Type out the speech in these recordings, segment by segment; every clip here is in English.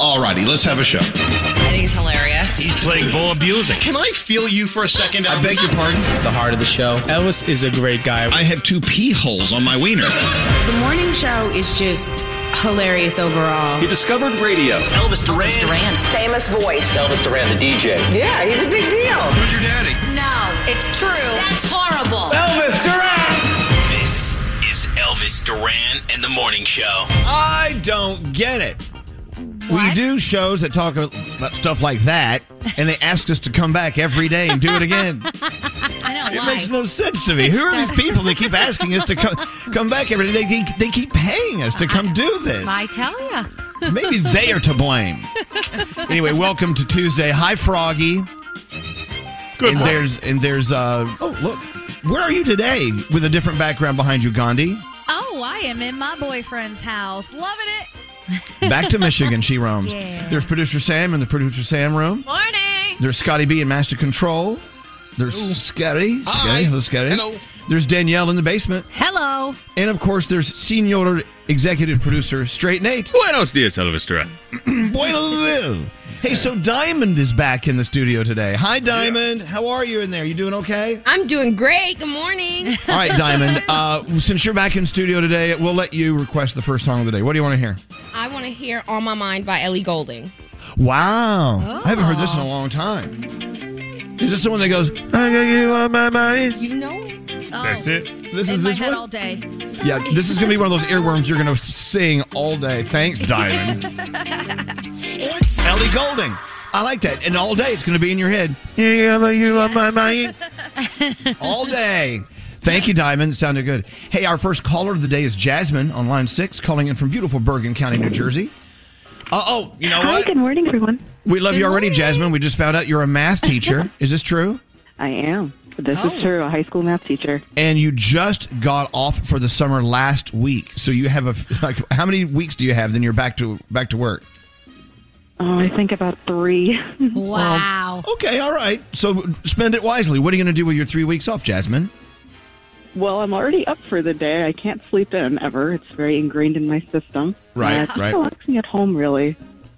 Alrighty, let's have a show. And he's hilarious. He's playing ball music. Can I feel you for a second? I beg your pardon? The heart of the show. Elvis is a great guy. I have two pee holes on my wiener. The morning show is just hilarious overall. He discovered radio. Elvis Duran. Elvis Duran. Famous voice. Elvis Duran, the DJ. Yeah, he's a big deal. Who's your daddy? No, it's true. That's horrible. Elvis Duran. This is Elvis Duran and the Morning Show. I don't get it. We do shows that talk about stuff like that, and they ask us to come back every day and do it again. I know. It why? makes no sense to me. Who are these people that keep asking us to come come back every day? They keep, they keep paying us to come do this. I tell you. Maybe they are to blame. Anyway, welcome to Tuesday. Hi, Froggy. Good and morning. there's and there's uh oh look, where are you today with a different background behind you, Gandhi? Oh, I am in my boyfriend's house. Loving it. Back to Michigan, she roams. Yeah. There's producer Sam in the producer Sam room. Morning. There's Scotty B in master control. There's Scotty. Hi. Scotty. Hello, Scotty. Hello. There's Danielle in the basement. Hello. And of course, there's senior executive producer Straight Nate. Buenos dias, Elvis Duran. Bueno. Hey, so Diamond is back in the studio today. Hi, Diamond. How are you in there? You doing okay? I'm doing great. Good morning. All right, Diamond. Uh, since you're back in studio today, we'll let you request the first song of the day. What do you want to hear? I want to hear On My Mind by Ellie Goulding. Wow. I haven't heard this in a long time. Is this the one that goes, I got you on my mind? You know it. Oh, That's it. This in is my this head one? all day. Yeah, this is going to be one of those earworms you're going to sing all day. Thanks, Diamond. Ellie Goulding. I like that. And all day it's going to be in your head. You got you on my mind. all day. Thank you, Diamond. Sounded good. Hey, our first caller of the day is Jasmine on line six, calling in from beautiful Bergen County, New Jersey. Uh, oh, you know Hi, what? good morning, everyone. We love you already, morning. Jasmine. We just found out you're a math teacher. is this true? I am. This Oh. is true. A high school math teacher. And you just got off for the summer last week. So you have a like how many weeks do you have? Then you're back to back to work. Oh, I think about three. Wow. Okay, all right. So spend it wisely. What are you going to do with your three weeks off, Jasmine? well, I'm already up for the day. I can't sleep in ever. It's very ingrained in my system. Right, uh, just right. Relaxing at home, really.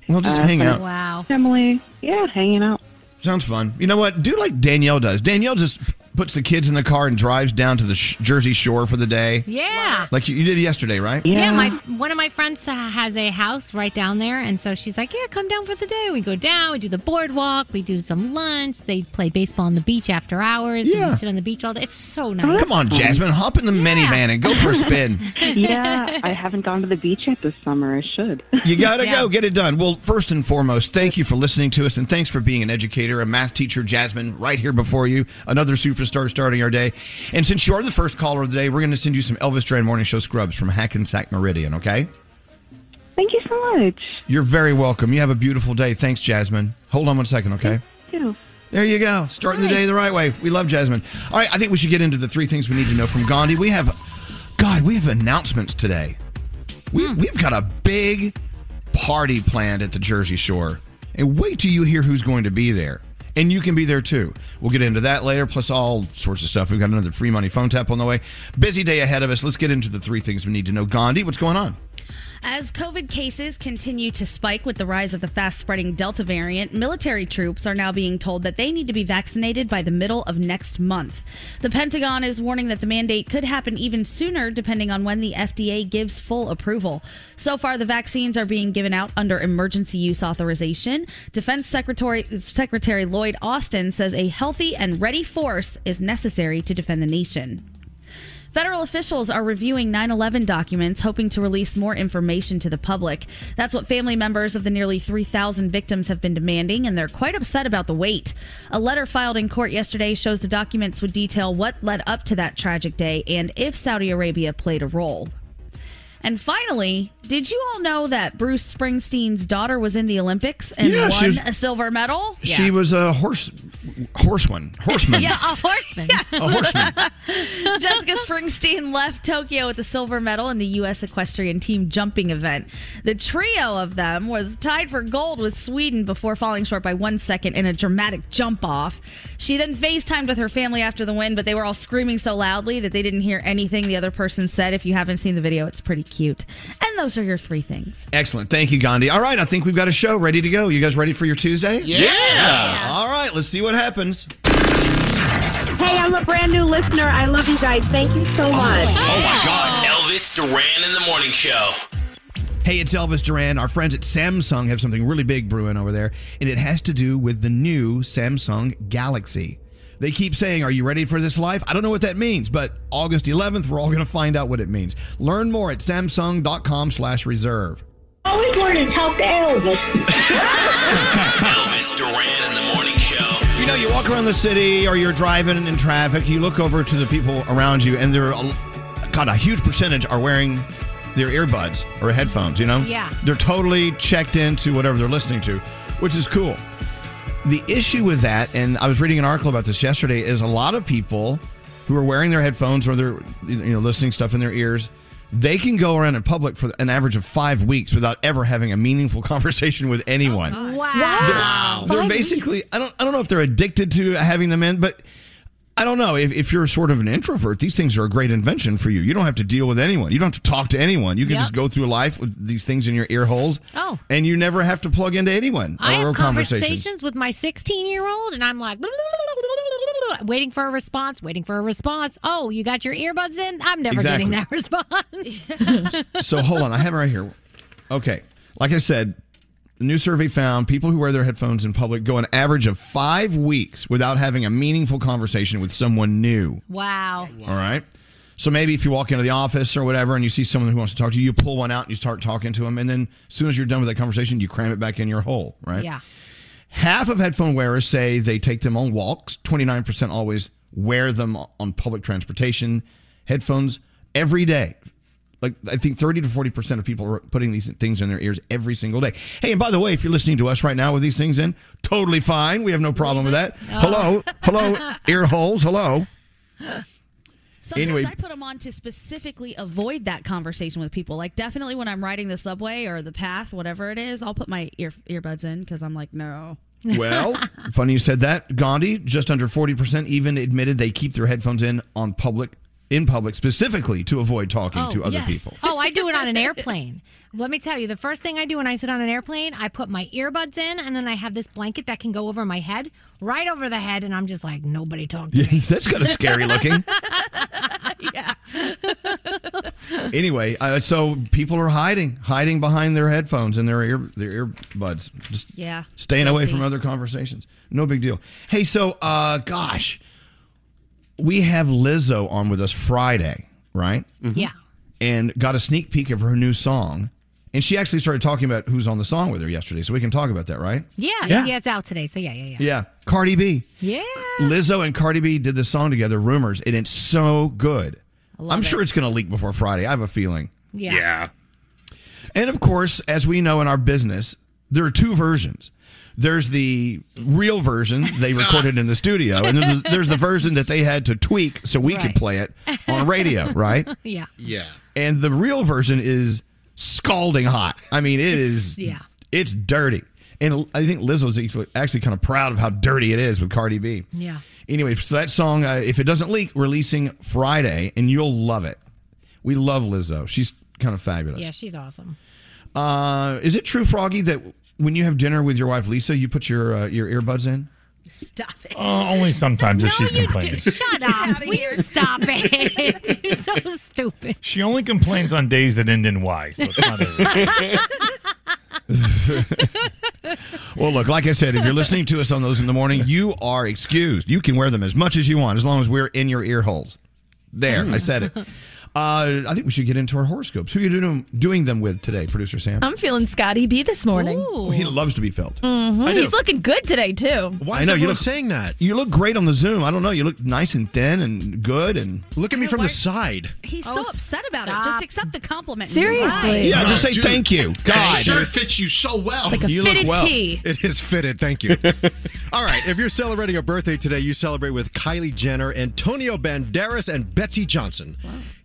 Well, just Uh, hang out. Wow. Family. Yeah, hanging out. Sounds fun. You know what? Do like Danielle does. Danielle just puts the kids in the car and drives down to the sh- Jersey Shore for the day, Yeah. like you, you did yesterday, right? Yeah. Yeah, my one of my friends has a house right down there, and so she's like, "Yeah, come down for the day." We go down, we do the boardwalk, we do some lunch. They play baseball on the beach after hours. Yeah. and sit on the beach all day. It's so nice. Come on, Jasmine, hop in the minivan and go for a spin. yeah, I haven't gone to the beach yet this summer. I should. You got to Yeah. go get it done. Well, first and foremost, thank you for listening to us and thanks for being an educator, a math teacher, Jasmine, right here before you, another superstar starting our day. And since you're the first caller of the day, we're going to send you some Elvis Duran Morning Show scrubs from Hackensack Meridian, okay? Thank you so much. You're very welcome. You have a beautiful day. Thanks, Jasmine. Hold on one second, okay? You. There you go. Starting the day the right way. We love Jasmine. All right, I think we should get into the three things we need to know from Gandhi. We have, God, we have announcements today. We, hmm. we've got a big party planned at the Jersey Shore. And wait till you hear who's going to be there. And you can be there too. We'll get into that later, plus all sorts of stuff. We've got another free money phone tap on the way. Busy day ahead of us. Let's get into the three things we need to know. Gandhi, what's going on? As COVID cases continue to spike with the rise of the fast spreading Delta variant, military troops are now being told that they need to be vaccinated by the middle of next month. The Pentagon is warning that the mandate could happen even sooner depending on when the FDA gives full approval. So far, the vaccines are being given out under emergency use authorization. Defense Secretary, Secretary Lloyd Austin says a healthy and ready force is necessary to defend the nation. Federal officials are reviewing 9 11 documents, hoping to release more information to the public. That's what family members of the nearly 3,000 victims have been demanding, and they're quite upset about the wait. A letter filed in court yesterday shows the documents would detail what led up to that tragic day and if Saudi Arabia played a role. And finally, did you all know that Bruce Springsteen's daughter was in the Olympics and Yeah, won was- a silver medal? She was a horse horse one, horseman. Yeah, A horseman. A horseman. Jessica Springsteen left Tokyo with a silver medal in the U.S. equestrian team jumping event. The trio of them was tied for gold with Sweden before falling short by one second in a dramatic jump off. She then FaceTimed with her family after the win, but they were all screaming so loudly that they didn't hear anything the other person said. If you haven't seen the video, it's pretty cute. And those are your three things. Excellent. Thank you, Gandhi. All right, I think we've got a show ready to go. You guys ready for your Tuesday? Yeah. All right, let's see what happens. Hey, I'm a brand new listener. I love you guys. Thank you so much. Oh, oh my God. Elvis Duran in the morning show. Hey, it's Elvis Duran. Our friends at Samsung have something really big brewing over there, and it has to do with the new Samsung Galaxy. They keep saying, Are you ready for this life? I don't know what that means, but August 11th, we're all going to find out what it means. Learn more at samsung.com slash reserve. Always wanted to talk to Elvis. Elvis Duran in the morning show. You know, you walk around the city or you're driving in traffic, you look over to the people around you, and they're, a- God, a huge percentage are wearing their earbuds or headphones, you know? Yeah. They're totally checked into whatever they're listening to, which is cool. The issue with that, and I was reading an article about this yesterday, is a lot of people who are wearing their headphones or they're you know listening stuff in their ears, they can go around in public for an average of five weeks without ever having a meaningful conversation with anyone. Wow. They're basically I don't I don't know if they're addicted to having them in, but I don't know. If, if you're sort of an introvert, these things are a great invention for you. You don't have to deal with anyone. You don't have to talk to anyone. You can Yep. just go through life with these things in your ear holes. Oh. And you never have to plug into anyone I have conversations with my 16 year old, and I'm like, waiting for a response, waiting for a response. Oh, you got your earbuds in? I'm never Exactly. getting that response. So hold on, I have it right here. Okay. Like I said, the new survey found people who wear their headphones in public go an average of five weeks without having a meaningful conversation with someone new. wow. All right. So maybe if you walk into the office or whatever and you see someone who wants to talk to you, you pull one out and you start talking to them. And then as soon as you're done with that conversation, you cram it back in your hole, right? Yeah. Half of headphone wearers say they take them on walks. 29% always wear them on public transportation. Headphones every day. Like I think 30 to 40% of people are putting these things in their ears every single day. Hey, and by the way, if you're listening to us right now with these things in, totally fine. We have no problem with that. Hello. Hello. Ear holes. Hello. Sometimes Anyway. I put them on to specifically avoid that conversation with people. Like definitely when I'm riding the subway or the path, whatever it is, I'll put my ear earbuds in because I'm like, no. Well, funny you said that. Gandhi, just under 40% even admitted they keep their headphones in on public in public specifically to avoid talking to other people. Oh, I do it on an airplane. Let me tell you, the first thing I do when I sit on an airplane, I put my earbuds in, and then I have this blanket that can go over my head, right over the head, and I'm just like, nobody talk to me. That's kind of scary looking. yeah. Anyway, uh, so people are hiding, hiding behind their headphones and their ear their earbuds. Just Yeah. staying away from other conversations. No big deal. Hey, so uh gosh, we have Lizzo on with us Friday, right? Mm-hmm. Yeah. and got a sneak peek of her new song. And she actually started talking about who's on the song with her yesterday, so we can talk about that, right? Yeah, Yeah. yeah, it's out today. So yeah, yeah, yeah. Yeah, Cardi B. Yeah. Lizzo and Cardi B did this song together, Rumors, and it's so good. love I'm it. sure it's going to leak before Friday. I have a feeling. Yeah. Yeah. And of course, as we know in our business, there are two versions. There's the real version they recorded in the studio, and there's the, there's the version that they had to tweak so we could play it on radio, right? Yeah. Yeah. And the real version is scalding hot. I mean, it is. yeah. It's dirty. And I think Lizzo's actually, actually kind of proud of how dirty it is with Cardi B. Yeah. Anyway, so that song, uh, if it doesn't leak, releasing Friday, and you'll love it. We love Lizzo. She's kind of fabulous. Yeah, she's awesome. Uh, is it true, Froggy, that when you have dinner with your wife Lisa, you put your uh, your earbuds in? Stop it. Uh, only sometimes if she's you complaining. do- shut up. Will you stop it? You're so stupid. She only complains on days that end in Y, so it's not a. Well, look, like I said, if you're listening to us on those in the morning, you are excused. You can wear them as much as you want, as long as we're in your ear holes. There, I said it. Uh, I think we should get into our horoscopes. Who are you doing, doing them with today, producer Sam? I'm feeling Scotty B this morning. He loves to be felt. Mhm. He's looking good today too. Why I know you look saying that. You look great on the Zoom. I don't know. You look nice and thin and good. And look at me from the side. He's Oh, so upset about it. Just accept the compliment. Seriously. move. Yeah, just say Dude, thank you. That God. shirt fits you so well. It's like a You look fitted well. tee. It is fitted. Thank you. All right, if you're celebrating a birthday today, you celebrate with Kylie Jenner, Antonio Banderas, and Betsey Johnson.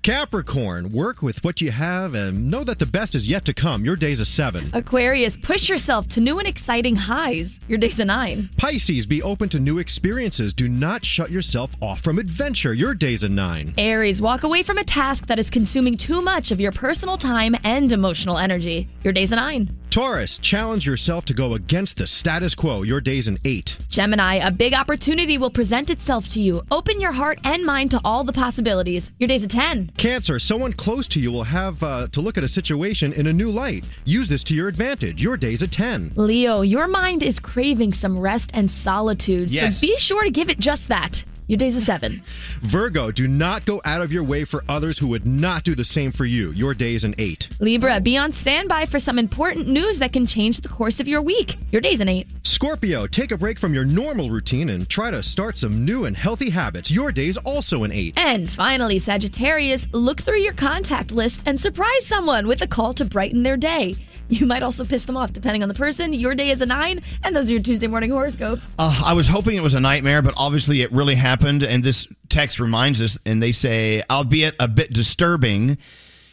Capricorn, work with what you have and know that the best is yet to come. Your day's a seven. Aquarius, push yourself to new and exciting highs. Your day's a nine. Pisces, be open to new experiences. Do not shut yourself off from adventure. Your day's a nine. Aries, walk away from a task that is consuming too much of your personal time and emotional energy. Your day's a nine. Taurus, challenge yourself to go against the status quo. Your day's an eight. Gemini, a big opportunity will present itself to you. Open your heart and mind to all the possibilities. Your day's a 10. Cancer, someone close to you will have uh, to look at a situation in a new light. Use this to your advantage. Your day's a 10. Leo, your mind is craving some rest and solitude, Yes. so be sure to give it just that. Your day's a 7. Virgo, do not go out of your way for others who would not do the same for you. Your day's an eight. Libra, be on standby for some important news that can change the course of your week. Your day's an 8. Scorpio, take a break from your normal routine and try to start some new and healthy habits. Your day's also an eight. And finally, Sagittarius, look through your contact list and surprise someone with a call to brighten their day. You might also piss them off depending on the person. Your day is a 9, and those are your Tuesday morning horoscopes. Uh, I was hoping it was a nightmare, but obviously it really happened. And this text reminds us, and they say, albeit a bit disturbing,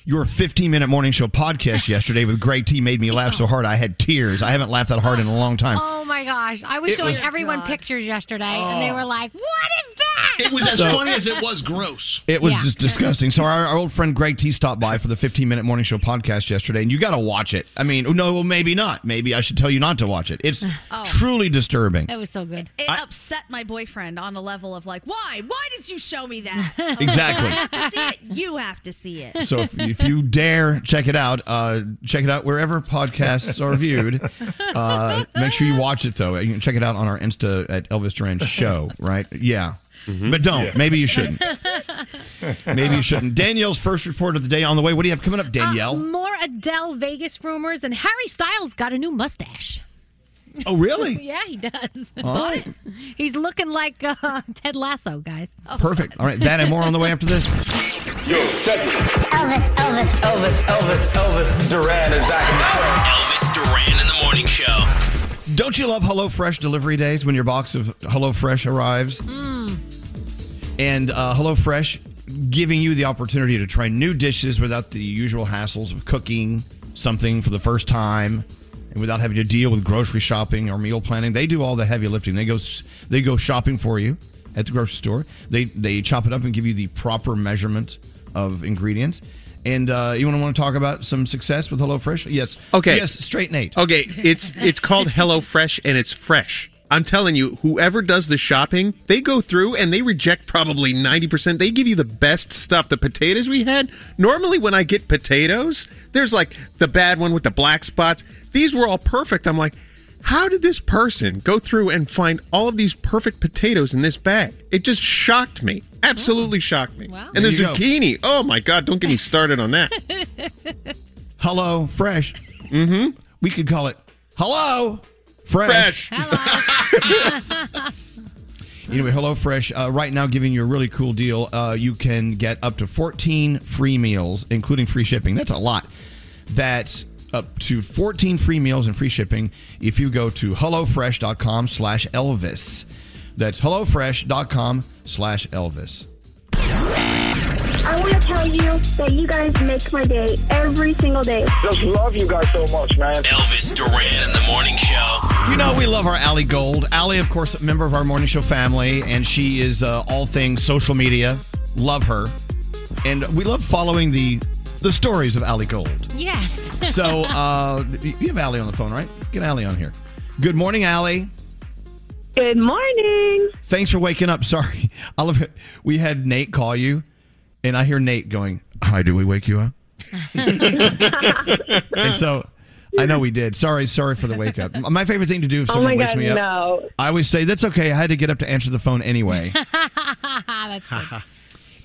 your 15 minute morning show podcast yesterday with Greg T made me laugh so hard I had tears. I haven't laughed that hard in a long time. Oh my gosh. I was It showing was- everyone pictures yesterday and they oh. were like, what is that? It was as funny as it was gross. It was Yeah. just disgusting. So our, our old friend Greg T stopped by for the 15 minute morning show podcast yesterday, and you got to watch it. I mean, no, well, maybe not. Maybe I should tell you not to watch it. It's oh. truly disturbing. It was so good. It upset my boyfriend on a level of like, why? Why did you show me that? Exactly. I have to see it. You have to see it. So if, if you dare check it out, uh, check it out wherever podcasts are viewed. Uh, make sure you watch it though. You can check it out on our Insta at Elvis Duran Show. Right? Yeah. But don't. Yeah. Maybe you shouldn't. Maybe you shouldn't. Danielle's first report of the day on the way. What do you have coming up, Danielle? More Adele Vegas rumors, and Harry Styles got a new mustache. oh, really? yeah, he does. Oh. He's looking like uh, Ted Lasso, guys. Perfect. All right, that and more on the way after this. Yo, check it. Elvis, Elvis, Elvis, Elvis, Elvis Duran is back in the Elvis Duran in the morning show. Don't you love HelloFresh delivery days when your box of HelloFresh arrives? And uh, HelloFresh giving you the opportunity to try new dishes without the usual hassles of cooking something for the first time and without having to deal with grocery shopping or meal planning. They do all the heavy lifting. They go they go shopping for you at the grocery store. They they chop it up and give you the proper measurement of ingredients. And uh, you want to want to talk about some success with HelloFresh? Yes. Okay. Yes, straight Nate. Okay, it's it's called Hello Fresh and it's fresh. I'm telling you, whoever does the shopping, they go through and they reject probably 90%. They give you the best stuff. The potatoes we had, normally when I get potatoes, there's like the bad one with the black spots. These were all perfect. I'm like, how did this person go through and find all of these perfect potatoes in this bag? It just shocked me. Absolutely shocked me. And the There you go. zucchini. Oh my God, don't get me started on that. Hello Fresh. Mm-hmm. We could call it Hello Fresh. Anyway, Hello Fresh uh, right now giving you a really cool deal. Uh, you can get up to 14 free meals, including free shipping. That's a lot. That's up to 14 free meals and free shipping if you go to HelloFresh.com slash Elvis. That's HelloFresh.com slash Elvis. I want to tell you that you guys make my day every single day. Just love you guys so much, man. Elvis Duran in the morning show. You know, we love our Allie Gold. Allie, of course, a member of our morning show family, and she is uh, all things social media. Love her. And we love following the the stories of Allie Gold. Yes. So, uh, you have Allie on the phone, right? Get Allie on here. Good morning, Allie. Good morning. Thanks for waking up. Sorry. I love it. We had Nate call you, and I hear Nate going, Hi, did we wake you up? and so I know we did. Sorry, sorry for the wake up. My favorite thing to do if Oh someone wakes God, me up, no. I always say, That's okay. I had to get up to answer the phone anyway. That's good.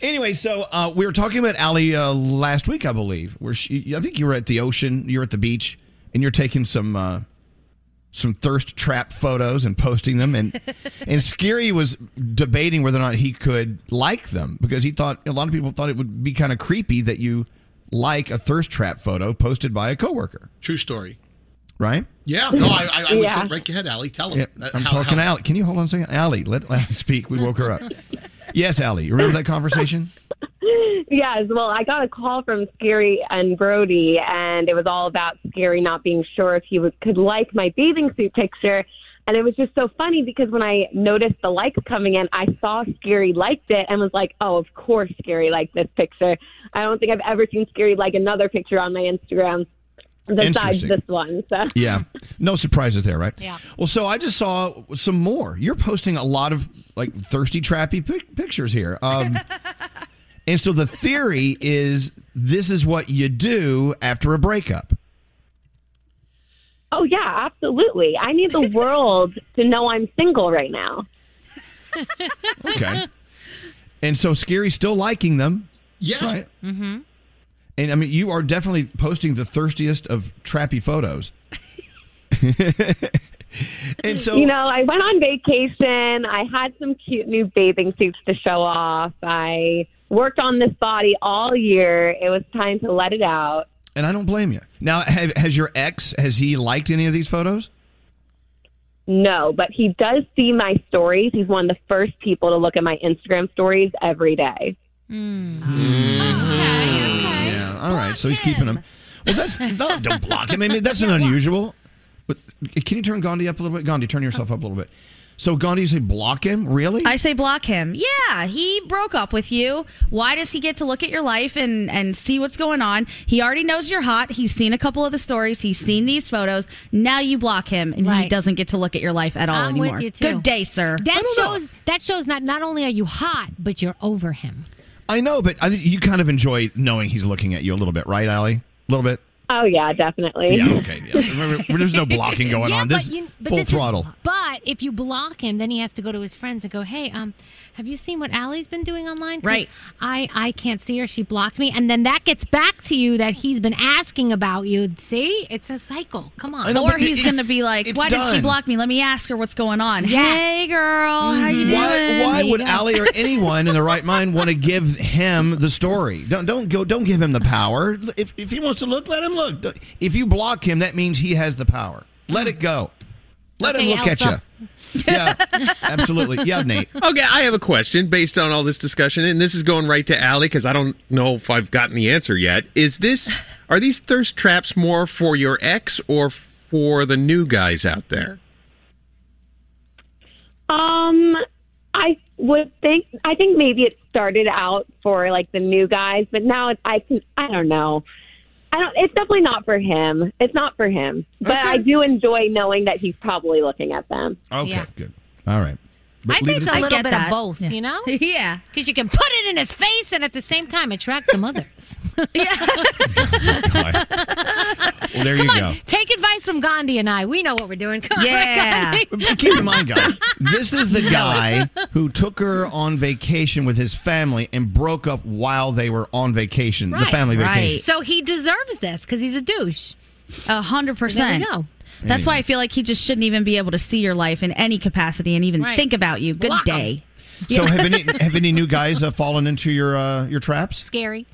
Anyway, so uh, we were talking about Allie uh, last week, I believe. Where she, I think you were at the ocean, you're at the beach, and you're taking some uh, some thirst trap photos and posting them, and and Skeery was debating whether or not he could like them because he thought a lot of people thought it would be kind of creepy that you like a thirst trap photo posted by a coworker. True story. right? Yeah. No, I, I, I would Yeah. go right ahead, Allie. Tell him. Yeah, uh, I'm how- talking to how- Allie. Can you hold on a second? Allie, let Allie speak. We woke her up. Yes, Allie. Remember that conversation? Yes, well, I got a call from Skeery and Brody, and it was all about Skeery not being sure if he was, could like my bathing suit picture. And it was just so funny because when I noticed the likes coming in, I saw Skeery liked it and was like, oh, of course Skeery liked this picture. I don't think I've ever seen Skeery like another picture on my Instagram besides Interesting. this one. So. Yeah. No surprises there, right? Yeah. Well, so I just saw some more. You're posting a lot of like thirsty, trappy pic- pictures here. Um, and so the theory is this is what you do after a breakup. Oh, yeah, absolutely. I need the world to know I'm single right now. Okay. and so Skeery's still liking them. Yeah. Right. Mm-hmm. And I mean, you are definitely posting the thirstiest of trappy photos. and so you know, I went on vacation. I had some cute new bathing suits to show off. I worked on this body all year. It was time to let it out. And I don't blame you. Now, have, has your ex has he liked any of these photos? No, but he does see my stories. He's one of the first people to look at my Instagram stories every day. Hmm. Yeah. All right. So he's keeping him. Well, that's no, don't block him. I mean, that's an unusual. But eh, can you turn Gandhi up a little bit? Gandhi, turn yourself up a little bit. So Gandhi, you say block him? Really? I say block him. Yeah, he broke up with you. Why does he get to look at your life and and see what's going on? He already knows you're hot. He's seen a couple of the stories. He's seen these photos. Now you block him, and he doesn't get to look at your life at all I'm anymore. with you too. Good day, sir. That shows that shows not not only are you hot, but you're over him. I know, but I think you kind of enjoy knowing he's looking at you a little bit, right, Allie? A little bit. Oh yeah, definitely. Yeah. Okay. Yeah. Remember, There's no blocking going Yeah, on. but This you- but full this is- throttle. but if you block him, then he has to go to his friends and go, "Hey, um, have you seen what Allie's been doing online? Right. I I can't see her. She blocked me, and then that gets back to you that he's been asking about you. See, it's a cycle. Come on. or he's going to be like, it's "Why did she block me? Let me ask her what's going on." Yes. Hey, girl, how you doing? Why, why you would go. Allie or anyone in the right mind want to give him the story? Don't don't go. Don't give him the power. If, if he wants to look, let him look. If you block him, that means he has the power. Let oh. it go. Let him Okay, look at you. Yeah, absolutely. Yeah, Nate. Okay, I have a question based on all this discussion, and this is going right to Allie because I don't know if I've gotten the answer yet. Is this are these thirst traps more for your ex or for the new guys out there? Um, I would think. I think maybe it started out for like the new guys, but now it's, I can. I don't know. I don't. It's definitely not for him. It's not for him. But I do enjoy knowing that he's probably looking at them. Okay, Yeah. good. All right. But I leave think it it's at a that. little bit of both, you know? yeah. Because you can put it in his face and at the same time attract some others. Oh, Well, there you go. Take advice from Gandhi and I. We know what we're doing. Come Yeah. on, Gandhi. Keep in mind, guys, this is the guy who took her on vacation with his family and broke up while they were on vacation, the family vacation. So he deserves this because he's a douche. A hundred There percent. we go. That's why I feel like he just shouldn't even be able to see your life in any capacity and even Right. think about you. Good Block 'em. day. So have any have any new guys uh, fallen into your uh, your traps? Skeery.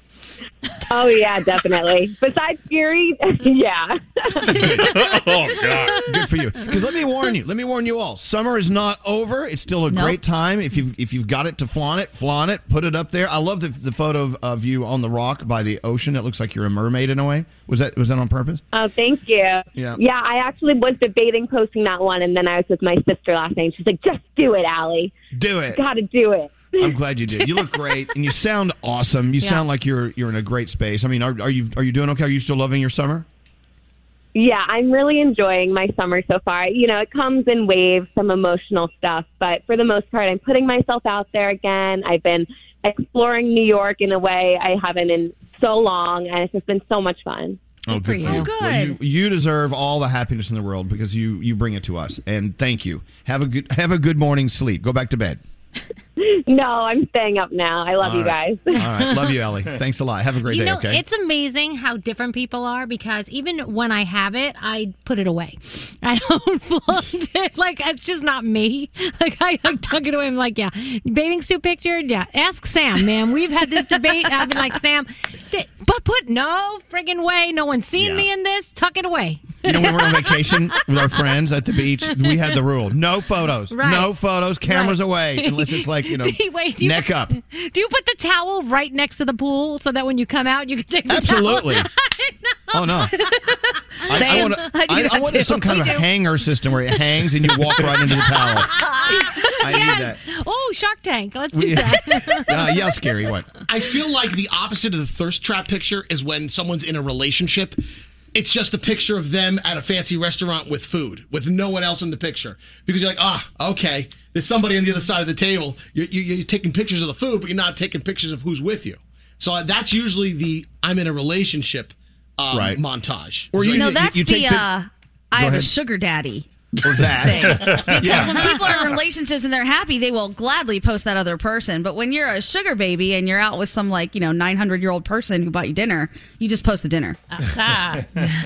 Oh yeah, definitely. Besides Fury, yeah. oh God! Good for you. Because let me warn you. Let me warn you all. Summer is not over. It's still a Nope. great time. If you've if you've got it to flaunt it, flaunt it. Put it up there. I love the the photo of, of you on the rock by the ocean. It looks like you're a mermaid in a way. Was that was that on purpose? Oh, thank you. Yeah. Yeah, I actually was debating posting that one, and then I was with my sister last night. She's like, "Just do it, Allie. Do it. Got to do it." I'm glad you did. You look great, and you sound awesome. You Yeah. sound like you're you're in a great space. I mean, are, are you are you doing okay? Are you still loving your summer? Yeah, I'm really enjoying my summer so far. You know, it comes in waves, some emotional stuff, but for the most part, I'm putting myself out there again. I've been exploring New York in a way I haven't in so long, and it's just been so much fun. Oh, good for you. Well, you. You deserve all the happiness in the world because you you bring it to us, and thank you. Have a good have a good morning's sleep. Go back to bed. no, I'm staying up now. I love All you right. guys. All right, love you, Ellie. Thanks a lot. Have a great you day. know, okay. it's amazing how different people are because even when I have it, I put it away. I don't flaunt it. Like, it's just not me. Like, I, I tuck it away. I'm like, yeah, bathing suit picture. Yeah, ask Sam, man. We've had this debate. I've been like, Sam, th- but put no friggin' way. No one's seen Yeah. me in this. Tuck it away. You know, when we're on vacation with our friends at the beach, we had the rule: no photos, Right. no photos, cameras Right. away, unless it's like you know, Do you- wait, do you neck put, up. Do you put the towel right next to the pool so that when you come out, you can take the Absolutely. towel? Oh no! I, I Same. want, I I, I, want too. some kind of We a do. hanger system where it hangs and you walk right into the towel. I need that. Oh, Shark Tank. Let's do We- that. Uh, yeah, Skeery. What? I feel like the opposite of the thirst trap picture is when someone's in a relationship. It's just a picture of them at a fancy restaurant with food, with no one else in the picture. Because you're like, ah, okay, there's somebody on the other side of the table. You're, you're, you're taking pictures of the food, but you're not taking pictures of who's with you. So that's usually the I'm in a relationship um, Right. montage. Or you- no, you- that's you the the- uh, I Go have a sugar daddy. Or that. Because when people are in relationships and they're happy, they will gladly post that other person. But when you're a sugar baby and you're out with some like you know 900 year old person who bought you dinner, you just post the dinner.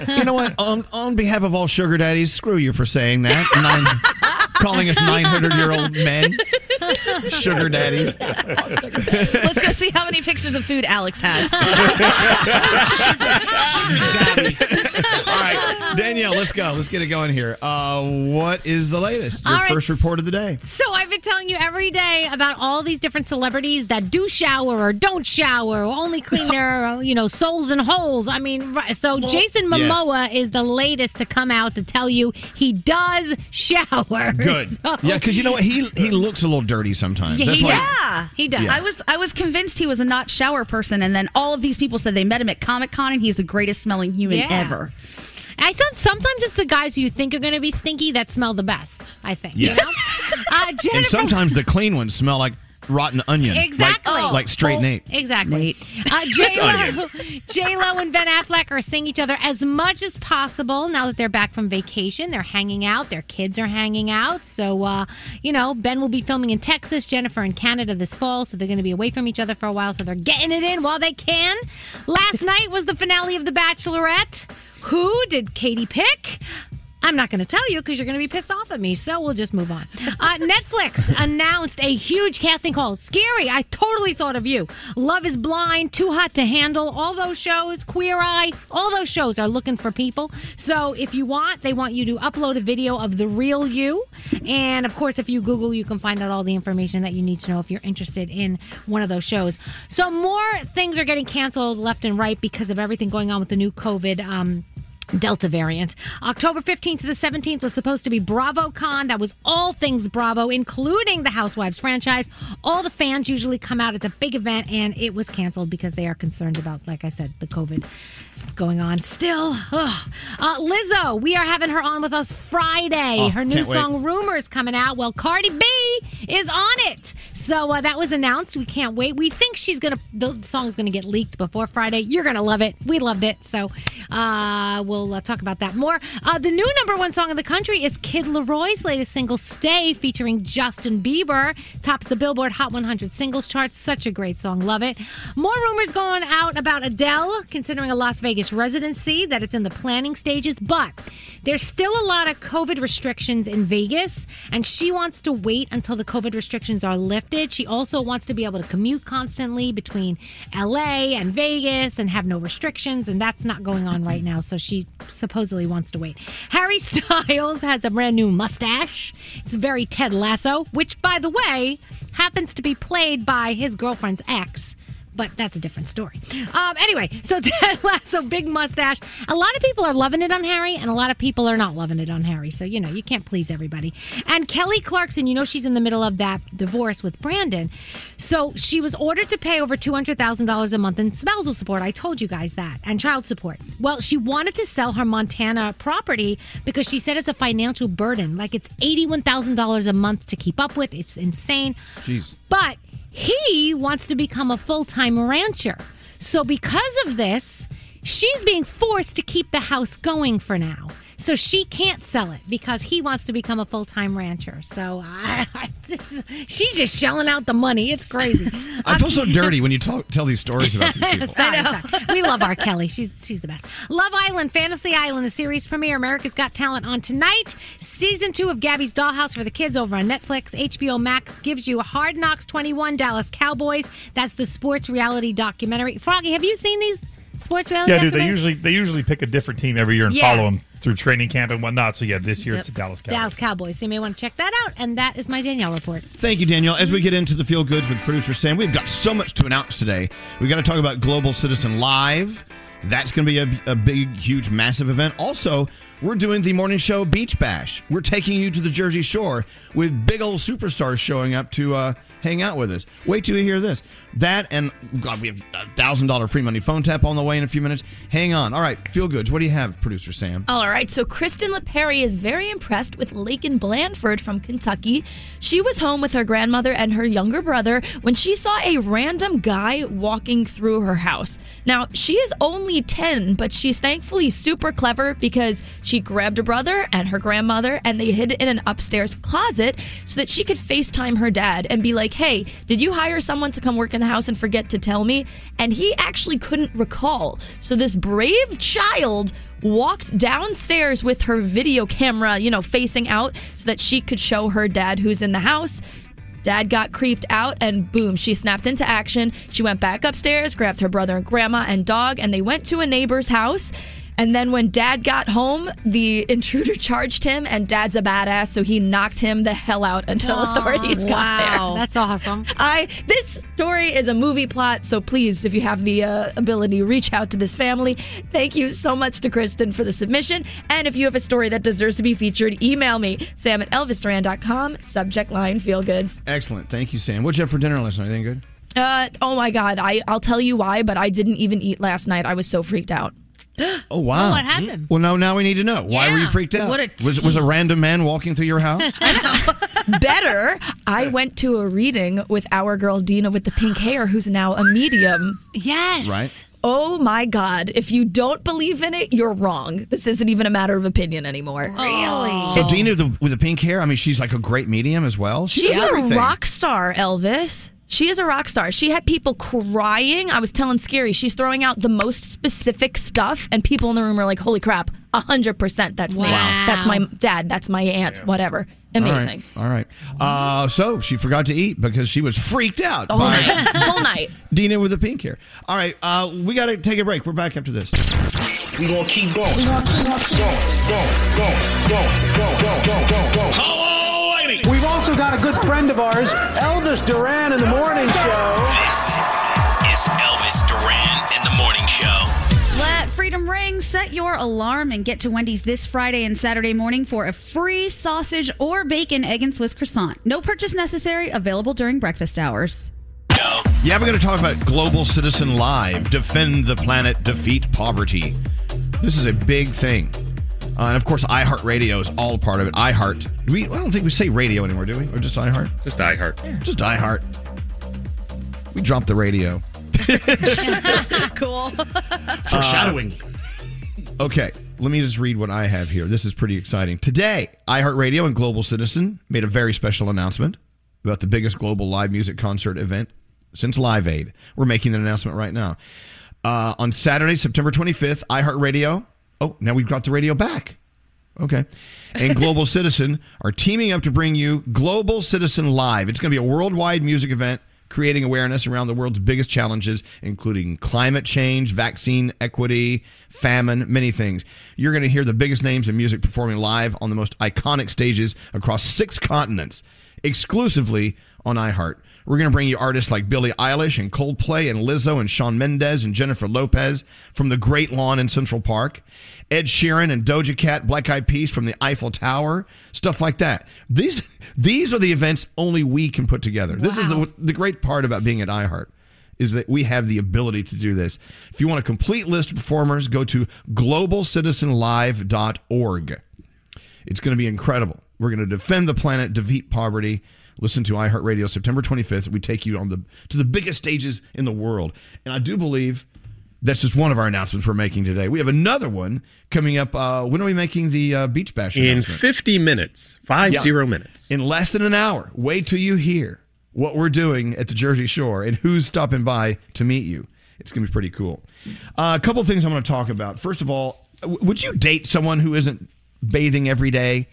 you know what? On, on behalf of all sugar daddies, screw you for saying that. Calling us 900 year old men sugar daddies. Let's go see how many pictures of food Alex has. Sugar daddy. All right, Danielle, let's go. Let's get it going here. Uh, what is the latest? Your All right. first report of the day. So I've been telling you every day about all these different celebrities that do shower or don't shower, or only clean their uh, you know soles and holes. I mean, so Jason Yes. Momoa is the latest to come out to tell you he does shower. Good. So- Yeah, because you know what? He he looks a little dirty sometimes. Yeah, That's he why- Yeah, he does. I was I was convinced he was a not shower person, and then all of these people said they met him at Comic Con, and he's the greatest smelling human Yeah. ever. I some, sometimes it's the guys who you think are going to be stinky that smell the best. I think. Yeah. You know? uh, Jennifer, And sometimes the clean ones smell like rotten onion. Like- Exactly. Like, straight Nate. Exactly. Uh, J Lo, J Lo and Ben Affleck are seeing each other as much as possible now that they're back from vacation. They're hanging out. Their kids are hanging out. So, uh, you know, Ben will be filming in Texas, Jennifer in Canada this fall. So they're going to be away from each other for a while. So they're getting it in while they can. Last night was the finale of The Bachelorette. Who did Katie pick? I'm not going to tell you because you're going to be pissed off at me. So we'll just move on. Uh, Netflix announced a huge casting call. Skeery. I totally thought of you. Love is Blind, Too Hot to Handle, all those shows, Queer Eye, all those shows are looking for people. So if you want, they want you to upload a video of the real you. And of course, if you Google, you can find out all the information that you need to know if you're interested in one of those shows. So more things are getting canceled left and right because of everything going on with the new COVID. Um, Delta variant. October 15th to the 17th was supposed to be BravoCon. That was all things Bravo, including the Housewives franchise. All the fans usually come out. It's a big event, and it was canceled because they are concerned about, like I said, the COVID going on still. Uh, Lizzo, we are having her on with us Friday. Oh, her new can't wait. song Rumors coming out. Well, Cardi B is on it. So uh, that was announced. We can't wait. We think she's going to, the song's going to get leaked before Friday. You're going to love it. We loved it. So uh, we'll uh, talk about that more. Uh, the new number one song in the country is Kid LAROI's latest single, Stay, featuring Justin Bieber. Tops the Billboard Hot 100 singles chart. Such a great song. Love it. More rumors going out about Adele, considering a Las Vegas residency, that it's in the planning stages. But there's still a lot of COVID restrictions in Vegas, and she wants to wait until the COVID restrictions are lifted. She also wants to be able to commute constantly between LA and Vegas and have no restrictions, and that's not going on right now. So she supposedly wants to wait. Harry Styles has a brand new mustache. It's very Ted Lasso, which, by the way, happens to be played by his girlfriend's ex but that's a different story. Um, anyway, so Ted Lasso, big mustache. A lot of people are loving it on Harry, and a lot of people are not loving it on Harry. So, you know, you can't please everybody. And Kelly Clarkson, you know, she's in the middle of that divorce with Brandon. So she was ordered to pay over $200,000 a month in spousal support. I told you guys that, and child support. Well, she wanted to sell her Montana property because she said it's a financial burden. Like it's $81,000 a month to keep up with. It's insane. Jeez. But he wants to become a full time rancher. So, because of this, she's being forced to keep the house going for now. So she can't sell it because he wants to become a full time rancher. So I, I just, she's just shelling out the money. It's crazy. I feel so dirty when you talk, tell these stories about these people. sorry, sorry. We love our Kelly. She's she's the best. Love Island, Fantasy Island, the series premiere. America's Got Talent on tonight. Season two of Gabby's Dollhouse for the kids over on Netflix. HBO Max gives you Hard Knocks 21, Dallas Cowboys. That's the sports reality documentary. Froggy, have you seen these? Sports Valley. Yeah, dude. They usually they usually pick a different team every year and Yeah. follow them through training camp and whatnot. So yeah, this year Yep. it's the Dallas Cowboys. Dallas Cowboys. So you may want to check that out. And that is my Danielle report. Thank you, Danielle. As we get into the feel goods with producer Sam, we've got so much to announce today. we got to talk about Global Citizen Live. That's going to be a, a big, huge, massive event. Also, we're doing the morning show Beach Bash. We're taking you to the Jersey Shore with big old superstars showing up to uh, hang out with us. Wait till you hear this. That and God, we have a thousand dollar free money phone tap on the way in a few minutes. Hang on. All right, feel goods. What do you have, producer Sam? All right, so Kristen LePerry is very impressed with Lakin Blandford from Kentucky. She was home with her grandmother and her younger brother when she saw a random guy walking through her house. Now, she is only 10, but she's thankfully super clever because she grabbed her brother and her grandmother and they hid in an upstairs closet so that she could FaceTime her dad and be like, hey, did you hire someone to come work in the house and forget to tell me? And he actually couldn't recall. So this brave child walked downstairs with her video camera, you know, facing out so that she could show her dad who's in the house. Dad got creeped out and boom, she snapped into action. She went back upstairs, grabbed her brother and grandma and dog, and they went to a neighbor's house. And then when dad got home, the intruder charged him, and dad's a badass, so he knocked him the hell out until Aw, authorities got wow. there. That's awesome. I this story is a movie plot, so please, if you have the uh, ability, reach out to this family. Thank you so much to Kristen for the submission. And if you have a story that deserves to be featured, email me, sam at elvisduran.com, subject line feel goods. Excellent. Thank you, Sam. What'd you have for dinner last night? Anything good? Uh, oh my God, I, I'll tell you why, but I didn't even eat last night. I was so freaked out. Oh wow! what happened? Well, no. Now we need to know. Why were you freaked out? What a was was a random man walking through your house? Better, I went to a reading with our girl Dina with the pink hair, who's now a medium. Yes. Right. Oh my God. If you don't believe in it, you're wrong. This isn't even a matter of opinion anymore. Really? Oh. So oh. Dina with the, with the pink hair. I mean, she's like a great medium as well. She She's a everything. rock star, Elvis. She is a rock star. She had people crying. I was telling Skeery, she's throwing out the most specific stuff, and people in the room are like, holy crap, 100% that's me. Wow. That's my dad. That's my aunt. Whatever. Amazing. All right. All right. Uh, so she forgot to eat because she was freaked out The whole by night. Whole night. Dina with the pink hair. All right. Uh, we got to take a break. We're back after this. We gonna keep going. We gonna keep going. Going, going, going, going, going, going, going, going. Hello, lady. We've also got a good friend of ours, Elvis Duran in the morning show. This is Elvis Duran and the Morning Show. Let freedom ring. Set your alarm and get to Wendy's this Friday and Saturday morning for a free sausage or bacon, egg, and Swiss croissant. No purchase necessary. Available during breakfast hours. Yeah, we're going to talk about Global Citizen Live Defend the Planet, Defeat Poverty. This is a big thing. Uh, and of course, iHeartRadio is all a part of it. iHeart. Do we, I don't think we say radio anymore, do we? Or just iHeart? Just iHeart. Just iHeart. We dropped the radio. cool. Foreshadowing. Okay, let me just read what I have here. This is pretty exciting. Today, iHeartRadio and Global Citizen made a very special announcement about the biggest global live music concert event since Live Aid. We're making that announcement right now. Uh, on Saturday, September 25th, iHeartRadio. Oh, now we've got the radio back. Okay. And Global Citizen are teaming up to bring you Global Citizen Live. It's going to be a worldwide music event creating awareness around the world's biggest challenges, including climate change, vaccine equity, famine, many things. You're going to hear the biggest names in music performing live on the most iconic stages across six continents, exclusively on iHeart. We're going to bring you artists like Billie Eilish and Coldplay and Lizzo and Shawn Mendes and Jennifer Lopez from the Great Lawn in Central Park, Ed Sheeran and Doja Cat, Black Eyed Peas from the Eiffel Tower, stuff like that. These these are the events only we can put together. This is the the great part about being at iHeart is that we have the ability to do this. If you want a complete list of performers, go to globalcitizenlive.org. It's going to be incredible. We're going to defend the planet, defeat poverty. Listen to iHeartRadio September 25th. We take you on the to the biggest stages in the world. And I do believe that's just one of our announcements we're making today. We have another one coming up. Uh, when are we making the uh, Beach Bash In 50 minutes, five Yeah. zero minutes. In less than an hour. Wait till you hear what we're doing at the Jersey Shore and who's stopping by to meet you. It's going to be pretty cool. Uh, a couple of things I'm going to talk about. First of all, w- would you date someone who isn't bathing every day?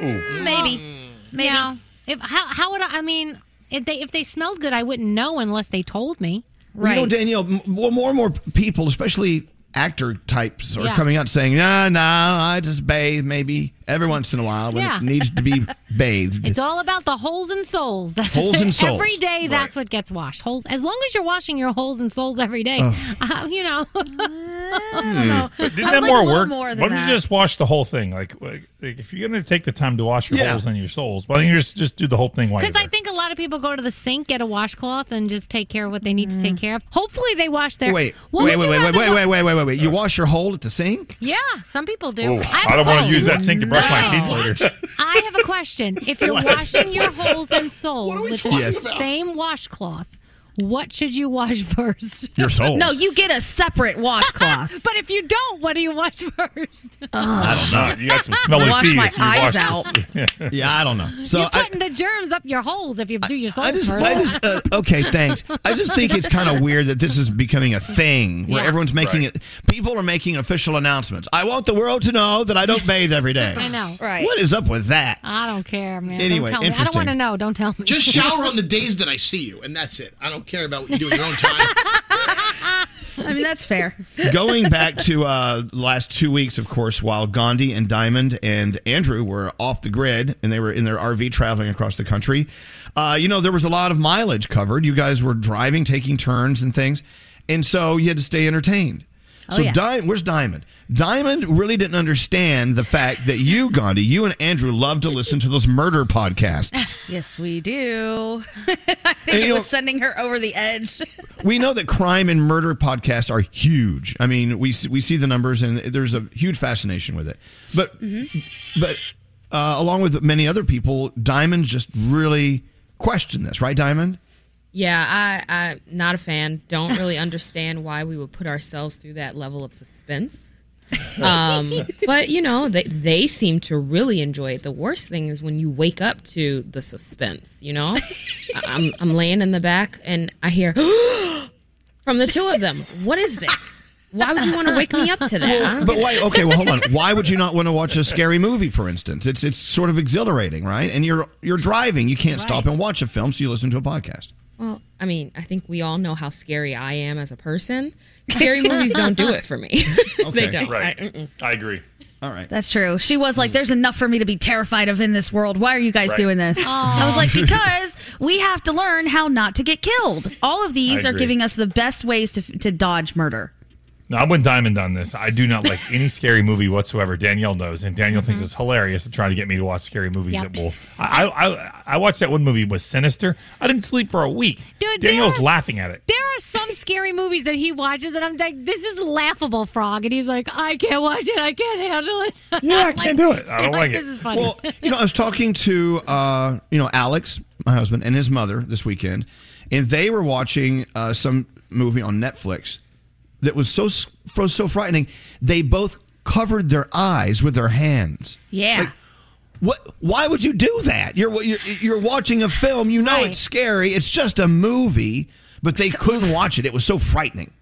Maybe. Mm. Maybe. If how how would I? I mean, if they if they smelled good, I wouldn't know unless they told me. Well, You know, Right. Danielle, m- well, more and more people, especially actor types, are Yeah. coming out saying, "Nah, nah, I just bathe maybe every once in a while when Yeah. it needs to be bathed." It's all about the holes and soles. That's Holes and soles. Every day, that's what gets washed. Holes. As long as you're washing your holes and soles every day, Oh. uh, you know. Hmm. But didn't that like more work? more Why don't that. you just wash the whole thing? Like, like, like, if you're going to take the time to wash your Yeah. holes and your soles, why don't you just, just do the whole thing Because I think a lot of people go to the sink, get a washcloth, and just take care of what they need to take care of. Hopefully, they wash their. Wait, What wait, would wait, you wait, rather wait, wait, wait, wait, wait, wait. You wash your hole at the sink? Yeah, some people do. Oh, have I a don't want to use that sink to brush my teeth later. I have a question. If you're What? washing your holes and soles with the talking Yes. about? same washcloth, what should you wash first? Your soles. No, you get a separate washcloth. but if you don't, what do you wash first? I don't know. You got some smelly Wash feet my if you eyes wash out. this. yeah, I don't know. So you're I, putting the germs up your holes if you do your soles I just, first. I just, uh, okay, thanks. I just think it's kind of weird that this is becoming a thing where Yeah. everyone's making Right. it. People are making official announcements. I want the world to know that I don't bathe every day. I know. Right. What is up with that? I don't care, man. Anyway, don't tell me. I don't interesting. want to know. Don't tell me. Just shower on the days that I see you, and that's it. I don't care about what you do in your own time. I mean, that's fair. Going back to uh, last two weeks, of course, while Gandhi and Diamond and Andrew were off the grid and they were in their RV traveling across the country, uh, you know, there was a lot of mileage covered. You guys were driving, taking turns and things. And so you had to stay entertained. Oh, so yeah. Di- where's Diamond? Diamond really didn't understand the fact that you, Gandhi, you and Andrew love to listen to those murder podcasts. Yes, we do. I think And, it know- was sending her over the edge. we know that crime and murder podcasts are huge. I mean, we see- we see the numbers, and there's a huge fascination with it. But but uh, along with many other people, Diamond just really questioned this, right, Diamond? Yeah, I, I'm not a fan. Don't really understand why we would put ourselves through that level of suspense. Um, but you know, they they seem to really enjoy it. The worst thing is when you wake up to the suspense. You know, I- I'm I'm laying in the back and I hear from the two of them. What is this? Why would you want to wake me up to that? Well, but get why? Okay, well, hold on. Why would you not want to watch a scary movie, for instance? It's it's sort of exhilarating, right? And you're you're driving, you can't stop and watch a film, so you listen to a podcast. Well, I mean, I think we all know how scary I am as a person. Scary movies don't do it for me. Okay. they don't. Right. I. I agree. All right. That's true. She was like, hmm. "There's enough for me to be terrified of in this world. Why are you guys Right. doing this?" Aw. I was like, "Because we have to learn how not to get killed. All of these I are agree. giving us the best ways to to dodge murder." No, I'm with Diamond on this. I do not like any scary movie whatsoever. Danielle knows, and Danielle thinks it's hilarious to try to get me to watch scary movies. Yep. That will. I, I I watched that one movie was Sinister. I didn't sleep for a week. Dude, Danielle's are- laughing at it. There are some scary movies that he watches, and I'm like, "This is laughable, Frog," and he's like, "I can't watch it. I can't handle it." Yeah, I can't do it. I don't like it. This it. is funny. Well, you know, I was talking to uh, you know Alex, my husband, and his mother this weekend, and they were watching uh, some movie on Netflix that was so so so frightening. They both covered their eyes with their hands. Yeah. What? Why would you do that? You're you're, you're watching a film. You know it's scary. It's just a movie, but they couldn't watch it. It was so frightening.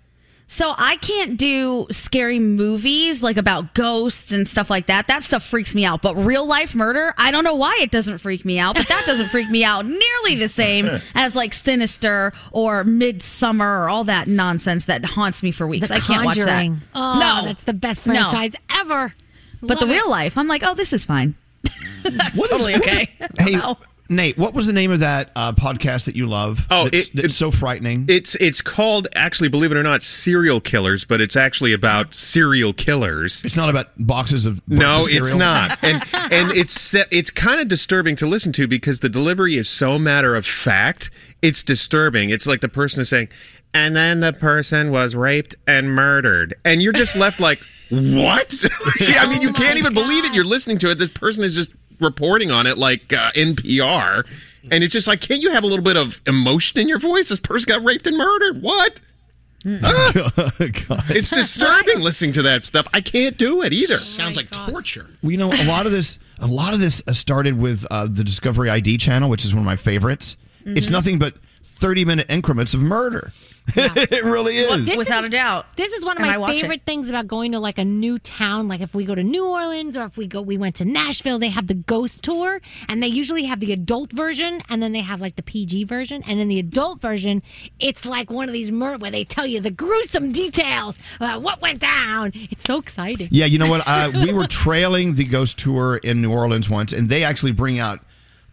So I can't do scary movies like about ghosts and stuff like that. That stuff freaks me out. But real life murder, I don't know why it doesn't freak me out, but that doesn't freak me out nearly the same as like Sinister or Midsommar or all that nonsense that haunts me for weeks. The I can't watch that. Oh, no, that's the best No. franchise ever. But the Love it. real life, I'm like, oh, this is fine. That's What is- totally okay. Hey, Nate, what was the name of that uh, podcast that you love? Oh, that's, it- that's so frightening. It's it's called actually, believe it or not, serial killers, but it's actually about serial killers. It's not about boxes of no, it's not, and and it's it's kind of disturbing to listen to because the delivery is so matter of fact. It's disturbing. It's like the person is saying, and then the person was raped and murdered, and you're just left like, what? I mean, you can't even believe it. You're listening to it. This person is just reporting on it like uh, NPR, and it's just like, can't you have a little bit of emotion in your voice? This person got raped and murdered. What? Ah. It's disturbing listening to that stuff. I can't do it either. Sounds like torture. Well, you know, a lot of this, a lot of this uh, started with uh, the Discovery ID channel, which is one of my favorites. It's Mhm. nothing but thirty-minute increments of murder. it really is. Well, this Without is- a doubt. This is one of And my watch it. favorite things about going to like a new town. Like if we go to New Orleans or if we go, we went to Nashville, they have the ghost tour and they usually have the adult version and then they have like the PG version. And in the adult version, it's like one of these mur- where they tell you the gruesome details about what went down. It's so exciting. Yeah, you know what? Uh, we were trailing the ghost tour in New Orleans once, and they actually bring out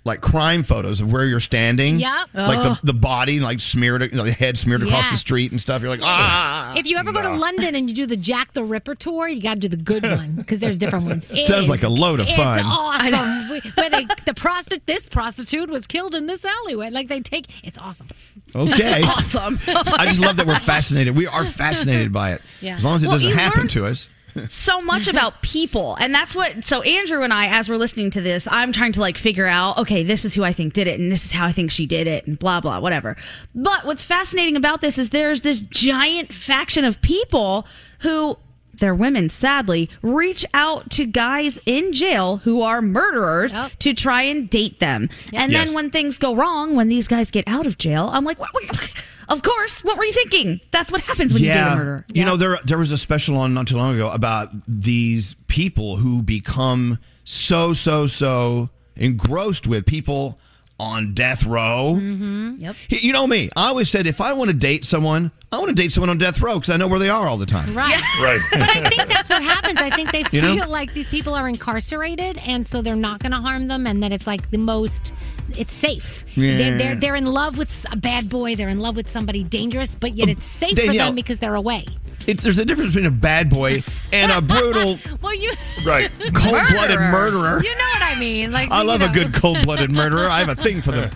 like crime photos of where you're standing. Yep. Like Oh. the, the body, like smeared, you know, the head smeared across the street and stuff. You're like, ah. If you ever go to London and you do the Jack the Ripper tour, you got to do the good one because there's different ones. It Sounds is- like a load of fun. it's fun. awesome. We- Where they the prostitute, this prostitute was killed in this alleyway. Like they take, it's awesome. Okay. It's awesome. I just love that we're fascinated. We are fascinated by it. Yeah. As long as it Well, doesn't happen learn- to us. So much about people. And that's what so andrew and i as we're listening to this i'm trying to like figure out okay this is who i think did it and this is how i think she did it and blah blah whatever. But what's fascinating about this is there's this giant faction of people who they're women sadly reach out to guys in jail who are murderers to try and date them. And then when things go wrong when these guys get out of jail i'm like what, what- of course. What were you thinking? That's what happens when you date a murderer. You know, there there was a special on not too long ago about these people who become so so so engrossed with people on death row. Mm-hmm. Yep. You know me. I always said if I want to date someone, I want to date someone on death row because I know where they are all the time. Right. Right. But I think that's what happens. I think they You feel know? like these people are incarcerated and so they're not going to harm them and that it's like the most, it's safe. Yeah. They're, they're, they're in love with a bad boy. They're in love with somebody dangerous, but yet it's safe for them because they're away. It's, there's a difference between a bad boy and a brutal, Well, you. right, cold-blooded murderer. You know what I mean? Like I you love a good cold-blooded murderer. I have a thing for them.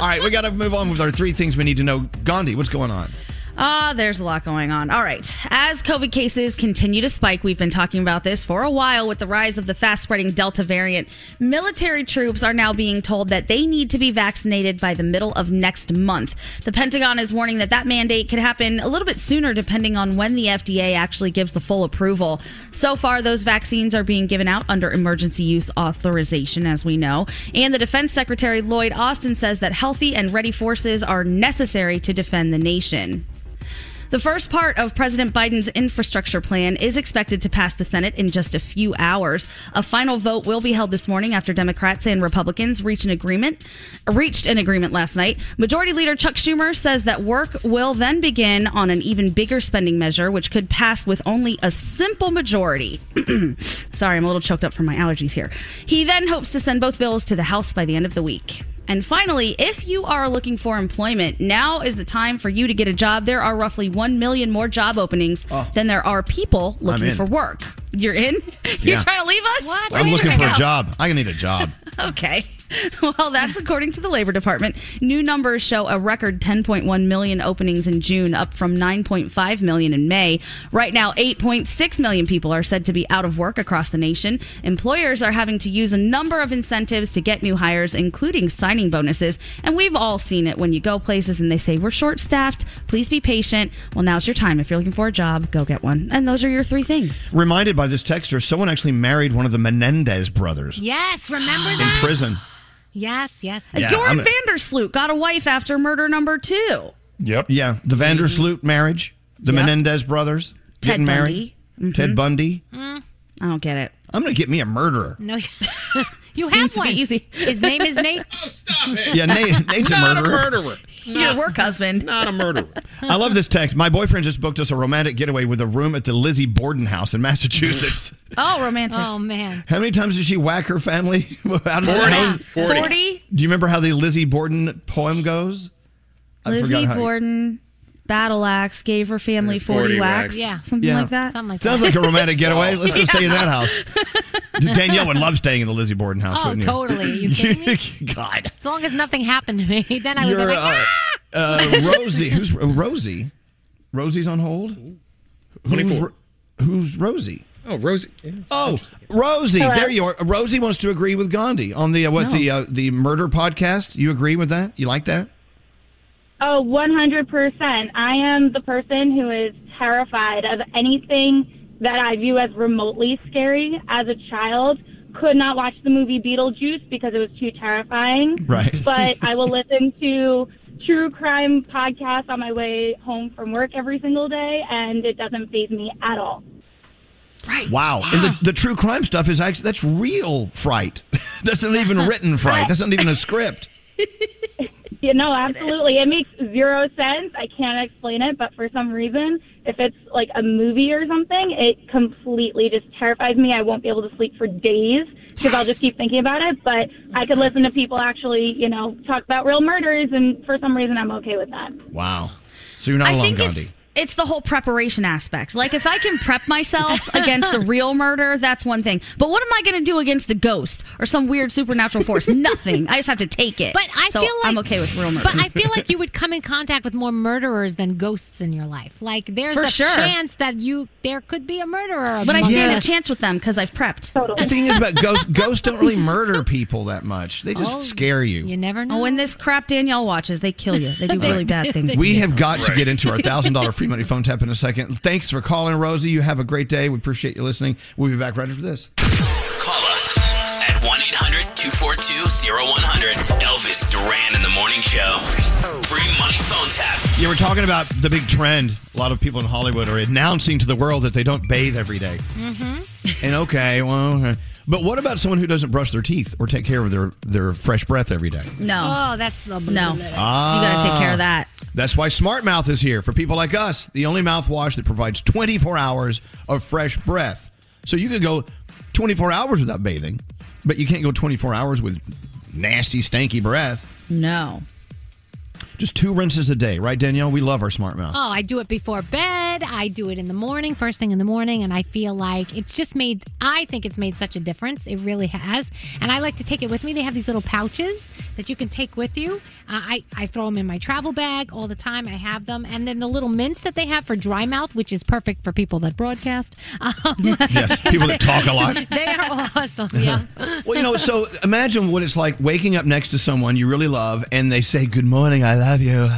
All right, we got to move on with our three things we need to know. Gandhi, what's going on? Ah, there's a lot going on. All right. As COVID cases continue to spike, we've been talking about this for a while with the rise of the fast spreading Delta variant. Military troops are now being told that they need to be vaccinated by the middle of next month. The Pentagon is warning that that mandate could happen a little bit sooner depending on when the FDA actually gives the full approval. So far, those vaccines are being given out under emergency use authorization, as we know. And the Defense Secretary Lloyd Austin says that healthy and ready forces are necessary to defend the nation. The first part of President Biden's infrastructure plan is expected to pass the Senate in just a few hours. A final vote will be held this morning after Democrats and Republicans reach an agreement reached an agreement last night. Majority Leader Chuck Schumer says that work will then begin on an even bigger spending measure which could pass with only a simple majority. Sorry, I'm a little choked up from my allergies here. He then hopes to send both bills to the House by the end of the week. And finally, if you are looking for employment, now is the time for you to get a job. There are roughly 1 million more job openings oh. than there are people looking for work. You're in? You're Yeah. trying to leave us? What? I'm looking for a job. I need a job. Okay. Well, that's according to the Labor Department. New numbers show a record 10.1 million openings in June, up from 9.5 million in May. Right now, 8.6 million people are said to be out of work across the nation. Employers are having to use a number of incentives to get new hires, including signing bonuses. And we've all seen it when you go places and they say, We're short staffed. Please be patient. Well, now's your time. If you're looking for a job, go get one. And those are your three things. Reminded by this texter, someone actually married one of the Menendez brothers Yes, remember that? in prison. Yes, yes. Yeah, Jordan I'm a- van der Sloot got a wife after murder number two. Yep. Yeah, the mm-hmm. van der Sloot marriage, the Yep. Menendez brothers Ted getting married. Bundy. Ted. Mm-hmm. Bundy. Mm. I don't get it. I'm going to get me a murderer. No, you Seems have to be one. easy. His name is Nate. Oh, stop it. Yeah, Nate, Nate's a Not a murderer. murderer. Your work husband. Not a murderer. I love this text. My boyfriend just booked us a romantic getaway with a room at the Lizzie Borden house in Massachusetts. Oh, romantic. Oh man. How many times did she whack her family out of the 40. house? 40. Do you remember how the Lizzie Borden poem goes? I Lizzie forgot how- Borden, battle axe, gave her family 40, 40 whacks. whacks. Yeah. Something Yeah. like that. Something like Sounds that. like a romantic getaway. Let's go stay in that house. Danielle would love staying in the Lizzie Borden house. Oh, wouldn't you? totally. Are you kidding me? God. As long as nothing happened to me, then I would You're be like, uh, uh, Rosie. Who's uh, Rosie? Rosie's on hold. Who's, 24. Who's Rosie? Oh, Rosie. yeah. Oh, Rosie. Hello. There you are. Rosie wants to agree with Gandhi on the uh, what No. the uh, the murder podcast. You agree with that? You like that? Oh, 100%. I am the person who is terrified of anything that I view as remotely scary. As a child, could not watch the movie Beetlejuice because it was too terrifying. Right. But I will listen to true crime podcasts on my way home from work every single day, and it doesn't phase me at all. Right. Wow. And the, the true crime stuff is actually that's real fright. that's not even written fright. That's not even a script. You know, absolutely. It makes zero sense. I can't explain it, but for some reason, if it's like a movie or something, it completely just terrifies me. I won't be able to sleep for days because I'll just keep thinking about it. But I could listen to people actually, you know, talk about real murders, and for some reason, I'm okay with that. Wow. So you're not I alone, think Gandhi. It's it's the whole preparation aspect. Like if I can prep myself against a real murder, that's one thing. But what am I going to do against a ghost or some weird supernatural force? Nothing. I just have to take it. But I So feel like I'm okay with real murder. But I feel like you would come in contact with more murderers than ghosts in your life. Like there's For a sure. chance that you there could be a murderer. but I stand us. a chance with them because I've prepped. The thing is about ghosts, ghosts don't really murder people that much. They just Oh, scare you. You never know. Oh, when this crap Danielle watches, they kill you. They do really bad things. to We you. have got to get into our thousand dollar free money phone tap in a second. Thanks for calling, Rosie. You have a great day. We appreciate you listening. We'll be back right after this. Call us at 1 800 242 0100. Elvis Duran in the Morning Show. Free money phone tap. Yeah, we're talking about the big trend. A lot of people in Hollywood are announcing to the world that they don't bathe every day. Mm-hmm. And okay, well, okay. But what about someone who doesn't brush their teeth or take care of their their fresh breath every day? No. Oh, that's the No. Ah. You got to take care of that. That's why Smart Mouth is here for people like us, the only mouthwash that provides 24 hours of fresh breath. So you could go 24 hours without bathing, but you can't go 24 hours with nasty, stanky breath. No. Just two rinses a day, right, Danielle? We love our Smart Mouth. Oh, I do it before bed. I do it in the morning, first thing in the morning, and I feel like it's just made. I think it's made such a difference. It really has, and I like to take it with me. They have these little pouches that you can take with you. Uh, I I throw them in my travel bag all the time. I have them, and then the little mints that they have for dry mouth, which is perfect for people that broadcast. Um, Yes, people that talk a lot. They are awesome. Yeah. Well, you know, so imagine what it's like waking up next to someone you really love and they say, Good morning, I love you.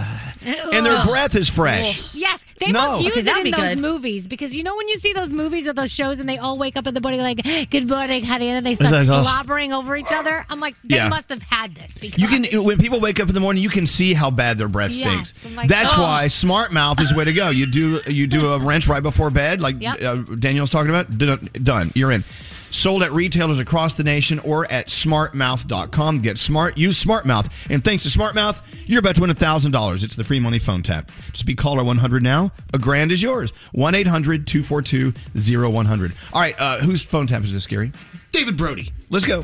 And their breath is fresh. Yes, they No. must use Okay, it that'd in be those good. movies because you know when you see those movies or those shows and they all wake up in the morning like "Good morning, honey," and then they start like, oh. slobbering over each other. I'm like, they Yeah. must have had this because You can when people wake up in the morning, you can see how bad their breath Yes, stinks. I'm like, That's oh. why Smart Mouth is the way to go. You do you do a rinse right before bed, like Yep. uh, Danielle's talking about. Done. done. You're in. Sold at retailers across the nation or at smartmouth.com. Get smart. Use SmartMouth. And thanks to SmartMouth, you're about to win $1,000. It's the free money phone tap. Just be caller 100 now. A grand is yours. 1 800 242 0100. All right, uh, whose phone tap is this, Gary? David Brody. Let's go.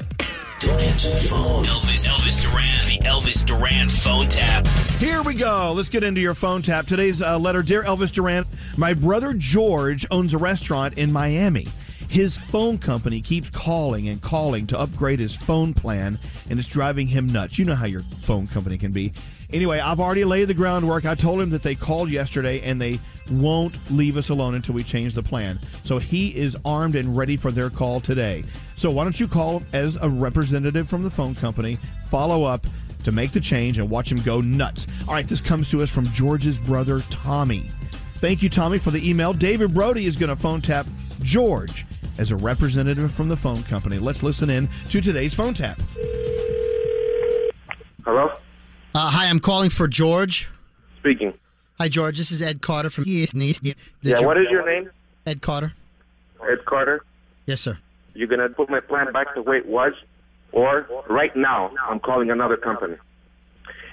Don't answer the phone. Elvis, Elvis Duran, the Elvis Duran phone tap. Here we go. Let's get into your phone tap. Today's uh, letter Dear Elvis Duran, my brother George owns a restaurant in Miami. His phone company keeps calling and calling to upgrade his phone plan, and it's driving him nuts. You know how your phone company can be. Anyway, I've already laid the groundwork. I told him that they called yesterday and they won't leave us alone until we change the plan. So he is armed and ready for their call today. So why don't you call as a representative from the phone company, follow up to make the change and watch him go nuts. All right, this comes to us from George's brother, Tommy. Thank you, Tommy, for the email. David Brody is going to phone tap George as a representative from the phone company. Let's listen in to today's phone tap. Hello? Uh, hi, I'm calling for George. Speaking. Hi, George. This is Ed Carter from East. yeah, what is your name? Ed Carter. Ed Carter. Yes, sir. You're going to put my plan back the way it was? Or right now, I'm calling another company.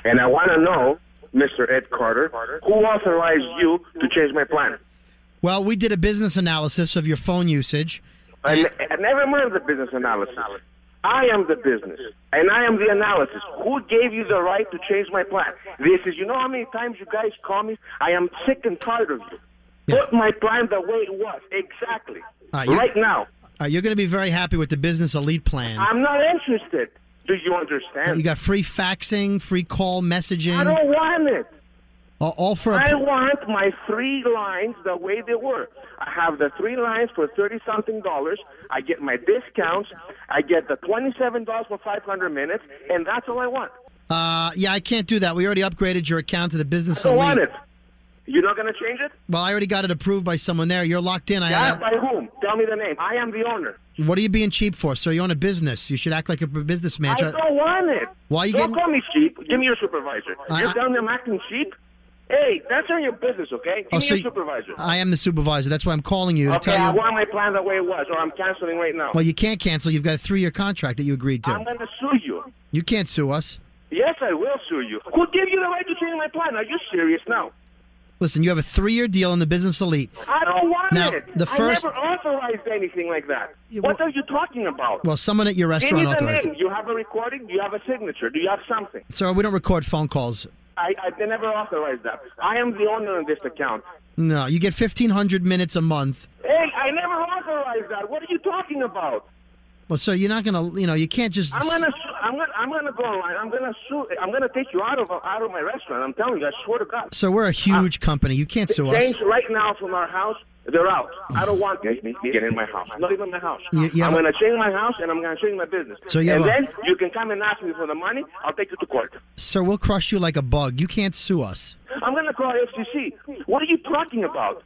And I want to know, Mr. Ed Carter, who authorized you to change my plan? Well, we did a business analysis of your phone usage. And, and never mind the business analysis. I am the business, and I am the analysis. Who gave you the right to change my plan? This is, you know how many times you guys call me? I am sick and tired of you. Put my plan the way it was, exactly. Uh, right now. Uh, you're going to be very happy with the Business Elite plan. I'm not interested. Do you understand? you got free faxing, free call messaging. I don't want it. All, for a I want my three lines the way they were. I have the three lines for thirty something dollars. I get my discounts. I get the twenty seven dollars for five hundred minutes, and that's all I want. Uh, yeah, I can't do that. We already upgraded your account to the Business I don't Elite. want it. You're not going to change it? Well, I already got it approved by someone there. You're locked in. I Yeah, by whom? Tell me the name. I am the owner. what are you being cheap for, sir? You own a business. You should act like a businessman. I don't want it. Why you don't getting- call me cheap. Give me your supervisor. I- You're I- telling me acting cheap? Hey, that's on your business, okay? Give Oh, me so your supervisor. I am the supervisor. That's why I'm calling you to okay, tell I you. want my plan the way it was, or I'm canceling right now. Well, you can't cancel. You've got a three-year contract that you agreed to. I'm going to sue you. You can't sue us. Yes, I will sue you. Who gave you the right to change my plan? Are you serious now? Listen, you have a three-year deal in the business elite. I don't want Now, it. the first- I never authorized anything like that. what are you talking about? Well, someone at your restaurant authorized name. it. You have a recording? Do you have a signature? Do you have something? Sir, we don't record phone calls. I, I they never authorized that. I am the owner of this account. No, you get 1,500 minutes a month. Hey, I never authorized that. What are you talking about? Well, sir, you're not gonna, you know, you can't just. I'm gonna, su- I'm gonna, I'm gonna go online. I'm gonna sue. I'm gonna take you out of, out of my restaurant. I'm telling you. I swear to God. So we're a uh, huge company. You can't sue us. Change right now from our house. They're out. I don't want them to get in my house. Not even my house. You- you I'm going to change my house and I'm going to change my business. So you and a- then you can come and ask me for the money. I'll take you to court. Sir, we'll crush you like a bug. You can't sue us. I'm going to call FCC. What are you talking about?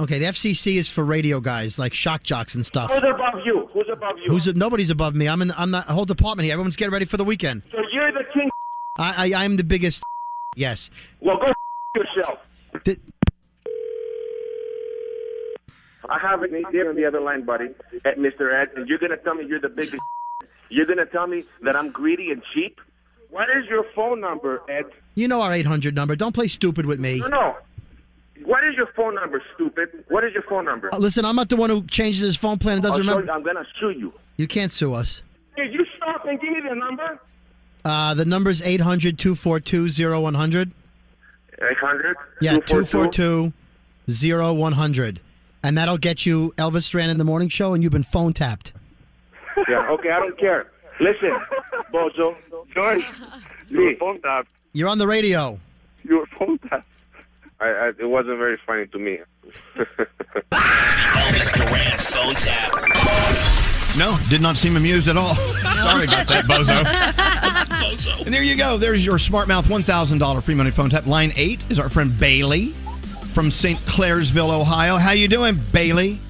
Okay, the FCC is for radio guys like shock jocks and stuff. Who's above you? Who's above you? Who's nobody's above me? I'm in. I'm a whole department here. Everyone's getting ready for the weekend. So you're the king. I, I I'm the biggest. Yes. Well, go yourself. Th- I have an idea on the other line, buddy, at Mr. Ed, and you're going to tell me you're the biggest. You're going to tell me that I'm greedy and cheap? What is your phone number, Ed? You know our 800 number. Don't play stupid with me. No, no. What is your phone number, stupid? What is your phone number? Uh, listen, I'm not the one who changes his phone plan and doesn't I'll remember. you- I'm going to sue you. You can't sue us. Hey, you stop and give me the number. Uh, the number's 800 242 0100. 800 Yeah, 242 0100. And that'll get you Elvis Duran in the morning show, and you've been phone tapped. Yeah, okay, I don't care. Listen, Bozo. George, your phone tap. You're on the radio. Your phone tap. I, I, it wasn't very funny to me. Elvis Duran phone tap. No, did not seem amused at all. Sorry about that, Bozo. bozo. And there you go. There's your Smart Mouth $1,000 free money phone tap. Line 8 is our friend Bailey from St. Clairsville, Ohio. How you doing, Bailey?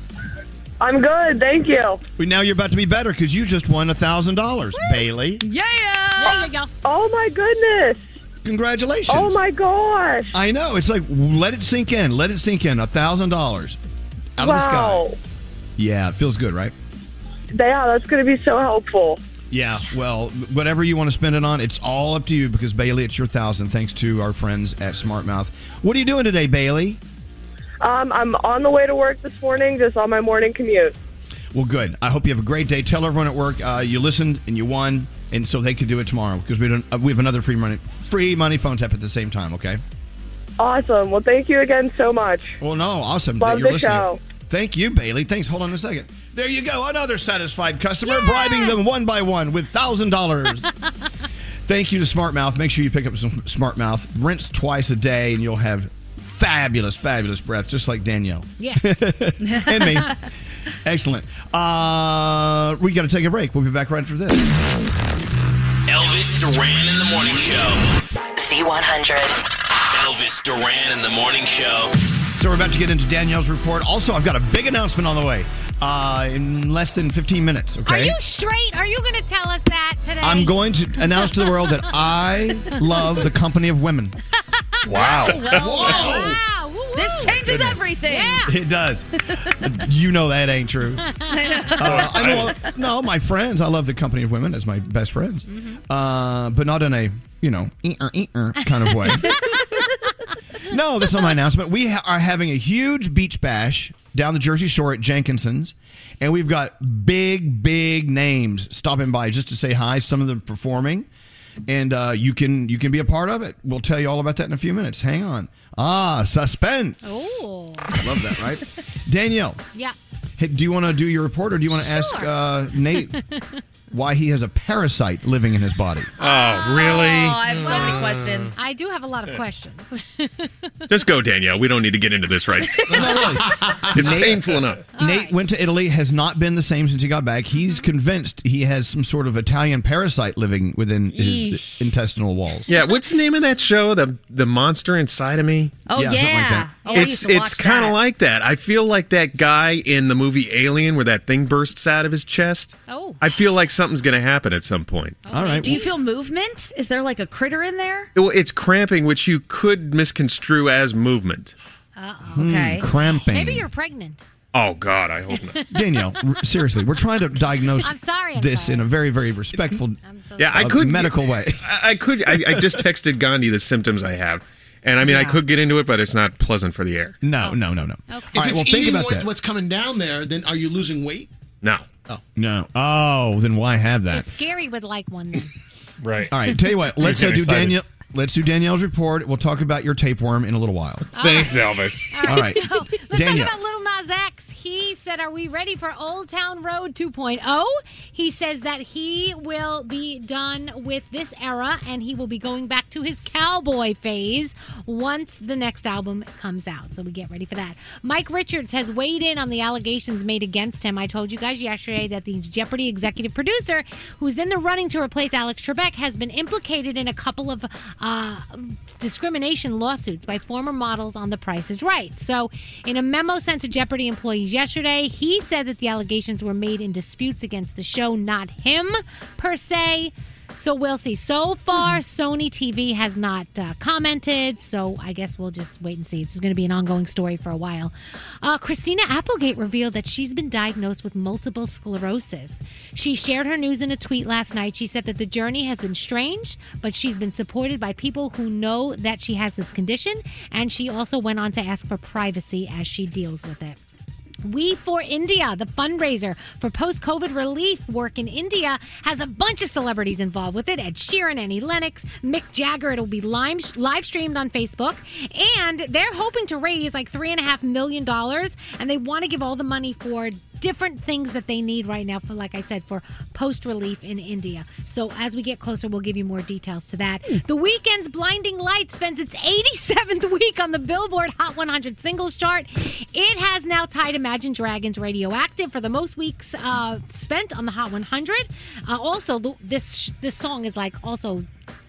I'm good, thank you. Well, now you're about to be better because you just won a $1,000, Bailey. Yeah! There you go. Oh my goodness. Congratulations. Oh my gosh. I know. It's like, let it sink in. Let it sink in. A $1,000 out of the sky. Yeah, it feels good, right? Yeah, that's going to be so helpful. Yeah, well, whatever you want to spend it on, it's all up to you because Bailey, it's your thousand. Thanks to our friends at SmartMouth. What are you doing today, Bailey? Um, I'm on the way to work this morning, just on my morning commute. Well, good. I hope you have a great day. Tell everyone at work uh, you listened and you won, and so they can do it tomorrow because we don't. Uh, we have another free money, free money phone tap at the same time. Okay. Awesome. Well, thank you again so much. Well, no, awesome. Love that you're the listening. show. Thank you, Bailey. Thanks. Hold on a second. There you go. Another satisfied customer, bribing them one by one with thousand dollars. Thank you to SmartMouth. Make sure you pick up some SmartMouth. Rinse twice a day, and you'll have fabulous, fabulous breath, just like Danielle. Yes. and me. Excellent. Uh, we got to take a break. We'll be back right after this. Elvis Duran in the morning show. Z100. Elvis Duran in the morning show. So we're about to get into Danielle's report. Also, I've got a big announcement on the way uh, in less than 15 minutes. Okay. Are you straight? Are you going to tell us that today? I'm going to announce to the world that I love the company of women. Wow. Wow. This changes Goodness. everything. It does. you know that ain't true. I know. Uh, I know, no, my friends. I love the company of women as my best friends, uh, but not in a you know kind of way. no, that's not my announcement. We ha- are having a huge beach bash down the Jersey Shore at Jenkinson's, and we've got big, big names stopping by just to say hi. Some of them performing, and uh, you can you can be a part of it. We'll tell you all about that in a few minutes. Hang on. Ah, suspense. Oh. Love that, right? Danielle, Yeah. Hey, do you want to do your report, or do you want to ask uh, Nate why he has a parasite living in his body? Oh, really? Oh, I have so many mm. questions. I do have a lot of questions. Just go, Danielle. We don't need to get into this right It's Nate- painful enough. Nate went to Italy, has not been the same since he got back. He's mm-hmm. convinced he has some sort of Italian parasite living within his intestinal walls. Yeah, what's the name of that show? The the monster inside of me. Oh, Yeah, something like that. Oh, it's it's kind of like that. I feel like that guy in the movie Alien, where that thing bursts out of his chest. Oh. I feel like something's going to happen at some point. All right. Do you feel movement? Is there like a critter in there? Well, it's cramping, which you could misconstrue as movement. Okay. Hmm, cramping. Maybe you're pregnant. Oh God, I hope not. Danielle, r- seriously, we're trying to diagnose I'm sorry, I'm this in a very, very respectful, yeah, I uh, could medical way. I, I could. I, I just texted Gandhi the symptoms I have, and I mean I could get into it, but it's not pleasant for the air. No, no, no, no. Okay. If All right, it's well, think eating about what- that. what's coming down there, then are you losing weight? No. Oh. No. Oh, then why have that? Scary would like one then. Right. All right. Tell you what. Let's uh, do getting excited. Danielle. Let's do Danielle's report. We'll talk about your tapeworm in a little while. Thanks, Elvis. All right. So let's Danielle. talk about Lil Nas X. He said, Are we ready for Old Town Road 2.0? He says that he will be done with this era and he will be going back to his cowboy phase once the next album comes out. So we get ready for that. Mike Richards has weighed in on the allegations made against him. I told you guys yesterday that the Jeopardy executive producer, who's in the running to replace Alex Trebek, has been implicated in a couple of uh, discrimination lawsuits by former models on The Price is Right. So, in a memo sent to Jeopardy employees yesterday, he said that the allegations were made in disputes against the show, not him per se. So we'll see. So far, Sony TV has not uh, commented. So I guess we'll just wait and see. This is going to be an ongoing story for a while. Uh, Christina Applegate revealed that she's been diagnosed with multiple sclerosis. She shared her news in a tweet last night. She said that the journey has been strange, but she's been supported by people who know that she has this condition. And she also went on to ask for privacy as she deals with it. We for India, the fundraiser for post COVID relief work in India, has a bunch of celebrities involved with it Ed Sheeran, Annie Lennox, Mick Jagger. It'll be live, live streamed on Facebook. And they're hoping to raise like $3.5 million. And they want to give all the money for different things that they need right now for like i said for post relief in india. So as we get closer we'll give you more details to that. The Weeknd's blinding light spends its 87th week on the billboard hot 100 singles chart. It has now tied imagine dragons radioactive for the most weeks uh, spent on the hot 100 uh, also the, this this song is like also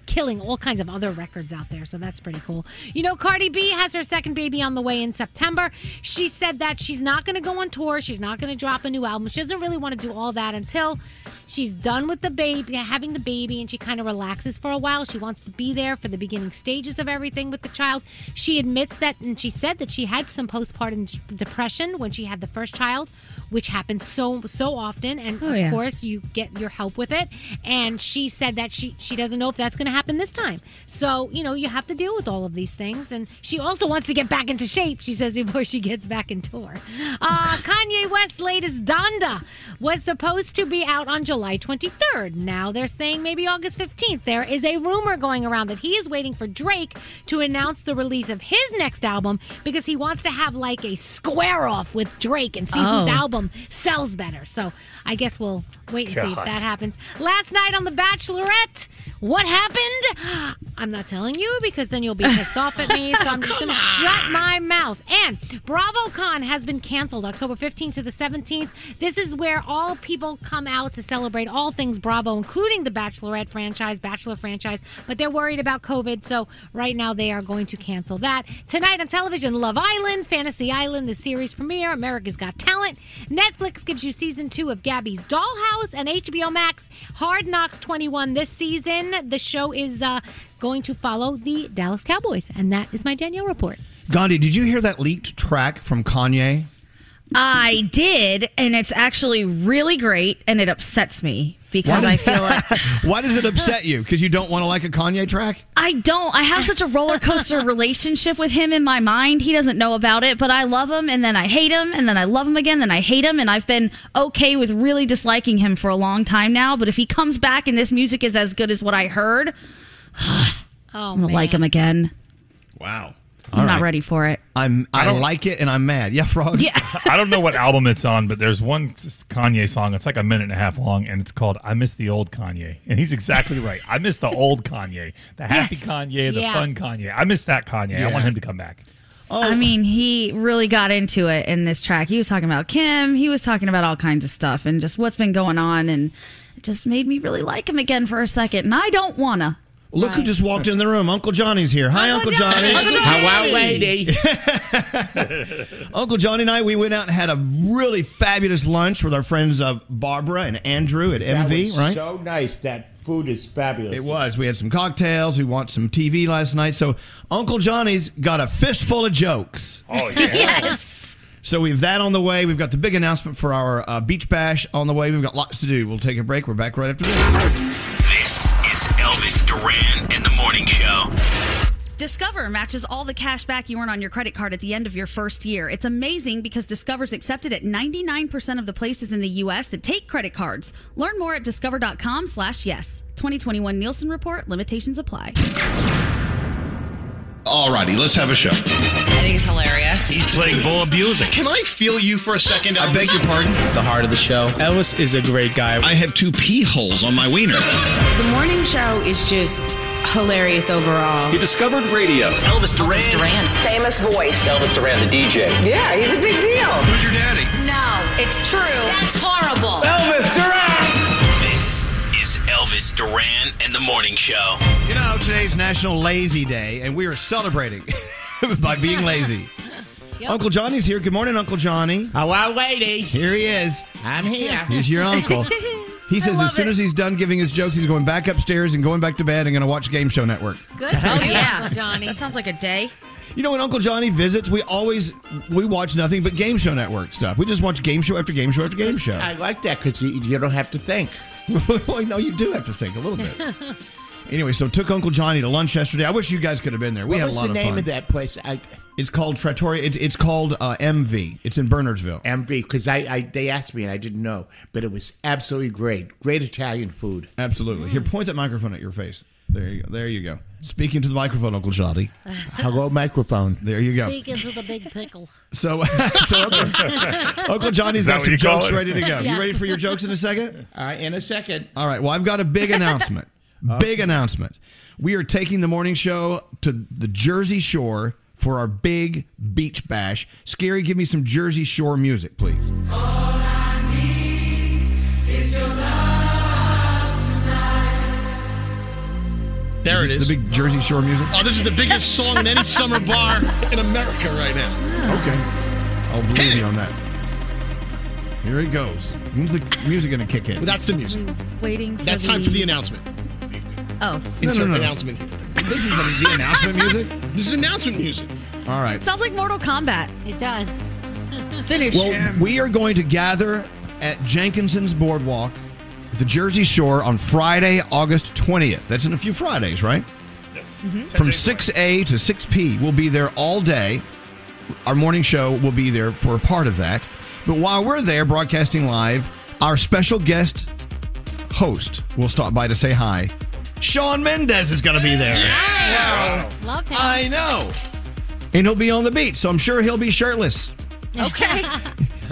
killing all kinds of other records out there. So that's pretty cool. You know, Cardi B has her second baby on the way in September. She said that she's not going to go on tour. She's not going to drop a new album. She doesn't really want to do all that until she's done with the baby, having the baby, and she kind of relaxes for a while. She wants to be there for the beginning stages of everything with the child. She admits that, and she said that she had some postpartum depression when she had the first child, which happens so so often. And Oh, of yeah. course, you get your help with it. And she said that she she doesn't know if that's going to happen this time. So you know you have to deal with all of these things. And she also wants to get back into shape. She says before she gets back in tour. Uh, Kanye West's latest Donda was supposed to be out on July 23rd. Now they're saying maybe August 15th. There is a rumor going around that he is waiting for Drake to announce the release of his next album because he wants to have like a square off with Drake and see Oh. whose album sells better. So I guess we'll wait and see if that happens. Last night on The Bachelorette, what happened? I'm not telling you because then you'll be pissed off at me. So I'm just going to shut my mouth. And BravoCon has been canceled October 15th to the 17th. This is where all people come out to celebrate all things Bravo, including the Bachelorette franchise, Bachelor franchise. But they're worried about COVID. So right now they are going to cancel that. Tonight on television, Love Island, Fantasy Island, the series premiere, America's Got Talent. Netflix gives you season two of Gabby's Dollhouse and HBO Max Hard Knocks 21 this season. The show is uh, going to follow the Dallas Cowboys. And that is my Danielle report. Gandhi, did you hear that leaked track from Kanye? I did, and it's actually really great, and it upsets me because I feel like Why does it upset you? Because you don't want to like a Kanye track? I don't. I have such a roller coaster relationship with him in my mind. He doesn't know about it, but I love him, and then I hate him, and then I love him again, then I hate him, and I've been okay with really disliking him for a long time now. But if he comes back and this music is as good as what I heard, Oh, I'm gonna like him again. Wow. I'm All not ready for it. I'm. I, don't- like it, and I'm mad. Yeah, frog. Yeah. I don't know what album it's on, but there's one Kanye song. It's like a minute and a half long, and it's called "I Miss the Old Kanye." And he's exactly right. I miss the old Kanye, the happy Yes. Kanye, the Yeah. fun Kanye. I miss that Kanye. I want him to come back. Oh. I mean, he really got into it in this track. He was talking about Kim. He was talking about all kinds of stuff and just what's been going on, and it just made me really like him again for a second. And I don't wanna. Look who just walked in the room. Uncle Johnny's here. Hi, Uncle Johnny. Uncle Johnny. How lady? Uncle Johnny and I, we went out and had a really fabulous lunch with our friends uh, Barbara and Andrew at That MV, right? So nice. That food is fabulous. It was. We had some cocktails. We watched some TV last night. So Uncle Johnny's got a fistful of jokes. Oh yes. So we've that on the way. We've got the big announcement for our uh, beach bash on the way. We've got lots to do. We'll take a break. We're back right after this. Elvis Duran and the Morning Show. Discover matches all the cash back you earn on your credit card at the end of your first year. It's amazing because Discover's accepted at 99% of the places in the U.S. that take credit cards. Learn more at discover.com slash yes. 2021 Nielsen Report. Limitations apply. Alrighty, let's have a show. I think he's hilarious. He's playing bull abusing. Can I feel you for a second? I beg your pardon? The heart of the show. Elvis is a great guy. I have two pee holes on my wiener. The morning show is just hilarious overall. He discovered radio. Elvis Duran. Elvis Duran. Famous voice. Elvis Duran, the DJ. Yeah, he's a big deal. Who's your daddy? No, it's true. That's horrible. Elvis Duran. This Elvis Duran and the Morning Show. You know, today's National Lazy Day, and we are celebrating by being lazy. Uncle Johnny's here. Good morning, Uncle Johnny. Hello, lady. Here he is. I'm here. He's your uncle. He says as soon as he's done giving his jokes, he's going back upstairs and going back to bed and going to watch Game Show Network. Good for Oh, you, yeah. Uncle Johnny. That sounds like a day. You know, when Uncle Johnny visits, we always we watch nothing but Game Show Network stuff. We just watch Game Show after Game Show after Game Show. I like that because you, you don't have to think. well, no, you do have to think a little bit. Anyway, so took Uncle Johnny to lunch yesterday. I wish you guys could have been there. We what had a lot the of name fun. of that place? I, It's called Trattoria. It's, it's called uh, MV. It's in Bernardsville. MV, because I, I they asked me and I didn't know, but it was absolutely great. Great Italian food. Absolutely. Here, point that microphone at your face. There you go. There you go. Speaking to the microphone, Uncle Johnny. Hello, microphone. There you go. Speaking to the big pickle. So, so Uncle, Uncle Johnny's Is that got some jokes ready to go. Yes. You ready for your jokes in a second? Uh, in a second. All right. Well, I've got a big announcement. Big announcement. We are taking the morning show to the Jersey Shore for our big beach bash. Skeery, give me some Jersey Shore music, please. There is it this is. The big Jersey Shore music. Oh, this is the biggest song in any summer bar in America right now. Okay. I'll believe you on that. Here it goes. When's the music going to kick in? Well, that's the music. Waiting for That's the... time for the announcement. Oh. Insert no, no. announcement. This is the, the announcement music? This is announcement music. All right. Sounds like Mortal Kombat. It does. Finish Well, him. we are going to gather at Jenkinson's Boardwalk at the Jersey Shore on Friday, August 20th. That's in a few Fridays, right? Mm-hmm. From 6A to 6P. We'll be there all day. Our morning show will be there for a part of that. But while we're there broadcasting live, our special guest host will stop by to say hi. Shawn Mendes is going to be there. Wow, Love him. I know. And he'll be on the beach, so I'm sure he'll be shirtless. Okay.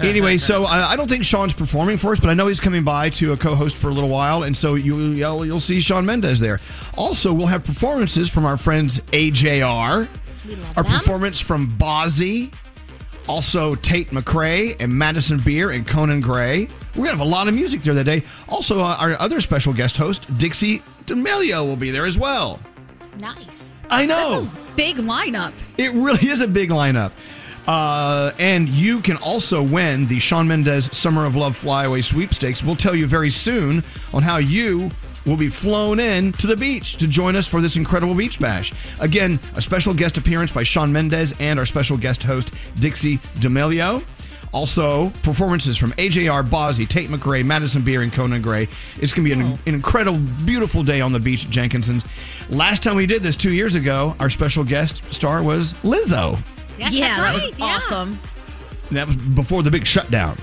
anyway, so I, I don't think Shawn's performing for us, but I know he's coming by to a co-host for a little while, and so you, you'll, you'll see Shawn Mendes there. Also, we'll have performances from our friends AJR, We love our them. performance from Bazzi, also Tate McRae and Madison Beer and Conan Gray. We're gonna have a lot of music there that day. Also, uh, our other special guest host Dixie D'Amelio will be there as well. Nice. I know. Big lineup. It really is a big lineup. Uh, and you can also win the Shawn Mendes Summer of Love Flyaway Sweepstakes. We'll tell you very soon on how you will be flown in to the beach to join us for this incredible beach bash. Again, a special guest appearance by Shawn Mendes and our special guest host, Dixie D'Amelio. Also, performances from AJR, Bazzi, Tate McRae, Madison Beer, and Conan Gray. It's going to be an, an incredible, beautiful day on the beach at Jenkinson's. Last time we did this two years ago, our special guest star was Lizzo. Yes, yeah, that's that right. was yeah. awesome. And that was before the big shutdown.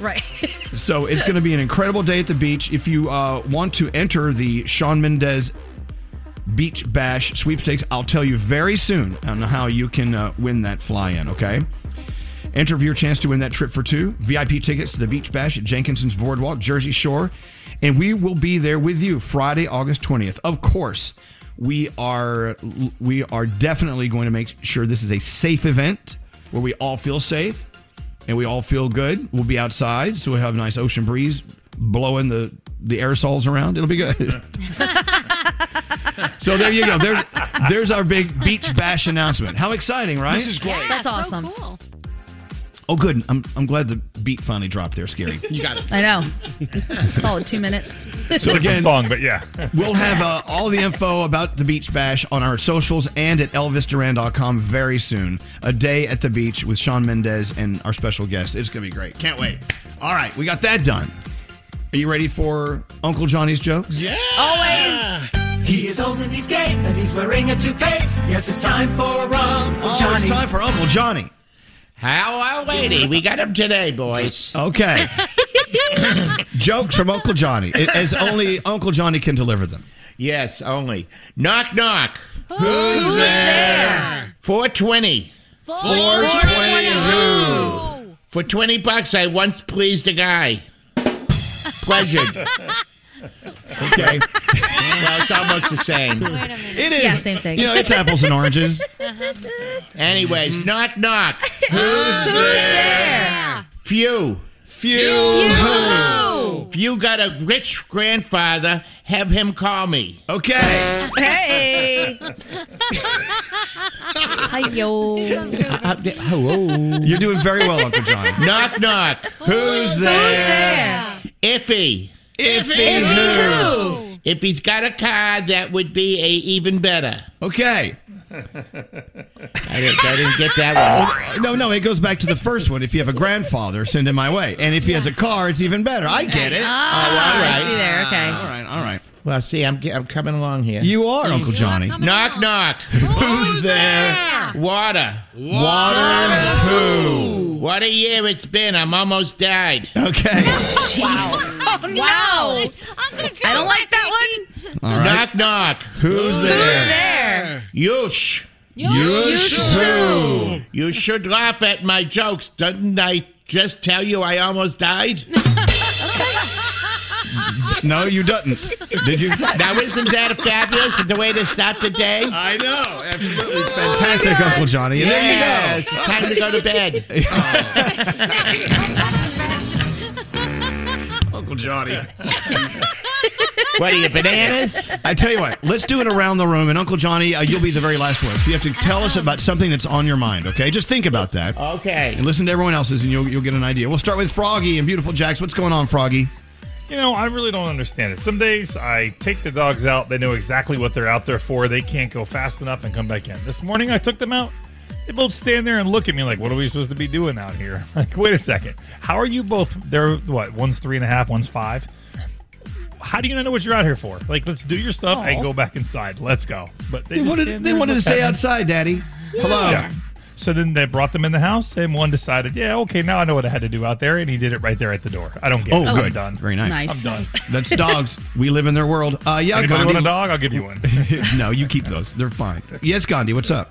Right. So it's going to be an incredible day at the beach. If you uh, want to enter the Shawn Mendes Beach Bash sweepstakes. I'll tell you very soon on how you can uh, win that fly in, okay? Enter for your chance to win that trip for two. VIP tickets to the Beach Bash at Jenkinson's Boardwalk, Jersey Shore. And we will be there with you Friday, August 20th. Of course, we are we are definitely going to make sure this is a safe event where we all feel safe and we all feel good. We'll be outside, so we'll have a nice ocean breeze blowing the the aerosols around. It'll be good. so there you go. There's there's our big beach bash announcement. How exciting, right? This is great. That's awesome. Oh, good. I'm, I'm glad the beat finally dropped there, Skeery. You got it. I know. Solid two minutes. So Different again, song, but yeah. we'll have uh, all the info about the beach bash on our socials and at elvisduran.com very soon. A day at the beach with Shawn Mendes and our special guest. It's going to be great. Can't wait. All right, we got that done. Are you ready for Uncle Johnny's jokes? Yeah. Always. He is old and he's gay and he's wearing a toupee. Yes, it's time for Uncle Oh, Johnny. it's time for Uncle Johnny. How are lady? We got him today, boys. Okay. Jokes from Uncle Johnny, as only Uncle Johnny can deliver them. Yes, only. Knock, knock. Who's there? 420. 420 who? For 20 bucks, I once pleased a guy. Pleasured. okay. well, it's almost the same. It is. Yeah, same thing. You know, it's apples and oranges. Anyways, knock, knock. Who's there? Few. Few. Few. Few got a rich grandfather. Have him call me. Okay. Hey. Hi-yo. Uh, hello. You're doing very well, Uncle Johnny. Knock, knock. Who's there? Iffy. Iffy who? If he's got a car, that would be a even better. Okay. I didn't, I didn't get that one. No, no, it goes back to the first one. If you have a grandfather, send him my way. And if he has a car, it's even better. I get it. Ah, Oh, all right. I see there. Okay. All right, all right. Well, see, I'm I'm coming along here. You are Uncle Johnny. knock, knock. Who's there? Water. Water who? What a year it's been. I'm almost died. Okay. Oh, no. I don't like that one. All right. Knock, knock. Who's there? Who's There. Yush. Yush who? You should laugh at my jokes. Didn't I just tell you I almost died? No, you didn't. Did you? Now, isn't that fabulous? The way to start the day? I know. Absolutely fantastic, Uncle Johnny. And Yeah, there it's time to go to bed. you go. Uncle Johnny. What are you, bananas? I tell you what, let's do it around the room. And Uncle Johnny, uh, you'll be the very last one. So you have to tell us about something that's on your mind, okay? Just think about that. Okay. And listen to everyone else's, and you'll, you'll get an idea. We'll start with Froggy and Beautiful Jax. What's going on, Froggy? You know, I really don't understand it. Some days I take the dogs out, they know exactly what they're out there for. They can't go fast enough and come back in. This morning I took them out. They both stand there and look at me like, what are we supposed to be doing out here? Like, wait a second. How are you both? They're what? One's three and a half, one's five. How do you not know what you're out here for? Like, let's do your stuff and go back inside. Let's go. But they, They just wanted, they wanted to stay me. outside, Daddy. Hello. Yeah. So then they brought them in the house, and one decided, yeah, okay, now I know what I had to do out there, and he did it right there at the door. I don't get Oh, it. good. I'm done. Very nice. Nice. I'm done. That's dogs. We live in their world. Uh, yeah, Anybody Gandhi. want a dog? I'll give you one. no, you keep those. They're fine. Yes, Gandhi, what's up?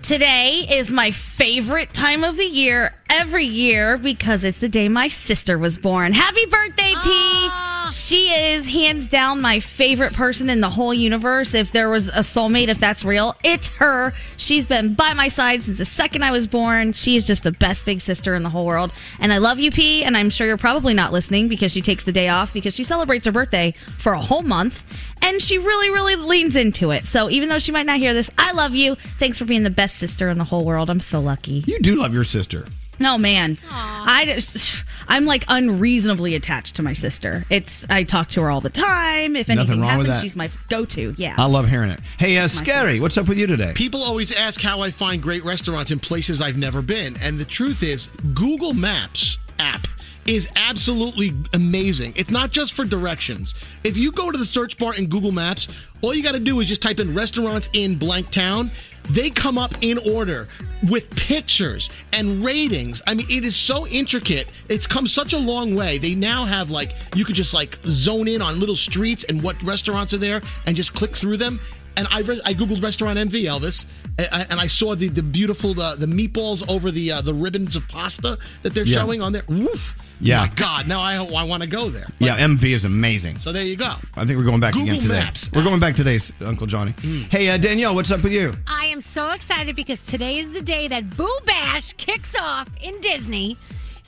Today is my favorite time of the year every year because it's the day my sister was born. Happy birthday, P! Ah. She is hands down my favorite person in the whole universe. If there was a soulmate, if that's real, it's her. She's been by my side since the second I was born. She is just the best big sister in the whole world. And I love you, P. And I'm sure you're probably not listening because she takes the day off because she celebrates her birthday for a whole month. And she really, really leans into it. So even though she might not hear this, I love you. Thanks for being the best sister in the whole world. I'm so lucky. You do love your sister. No man, I just I'm like unreasonably attached to my sister. It's I talk to her all the time. If Nothing anything wrong happens, she's my go-to. Yeah. I love hearing it. Hey, uh, Skeery, what's up with you today? People always ask how I find great restaurants in places I've never been. And the truth is, Google Maps app is absolutely amazing. It's not just for directions. If you go to the search bar in Google Maps, all you got to do is just type in restaurants in blank town. They come up in order with pictures and ratings. I mean, it is so intricate. It's come such a long way. They now have like you could just like zone in on little streets and what restaurants are there and just click through them. And I re- I googled restaurant envy, Elvis, and I, and I saw the the beautiful the, the meatballs over the uh, the ribbons of pasta that they're Yeah. showing on there. Woof! Yeah. My God, now I I want to go there. Yeah, MV is amazing. So there you go. I think we're going back Google again today. Maps. We're going back today, Uncle Johnny. Hey, uh, Danielle, what's up with you? I am so excited because today is the day that Boo Bash kicks off in Disney.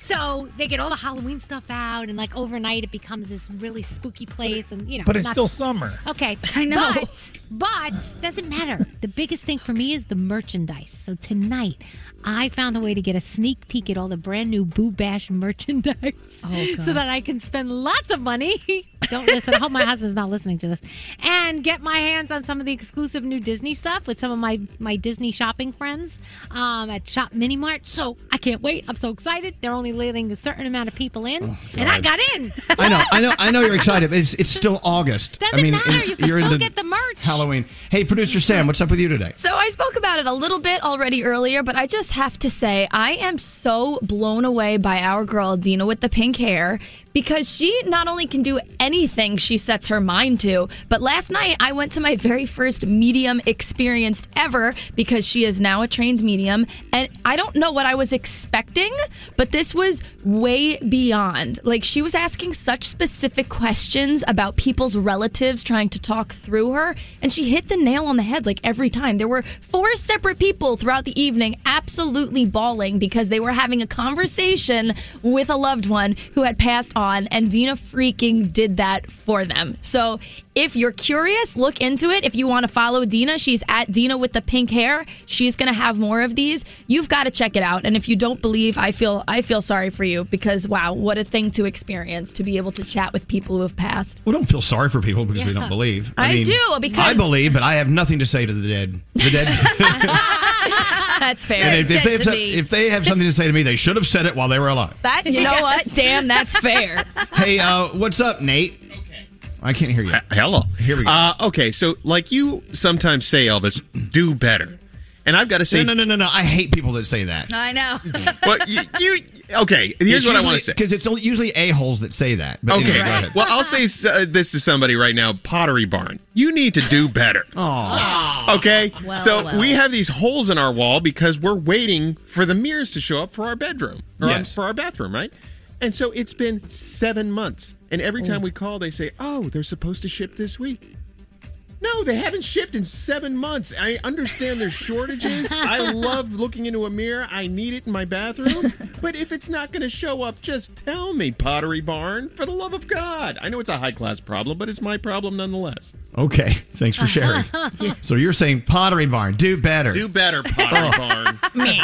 So they get all the Halloween stuff out, and like overnight, it becomes this really spooky place, and you know. But it's still summer. Okay, I know. But, but doesn't matter. The biggest thing for me is the merchandise. So tonight, I found a way to get a sneak peek at all the brand new Boo Bash merchandise, so that I can spend lots of money. Don't listen. I hope my husband's not listening to this, and get my hands on some of the exclusive new Disney stuff with some of my my Disney shopping friends um, at Shop Mini Mart. So I can't wait. I'm so excited. They're only letting a certain amount of people in, and I got in. I know, I know, I know you're excited. But it's it's still August. Doesn't I mean, matter. and You can you're still in get the merch. Halloween. Hey, producer Sam, what's up with you today? So I spoke about it a little bit already earlier, but I just have to say I am so blown away by our girl Dina with the pink hair because she not only can do anything she sets her mind to, but last night I went to my very first medium experience ever because she is now a trained medium and I don't know what I was expecting, but this was way beyond. Like she was asking such specific questions about people's relatives trying to talk through her and she hit the nail on the head like every time. There were four separate people throughout the evening absolutely bawling because they were having a conversation with a loved one who had passed on and Dina freaking did that for them. So if you're curious, look into it. If you want to follow Dina, she's at Dina with the pink hair. She's going to have more of these. You've got to check it out. And if you don't believe, I feel I feel sorry for you because wow, what a thing to experience to be able to chat with people who have passed. We don't feel sorry for people because they Yeah. don't believe. I do, because- I believe, but I have nothing to say to the dead. The dead. That's fair. and if, if, they have, some- if they have something to say to me, they should have said it while they were alive. that you know what? Damn, that's fair. Hey, uh, what's up, Nate? I can't hear you. Hello. Here we go. Uh, okay, so like you sometimes say, Elvis, do better. And I've got to say, no, no, no, no, no. I hate people that say that. I know. well, you, you okay? Here's what I want to say. because it's usually a holes that say that. But Okay, anyway, go well, I'll say uh, this to somebody right now: Pottery Barn, you need to do better. Okay, Well, so well. we have these holes in our wall because we're waiting for the mirrors to show up for our bedroom or Yes. for our bathroom, right? And so it's been seven months, and every time we call, they say, "Oh, they're supposed to ship this week." No, they haven't shipped in seven months. I understand there's shortages. I love looking into a mirror. I need it in my bathroom. But if it's not going to show up, just tell me, Pottery Barn, for the love of God. I know it's a high class problem, but it's my problem nonetheless. Okay, thanks for sharing. So you're saying Pottery Barn, do better. Do better, Pottery Oh. Barn.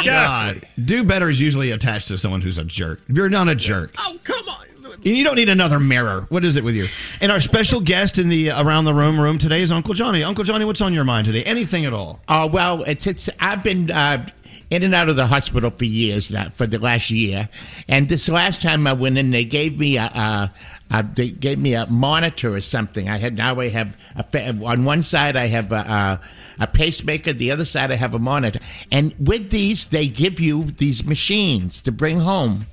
God. Do better is usually attached to someone who's a jerk. You're not a jerk. Oh, come on. You don't need another mirror. What is it with you? And our special guest in the around the room room today is Uncle Johnny. Uncle Johnny, what's on your mind today? Anything at all? Oh well, it's it's. I've been uh, in and out of the hospital for years now, for the last year, and this last time I went in, they gave me a, a, a they gave me a monitor or something. I had now I have a, on one side I have a, a, a pacemaker, the other side I have a monitor, and with these they give you these machines to bring home,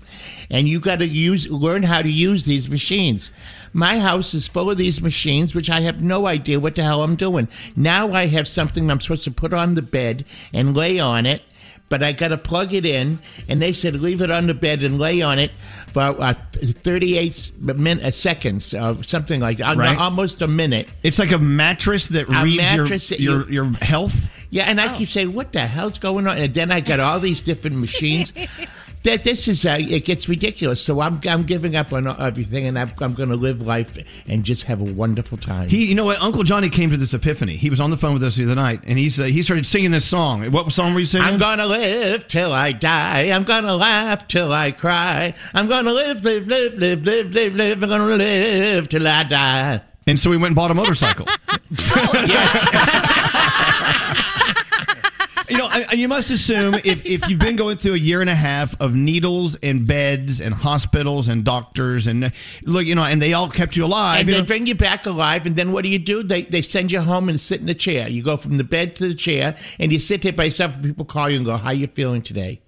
and you got to use learn how to use these machines. My house is full of these machines, which I have no idea what the hell I'm doing. Now I have something I'm supposed to put on the bed and lay on it, but I got to plug it in, and they said leave it on the bed and lay on it for uh, 38 min- uh, seconds, uh, something like that, Right. almost a minute. It's like a mattress that A reads mattress that your, you- your your health. Yeah, and I keep saying, "What the hell's going on?" And then I got all these different machines. that this is uh, it gets ridiculous. So I'm I'm giving up on everything, and I'm, I'm going to live life and just have a wonderful time. He, you know what? Uncle Johnny came to this epiphany. He was on the phone with us the other night, and he said he started singing this song. What song were you singing? I'm gonna live till I die. I'm gonna laugh till I cry. I'm gonna live, live, live, live, live, live, live. I'm gonna live till I die. And so we went and bought a motorcycle. You know, I, you must assume if, if you've been going through a year and a half of needles and beds and hospitals and doctors and look, you know, and they all kept you alive. And you they know, bring you back alive, and then what do you do? They they send you home and sit in the chair. You go from the bed to the chair, and you sit there by yourself. And people call you and go, "How are you feeling today?"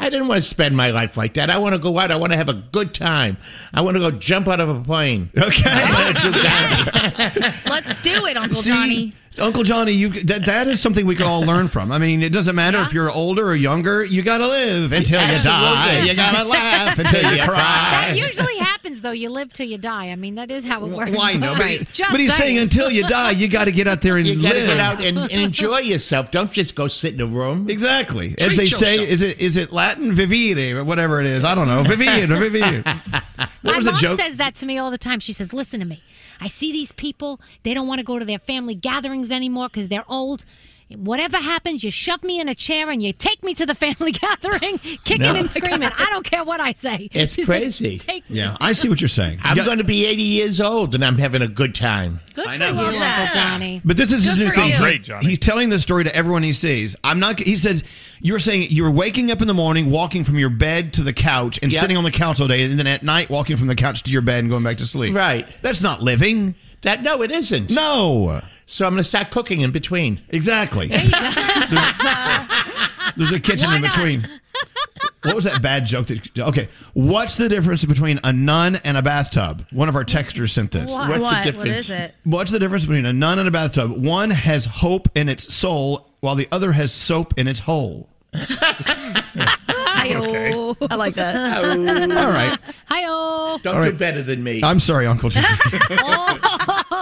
I didn't want to spend my life like that. I want to go out. I want to have a good time. I want to go jump out of a plane. Okay. Let's do it, Uncle See, Johnny. Uncle Johnny, you that, that is something we could all learn from. I mean, it doesn't matter if you're older or younger. You gotta live until you die. You gotta laugh until you cry. That usually happens, though. You live till you die. I mean, that is how it works. Why no? But, Just but he's saying until you die, you got to get out there and You live. gotta get out and, and enjoy yourself. Don't just go sit in a room. Exactly. As Treat they say, yourself. is it is it Latin vivere or whatever it is? I don't know. Vivere, vivere. What My was the mom joke? says that to me all the time. She says, "Listen to me. I see these people. They don't want to go to their family gatherings anymore because they're old. Whatever happens, you shove me in a chair and you take me to the family gathering, kicking No. and screaming. I don't care what I say. It's She crazy. Take me. Yeah, I see what you're saying. I'm Yeah. going to be 80 years old and I'm having a good time. Good for you, Uncle Johnny. But this is his new thing. Great, Johnny. He's telling this story to everyone he sees. I'm not. He says you were saying you were waking up in the morning, walking from your bed to the couch, and Yep. sitting on the couch all day, and then at night walking from the couch to your bed and going back to sleep. Right. That's not living. That no, it isn't. No. So I'm going to start cooking in between. Exactly. There's a kitchen Why in not? between. What was that bad joke? That, okay, what's the difference between a nun and a bathtub? One of our texters sent this. What? What's the what? What difference? is it? What's the difference between a nun and a bathtub? One has hope in its soul, while the other has soap in its hole. Hi-oh. I like that. All right. Hi-oh. Don't All do better than me. I'm sorry, Uncle Jim.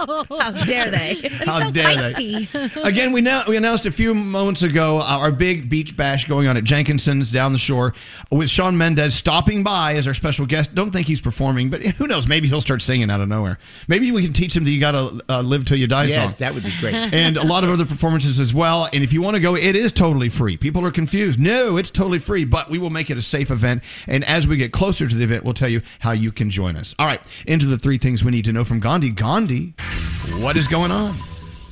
How dare they? How so dare they? Again, we now we announced a few moments ago uh, our big beach bash going on at Jenkinson's down the shore with Shawn Mendes stopping by as our special guest. Don't think he's performing, but who knows? Maybe he'll start singing out of nowhere. Maybe we can teach him that you got to uh, live till you die yes, song. that would be great. and a lot of other performances as well. And if you want to go, it is totally free. People are confused. No, it's totally free, but we will make it a safe event. And as we get closer to the event, we'll tell you how you can join us. All right, into the three things we need to know from Gandhi. Gandhi, what is going on?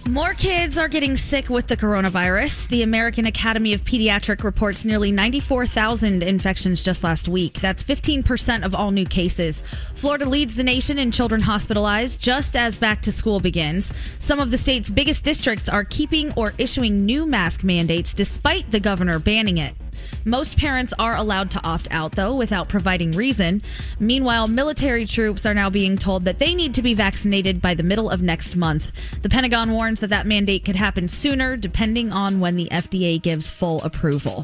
More kids are getting sick with the coronavirus. The American Academy of Pediatric reports nearly 94,000 infections just last week. That's 15% of all new cases. Florida leads the nation in children hospitalized just as back to school begins. Some of the state's biggest districts are keeping or issuing new mask mandates despite the governor banning it. Most parents are allowed to opt out, though, without providing reason. Meanwhile, military troops are now being told that they need to be vaccinated by the middle of next month. The Pentagon warns that that mandate could happen sooner, depending on when the FDA gives full approval.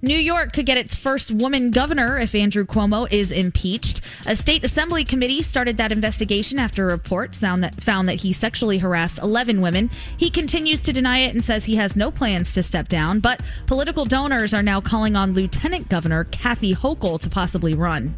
New York could get its first woman governor if Andrew Cuomo is impeached. A state assembly committee started that investigation after a report found that, found that he sexually harassed 11 women. He continues to deny it and says he has no plans to step down, but political donors are now calling on Lieutenant Governor Kathy Hochul to possibly run.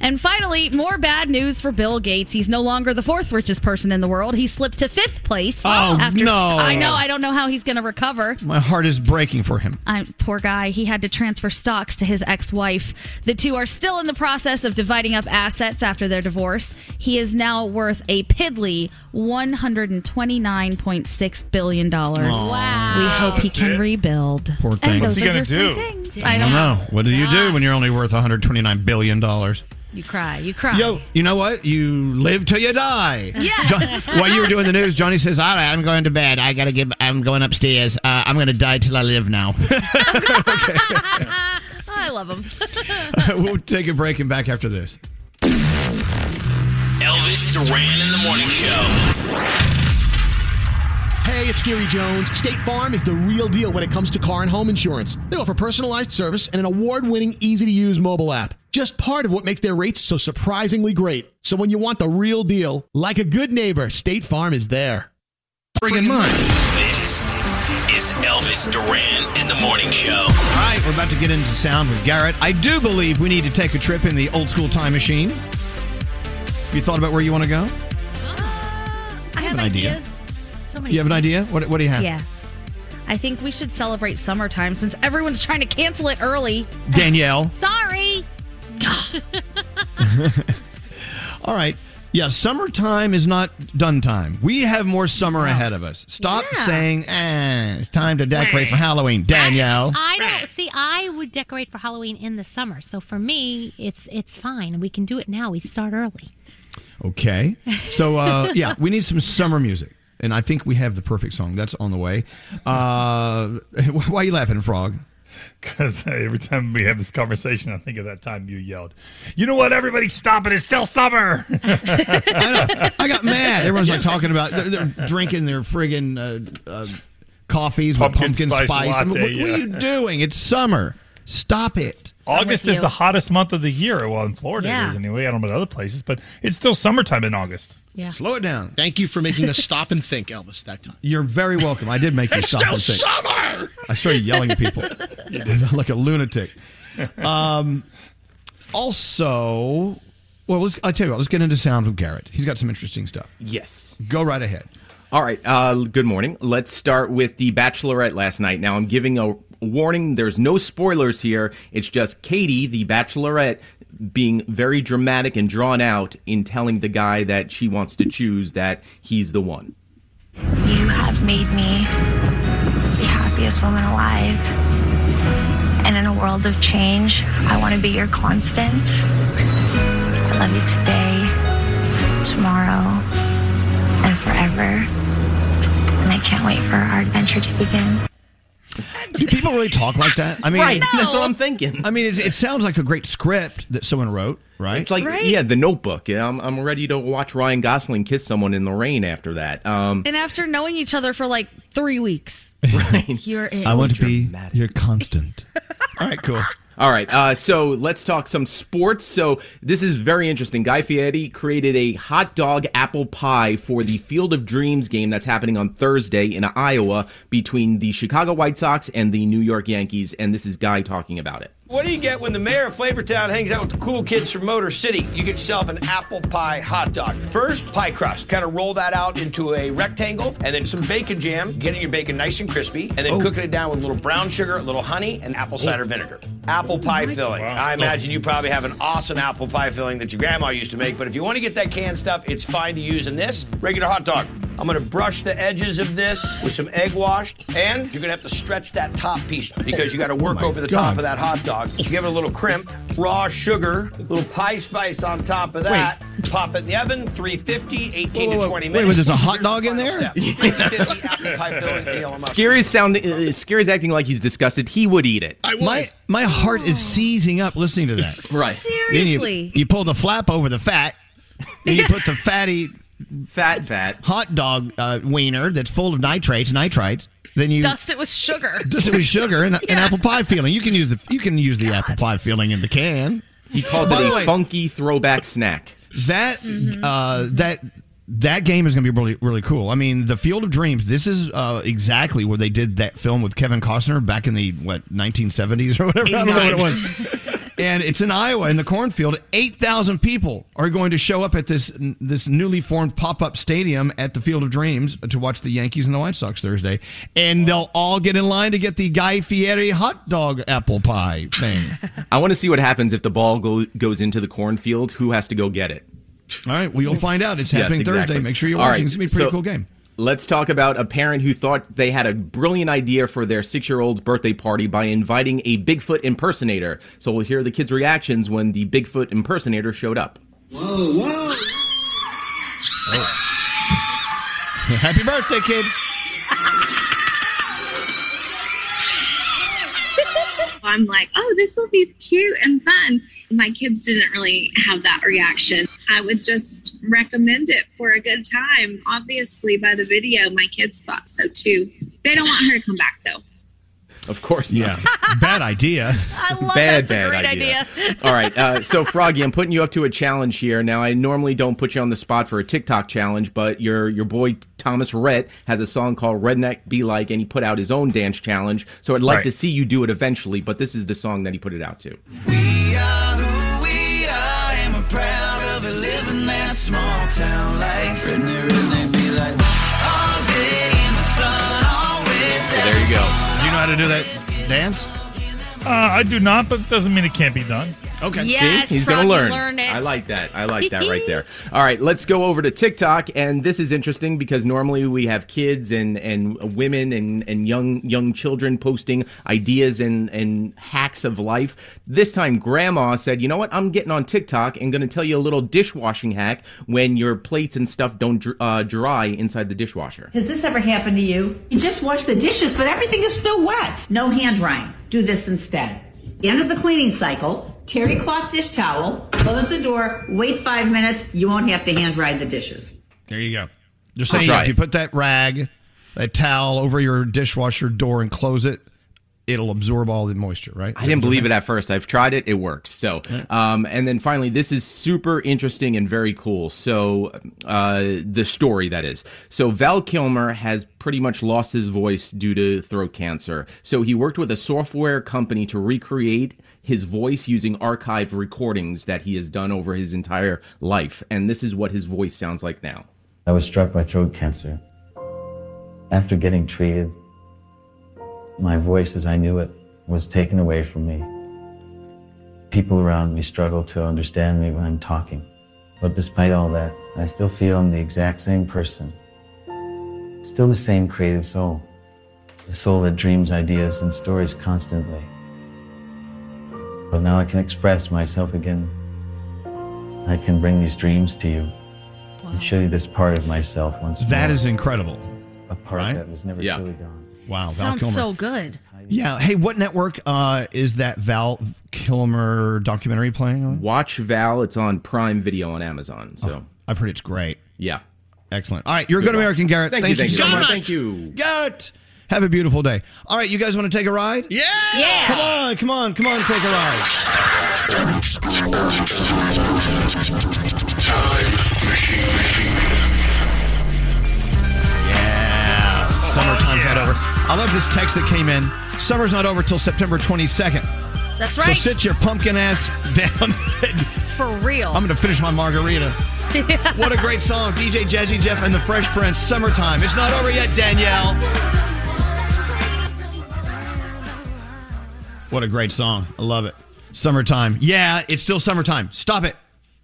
And finally, more bad news for Bill Gates. He's no longer the fourth richest person in the world. He slipped to fifth place. Oh, after no. I know. I don't know how he's going to recover. My heart is breaking for him. I, poor guy. He had to transfer stocks to his ex wife. The two are still in the process of dividing up assets after their divorce. He is now worth a piddly $129.6 billion. Wow. We hope he That's can it? rebuild. Poor thing. And What's he are gonna do? three things. I don't know. What do you do when you're only worth 129 billion dollars? You cry. You cry. Yo, you know what? You live till you die. Yes. John, while you were doing the news, Johnny says, "All right, I'm going to bed. I gotta get. I'm going upstairs. Uh, I'm going to die till I live now." I love him. we'll take a break and back after this. Elvis Duran in the morning show. Hey, it's Gary Jones. State Farm is the real deal when it comes to car and home insurance. They offer personalized service and an award winning, easy to use mobile app. Just part of what makes their rates so surprisingly great. So when you want the real deal, like a good neighbor, State Farm is there. Bring in mine. This is Elvis Duran in the morning show. All right, we're about to get into sound with Garrett. I do believe we need to take a trip in the old school time machine. Have you thought about where you want to go? Uh, I have an idea. ideas. So many You have an idea? What, what do you have? Yeah. I think we should celebrate summertime since everyone's trying to cancel it early. Danielle. Sorry. All right. Yeah, summertime is not done time. We have more summer ahead of us. Stop Yeah. saying, eh, it's time to decorate for Halloween. Danielle. I don't see. I would decorate for Halloween in the summer. So for me, it's it's fine. We can do it now. We start early. Okay. So, uh, yeah, we need some summer music. And I think we have the perfect song. That's on the way. Uh, why are you laughing, Frog? Because every time we have this conversation, I think of that time you yelled, "You know what? Everybody, stop it! It's still summer." I got mad. Everyone's like talking about they're, they're drinking their friggin' uh, uh, coffees with Pumpkin pumpkin spice spice. I mean, latte, what, what are you doing? It's summer. Stop it. August is the hottest month of the year. Well, in Florida Yeah. it is anyway. I don't know about other places, but it's still summertime in August. Yeah. Slow it down. Thank you for making us stop and think, Elvis, that time. You're very welcome. I did make you stop still and think. summer! I started yelling at people like a lunatic. Um, also, well, let's, I'll tell you what. Let's get into sound with Garrett. He's got some interesting stuff. Yes. Go right ahead. All right. Uh, good morning. Let's start with the Bachelorette last night. Now, I'm giving a warning. There's no spoilers here. It's just Katie, the Bachelorette, being very dramatic and drawn out in telling the guy that she wants to choose that he's the one. You have made me the happiest woman alive. And in a world of change, I want to be your constant. I love you today, tomorrow, and forever. And I can't wait for our adventure to begin. Do people really talk like that? I mean, Right, that's what I'm thinking. I mean, it, it sounds like a great script that someone wrote, right? It's like, yeah, the notebook. Yeah, I'm, I'm ready to watch Ryan Gosling kiss someone in the rain after that. Um, And after knowing each other for like three weeks, right? you're in. I want to be your constant. All right, cool. All right, uh, so let's talk some sports. So this is very interesting. Guy Fieri created a hot dog apple pie for the Field of Dreams game that's happening on Thursday in Iowa between the Chicago White Sox and the New York Yankees. And this is Guy talking about it. What do you get when the mayor of Flavortown hangs out with the cool kids from Motor City? You get yourself an apple pie hot dog. First, pie crust. Kind of roll that out into a rectangle, and then some bacon jam, getting your bacon nice and crispy, and then Oh. cooking it down with a little brown sugar, a little honey, and apple cider vinegar. Apple pie filling. I imagine you probably have an awesome apple pie filling that your grandma used to make, but if you want to get that canned stuff, it's fine to use in this regular hot dog. I'm gonna brush the edges of this with some egg wash, and you're gonna have to stretch that top piece because you gotta work over the top of that hot dog. You give it a little crimp, raw sugar, a little pie spice on top of that. Pop it in the oven, 350, 18 Whoa, whoa, to 20 minutes. wait, there's a hot dog in there? step. 350 apple pie filling and yellow mustard. Skeery's sounding. Uh, Skeery's acting like he's disgusted. He would eat it. I would. My my heart is seizing up listening to that. Right. Then you, Seriously. you pull the flap over the fat, then you put the fatty fat fat hot dog uh, wiener that's full of nitrates, nitrites. Then you Dust it with sugar. dust it with sugar and, and apple pie filling. You can use the you can use the apple pie filling in the can. He calls By it a way, funky throwback snack. That uh, that that game is going to be really really cool. I mean, the Field of Dreams. This is uh, exactly where they did that film with Kevin Costner back in the what 1970s or whatever. I don't know what it was. And it's in Iowa in the cornfield. Eight thousand people are going to show up at this this newly formed pop up stadium at the Field of Dreams to watch the Yankees and the White Sox Thursday, and they'll all get in line to get the Guy Fieri hot dog apple pie thing. I want to see what happens if the ball go, goes into the cornfield. Who has to go get it? All right, well you'll find out. It's Yes, happening exactly. Thursday. Make sure you're watching. right, It's gonna be a pretty so cool game. Let's talk about a parent who thought they had a brilliant idea for their six year old's birthday party by inviting a Bigfoot impersonator. So we'll hear the kids' reactions when the Bigfoot impersonator showed up. Whoa, whoa. Oh. Happy birthday, kids. I'm like, oh, this will be cute and fun. My kids didn't really have that reaction. I would just recommend it for a good time. Obviously, by the video, my kids thought so too. They don't want her to come back though. Of course, yeah. bad idea. I love bad, that's a bad great idea. idea. All right, uh, so Froggy, I'm putting you up to a challenge here. Now, I normally don't put you on the spot for a TikTok challenge, but your your boy Thomas Rhett has a song called "Redneck Be Like," and he put out his own dance challenge. So I'd like Right. to see you do it eventually. But this is the song that he put it out to. Small town life. Redneck, redneck, be like all day in the sun, always. So there you go. Do you know how to do that dance? Uh, I do not, but it doesn't mean it can't be done. Okay. Yes, See? He's gonna learn. learned it. I like that. I like that right there. All right, let's go over to TikTok, and this is interesting because normally we have kids and and women and and young young children posting ideas and and hacks of life. This time, Grandma said, "You know what? I'm getting on TikTok and going to tell you a little dishwashing hack when your plates and stuff don't dr- uh, dry inside the dishwasher." Has this ever happened to you? You just wash the dishes, but everything is still wet. No hand drying. Do this instead. End of the cleaning cycle. Terry cloth dish towel. Close the door. Wait five minutes. You won't have to hand dry the dishes. There you go. They're saying if you put that rag, that towel over your dishwasher door and close it, it'll absorb all the moisture, right? I didn't believe it at first. I've tried it; it works. So, um, and then finally, this is super interesting and very cool. So, uh, the story that is. So, Val Kilmer has pretty much lost his voice due to throat cancer. So, he worked with a software company to recreate his voice using archived recordings that he has done over his entire life, and this is what his voice sounds like now. I was struck by throat cancer. After getting treated, my voice as I knew it was taken away from me. People around me struggle to understand me when I'm talking. But despite all that, I still feel I'm the exact same person. Still the same creative soul. The soul that dreams ideas and stories constantly. But now I can express myself again. I can bring these dreams to you and show you this part of myself once more. That is incredible. A part that was never Yeah. truly gone. Wow, Val Sounds Kilmer. so good. Yeah. Hey, what network uh, is that Val Kilmer documentary playing on? Watch Val. It's on Prime Video on Amazon. So I've heard it's great. Yeah. Excellent. All right, you're a good American, Garrett. Thank, Thank, you, thank you, so so much. much. Thank you. Garrett, have a beautiful day. All right, you guys want to take a ride? Yeah. Yeah. Come on, come on, come on, take a ride. Yeah. Summertime's not over. I love this text that came in. Summer's not over till September 22nd. That's right. So sit your pumpkin ass down. For real. I'm going to finish my margarita. What a great song. DJ Jazzy Jeff and the Fresh Prince. Summertime. It's not over yet, Danielle. What a great song. I love it. Summertime. Yeah, it's still summertime. Stop it.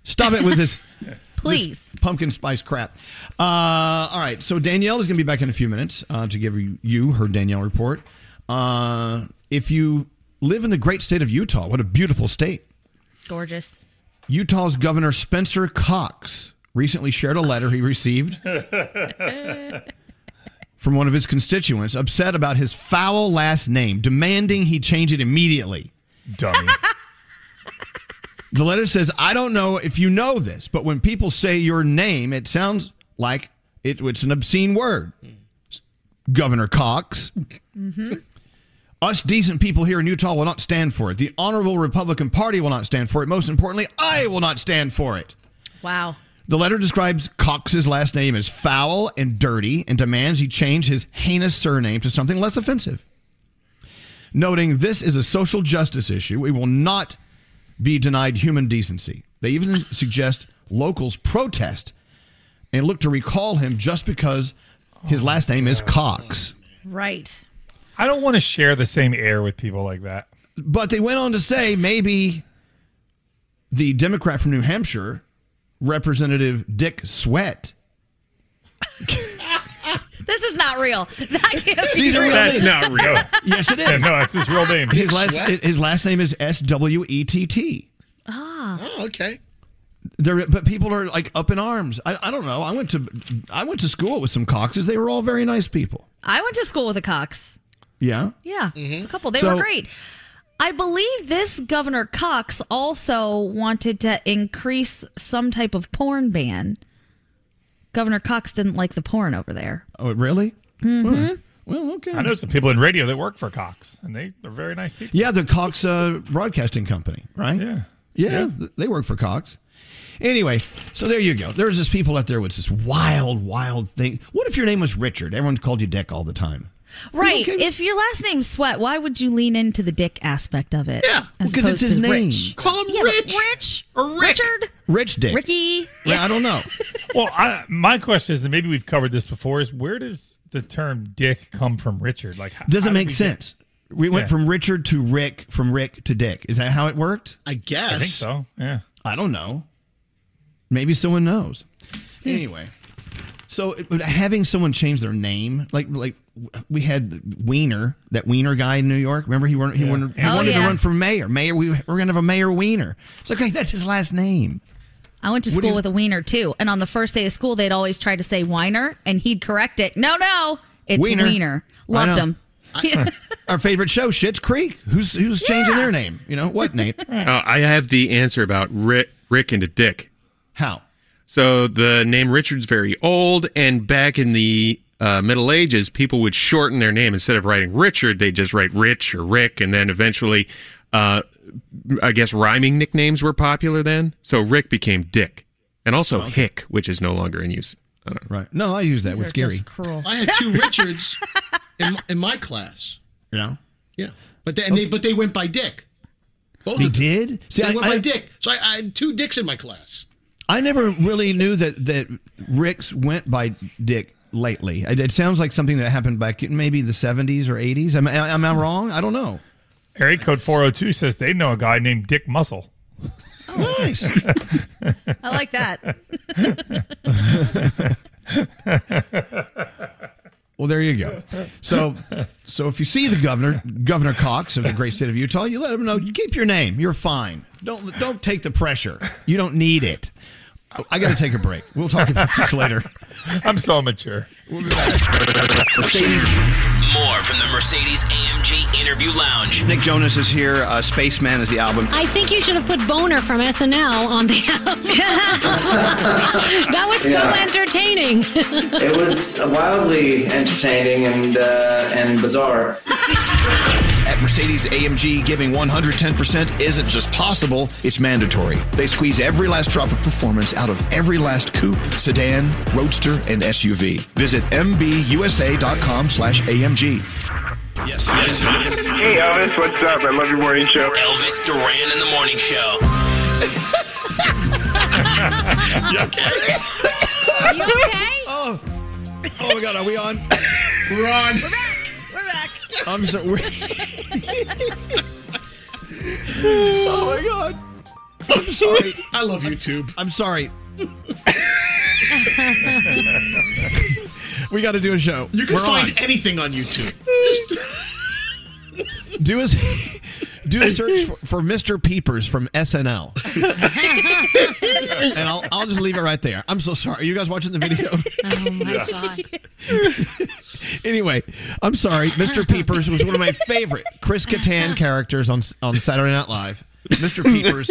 Stop it with this. Please. this pumpkin spice crap. Uh, all right. So Danielle is going to be back in a few minutes uh, to give you, you her Danielle report. Uh, if you live in the great state of Utah, what a beautiful state. Gorgeous. Utah's Governor Spencer Cox recently shared a letter he received from one of his constituents upset about his foul last name, demanding he change it immediately. Dummy. The letter says, I don't know if you know this, but when people say your name, it sounds like it, it's an obscene word. Governor Cox. Mm-hmm. Us decent people here in Utah will not stand for it. The Honorable Republican Party will not stand for it. Most importantly, I will not stand for it. Wow. The letter describes Cox's last name as foul and dirty and demands he change his heinous surname to something less offensive. Noting this is a social justice issue, we will not be denied human decency. They even suggest locals protest and look to recall him just because his oh, last name is Cox. Right. I don't want to share the same air with people like that. But they went on to say maybe the Democrat from New Hampshire, Representative Dick Swett, This is not real. That can't be These are real. real names. yes, it is. Yeah, no, it's his real name. His last Swett? his last name is S W E T T. Ah. Oh, okay. There, but people are like up in arms. I, I don't know. I went to I went to school with some Coxes. They were all very nice people. I went to school with a Cox. Yeah. Yeah, a couple. They So- were great. I believe this Governor Cox also wanted to increase some type of porn ban. Governor Cox didn't like the porn over there. Oh, really? Mm-hmm. Well, okay. I know some people in radio that work for Cox, and they are very nice people. Yeah, the Cox uh, Broadcasting Company, right? Yeah. yeah. th- They work for Cox. Anyway, so there you go. There's just people out there with this wild, wild thing. What if your name was Richard? Everyone called you Dick all the time. Right. If your last name's Swett, why would you lean into the dick aspect of it? Yeah, because it's his name. Call him yeah, Rich. Rich or Rick. Richard, Rich Dick. Ricky. Yeah, I don't know. Well, I, my question is, and maybe we've covered this before, is where does the term "dick" come from? Richard, like, how, Doesn't how did make we get- sense. We went Yeah. from Richard to Rick, from Rick to Dick. Is that how it worked? I guess. I think so. Yeah. I don't know. Maybe someone knows. Hmm. Anyway, so but having someone change their name, like like we had Weiner, that Weiner guy in New York. Remember he wanted he wanted, he Oh, wanted to run for mayor. Mayor, we we're gonna have a mayor Weiner. It's okay, that's his last name. I went to What school you- with a wiener too, and on the first day of school, they'd always try to say Weiner, and he'd correct it. No, no, it's Wiener. Wiener. Loved know. him. Our favorite show, Schitt's Creek. Who's who's changing their name? You know what, Nate? Uh, I have the answer about Rick, Rick into Dick. How? So the name Richard's very old, and back in the uh, Middle Ages, people would shorten their name instead of writing Richard, they just write Rich or Rick, and then eventually, uh, I guess rhyming nicknames were popular then. So Rick became Dick, and also Hick, which is no longer in use. I don't know. Right. No, I use that with Skeery. I had two Richards in, in my class. You know? Yeah, but they, and they but they went by Dick. Both They of them. did? See, they I- went I- by Dick. So I, I had two Dicks in my class. I never really knew that that Rick's went by Dick lately. It, it sounds like something that happened back in maybe the 70s or 80s. Am, I- am I wrong? I don't know. Area code 402 says they know a guy named Dick Muscle. Nice. I like that. Well, there you go. So, so if you see the governor, Governor Cox of the great state of Utah, you let him know. You keep your name. You're fine. Don't don't take the pressure. You don't need it. I got to take a break. We'll talk about this later. I'm so immature. Mercedes. More from the Mercedes AMG Interview Lounge. Nick Jonas is here. Uh, Spaceman is the album. I think you should have put Boner from SNL on the album. that was so entertaining. It was wildly entertaining and uh, and bizarre. At Mercedes AMG, giving 110% isn't just possible, it's mandatory. They squeeze every last drop of performance out of every last coupe, sedan, roadster, and SUV. Visit mbusa.com slash AMG. Yes, yes, yes. Hey Elvis, what's up? I love your morning show. Elvis Duran in the morning show. you okay? Are you okay? Oh, oh my God, are we on? We're on. We're back. I'm so. Oh my God. I'm sorry. I love YouTube. I'm sorry. we got to do a show. You can We're find on. anything on YouTube. do a do a search for, for Mr. Peepers from SNL, and I'll I'll just leave it right there. I'm so sorry. Are you guys watching the video? Oh my god. anyway, I'm sorry. Mr. Peepers was one of my favorite Chris Kattan characters on on Saturday Night Live. Mr. Peepers,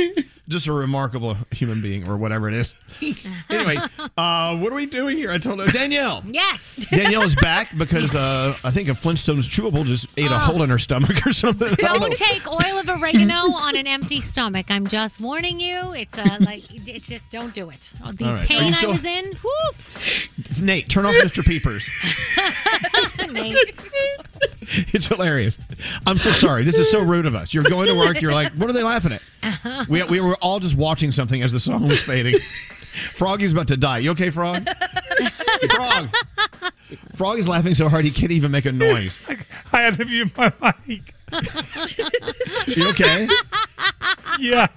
just a remarkable human being, or whatever it is. Anyway, uh, what are we doing here? I told her Danielle. Yes. Danielle is back because uh, I think a Flintstones chewable just ate a hole in her stomach or something. Don't. Don't take oil of oregano on an empty stomach. I'm just warning you. It's uh, like it's just don't do it. Oh, The right. Pain you I was in. Whoop. Nate, turn off Mr. Peepers. Nate. It's hilarious. I'm so sorry. This is so rude of us. You're going to work. You're like, what are they laughing at? We, we were all just watching something as the song was fading. Froggy's about to die. You okay, Frog? Frog. Frog is laughing so hard he can't even make a noise. I had to mute my mic. You okay? Yeah.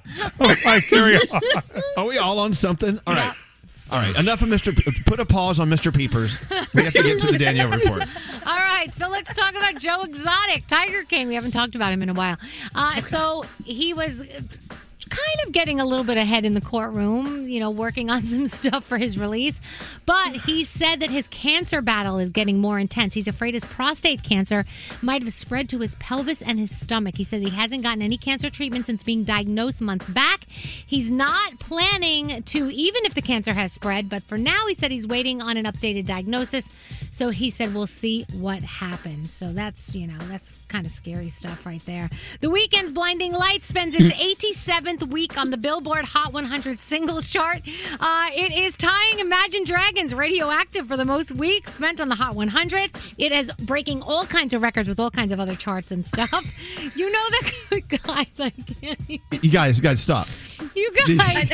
Oh, my, carry on. Are we all on something? All right. All right. Enough of Mr. Pe- Put a pause on Mr. Peepers. We have to get to the Danielle report. All right, so let's talk about Joe Exotic, Tiger King. We haven't talked about him in a while. Uh, so he was kind of getting a little bit ahead in the courtroom, you know, working on some stuff for his release. But he said that his cancer battle is getting more intense. He's afraid his prostate cancer might have spread to his pelvis and his stomach. He says he hasn't gotten any cancer treatment since being diagnosed months back. He's not planning to, even if the cancer has spread, but for now, he said he's waiting on an updated diagnosis. So he said, we'll see what happens. So that's, you know, that's kind of scary stuff right there. The Weeknd's Blinding Light spends its 87th week on the Billboard Hot 100 singles chart. Uh, it is tying Imagine Dragons Radioactive for the most weeks spent on the Hot 100. It is breaking all kinds of records with all kinds of other charts and stuff. You know the guys, I can't. even- You guys, you guys, stop. You guys.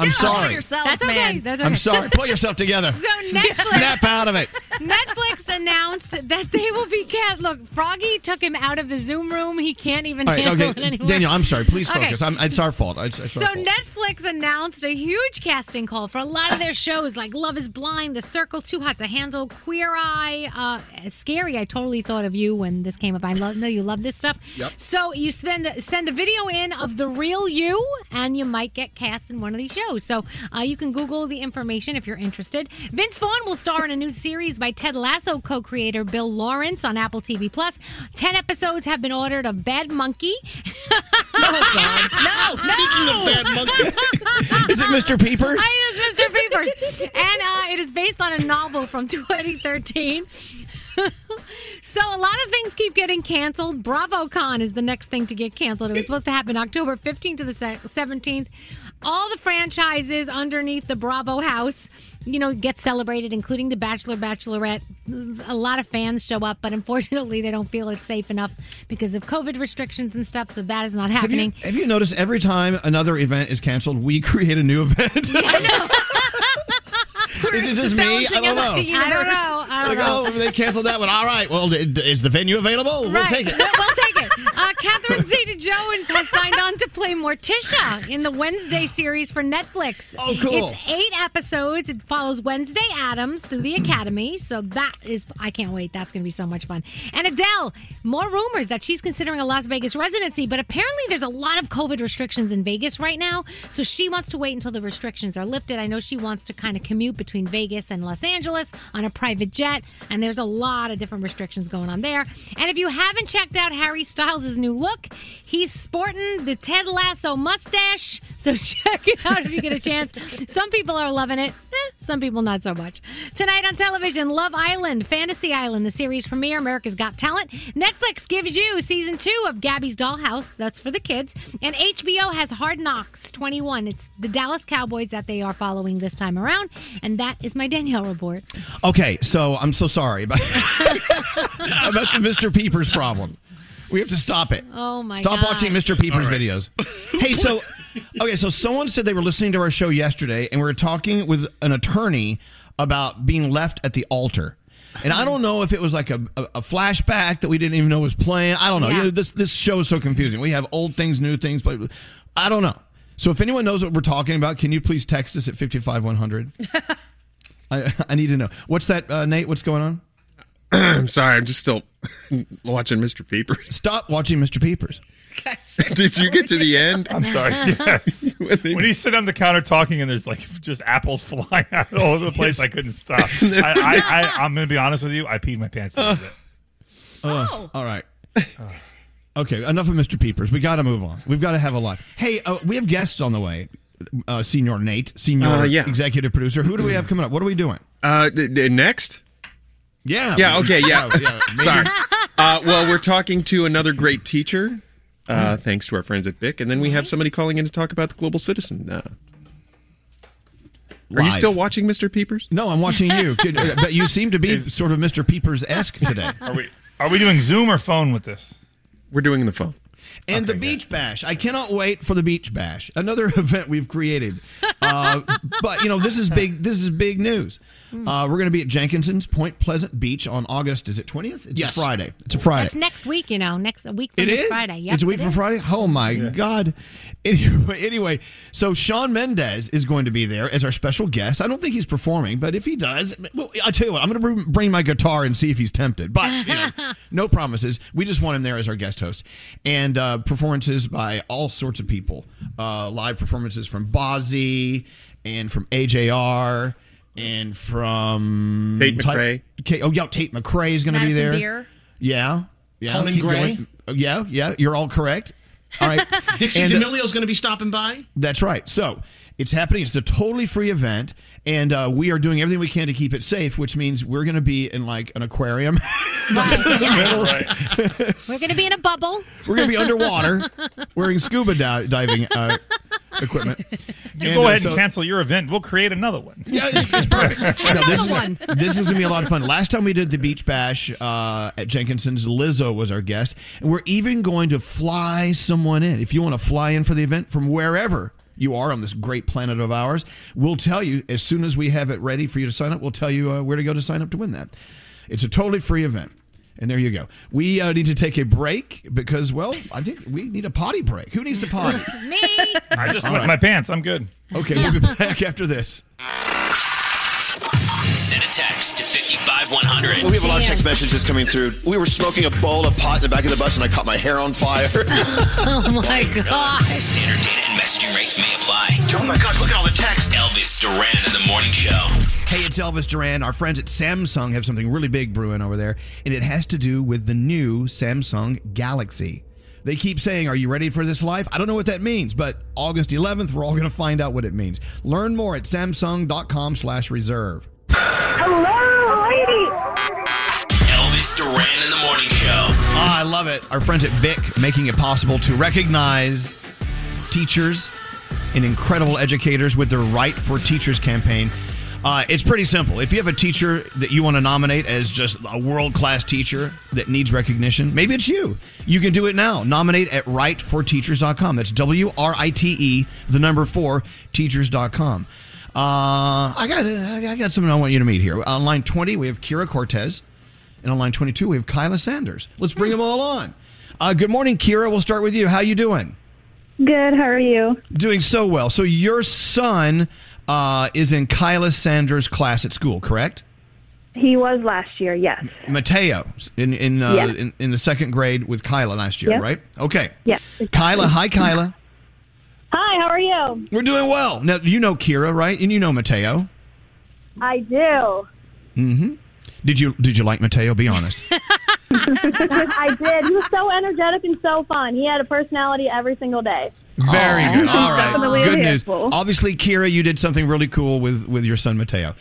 I'm sorry. That's okay. That's okay. I'm sorry. Pull yourself together. So next Snap out of it. Netflix announced that they will be cat. Look, Froggy took him out of the Zoom room. He can't even All right, handle okay, it anymore. Danielle, I'm sorry. Please Okay. focus. I'm, it's our fault. It's, it's So our fault. Netflix announced a huge casting call for a lot of their shows, like Love Is Blind, The Circle, Too Hot to Handle, Queer Eye, uh, Skeery. I totally thought of you when this came up. I love, know you love this stuff. Yep. So you spend send a video in of the real you, and you might get cast in one of these shows. So uh, you can Google the information if you're interested. Vince Vaughn will star in a new series by Ted Lasso co-creator Bill Lawrence on Apple TV Plus. Ten episodes have been ordered of Bad Monkey. Oh God! No, Speaking no. of bad monkey, Is it Mr. Peepers? I it is Mr. Peepers. and uh, it is based on a novel from 2013. so a lot of things keep getting canceled. BravoCon is the next thing to get canceled. It was supposed to happen October 15th to the 17th. All the franchises underneath the Bravo house, you know, get celebrated, including the Bachelor, Bachelorette. A lot of fans show up, but unfortunately, they don't feel it's safe enough because of COVID restrictions and stuff. So that is not Have you, happening. have you noticed every time another event is canceled, we create a new event? Is it just me? I don't know. I don't oh, know. I don't like, know. oh, they canceled that one. All right. Well, is the venue available? We'll take it. We'll, we'll take it. Uh, Catherine Zeta-Jones has signed on to play Morticia in the Wednesday series for Netflix. Oh, cool. It's eight episodes. It follows Wednesday Addams through the Academy. So that is, I can't wait. That's going to be so much fun. And Adele, more rumors that she's considering a Las Vegas residency, but apparently there's a lot of COVID restrictions in Vegas right now. So she wants to wait until the restrictions are lifted. I know she wants to kind of commute between Vegas and Los Angeles on a private jet, and there's a lot of different restrictions going on there. And if you haven't checked out Harry Styles' new look, he's sporting the Ted Lasso mustache. So check it out if you get a chance. Some people are loving it, eh, some people not so much. Tonight on television, Love Island, Fantasy Island, the series premiere, America's Got Talent. Netflix gives you season two of Gabby's Dollhouse. That's for the kids. And HBO has Hard Knocks 21. It's the Dallas Cowboys that they are following this time around. And that is my Danielle report. Okay, so I'm so sorry about the Mr. Peepers problem. We have to stop it. Oh my Stop gosh. watching Mr. Peepers All right. videos. hey, so okay, so someone said they were listening to our show yesterday, and we were talking with an attorney about being left at the altar. And I don't know if it was like a, a, a flashback that we didn't even know was playing. I don't know. Yeah. You know, this this show is so confusing. We have old things, new things, but I don't know. So if anyone knows what we're talking about, can you please text us at fifty five one hundred? I I need to know. What's that, uh, Nate? What's going on? I'm sorry. I'm just still watching Mr. Peepers. Stop watching Mr. Peepers. Did you get to the end? I'm sorry. Yes. when you sit on the counter talking and there's like just apples flying out all over the place, I couldn't stop. I, I, I, I'm going to be honest with you. I peed my pants a little bit. Oh, all right. Okay, enough of Mr. Peepers. We got to move on. We've got to have a lot. Hey, uh, we have guests on the way. Uh, Senior Nate, senior Uh, yeah. executive producer. Who do we have coming up? What are we doing? Uh, d- d- next. Yeah. Yeah. Okay. Yeah. yeah maybe. Sorry. Uh, well, we're talking to another great teacher, uh, thanks to our friends at Bic, and then we have somebody calling in to talk about the Global Citizen. Uh, are you Live. still watching Mr. Peepers? No, I'm watching you. Could- uh, but you seem to be sort of Mr. Peepers esque today. Are we are we doing Zoom or phone with this? We're doing the phone. And the Beach Bash. I cannot wait for the Beach Bash. Another event we've created. Uh, but you know, this is big. This is big news. Uh, we're going to be at Jenkinson's Point Pleasant Beach on August. Is it twentieth? It's Yes. a Friday. It's a Friday. It's next week, you know, next a week from It this is Friday. Yep, it's a week it from is. Friday. Oh my God! Anyway, anyway, so Shawn Mendes is going to be there as our special guest. I don't think he's performing, but if he does, well, I tell you what, I'm going to bring my guitar and see if he's tempted. But you know, no promises. We just want him there as our guest host, and uh, performances by all sorts of people. Uh, live performances from Bazzi and from AJR. And from Tate Ty- McRae. Kate- oh yeah, Tate McRae is going to be there. Beer. Yeah. Yeah. Conan Gray? going. Yeah, yeah. You're all correct. All right. Dixie And, uh, D'Amelio's going to be stopping by. That's right. So it's happening. It's a totally free event, and uh, we are doing everything we can to keep it safe, which means we're going to be in like an aquarium. We're going to be in a bubble. We're going to be underwater, wearing scuba di- diving uh, equipment. You And, go uh, ahead so- and cancel your event. We'll create another one. Yeah, it's, it's perfect. No, this, is, one. this is gonna be a lot of fun. Last time we did the beach bash uh, at Jenkinson's, Lizzo was our guest, and we're even going to fly someone in. If you want to fly in for the event from wherever you are on this great planet of ours. We'll tell you as soon as we have it ready for you to sign up. We'll tell you uh, where to go to sign up to win that. It's a totally free event. And there you go. We uh, need to take a break because, well, I think we need a potty break. Who needs to potty? Me. I just All wet right. my pants. I'm good. Okay, we'll be back after this. Send a text to 55100. We have a lot of text messages coming through. We were smoking a bowl of pot in the back of the bus, and I caught my hair on fire. oh my god. Standard data and messaging rates may apply. Oh my gosh, look at all the text. Elvis Duran in the morning show. Hey, it's Elvis Duran. Our friends at Samsung have something really big brewing over there, and it has to do with the new Samsung Galaxy. They keep saying, Are you ready for this life? I don't know what that means, but August 11th, we're all going to find out what it means. Learn more at samsung.com slash reserve. Hello, lady. Elvis Duran in the morning show. Ah, I love it. Our friends at BIC making it possible to recognize teachers and incredible educators with their Right for Teachers campaign. Uh, it's pretty simple. If you have a teacher that you want to nominate as just a world class teacher that needs recognition, maybe it's you. You can do it now. Nominate at rightforteachers.com. That's W R I T E, the number four, teachers.com. Uh, I got I got someone I want you to meet here. On line 20, we have Kira Cortez. And on line 22, we have Kyla Sanders. Let's bring them all on. Uh, good morning, Kira. We'll start with you. How you doing? Good. How are you? Doing so well. So your son uh, is in Kyla Sanders' class at school, correct? He was last year. Yes. Mateo in in, uh, Yeah. in in the second grade with Kyla last year, Yep. right? Okay. Yes. Kyla, hi Kyla. Hi. How are you? We're doing well. Now you know Kira, right? And you know Mateo. I do. Mm-hmm. Did you did you like Mateo? Be honest. I did. He was so energetic and so fun. He had a personality every single day. Very good. All Definitely right. a Good news. Obviously, Kira, you did something really cool with with your son Mateo.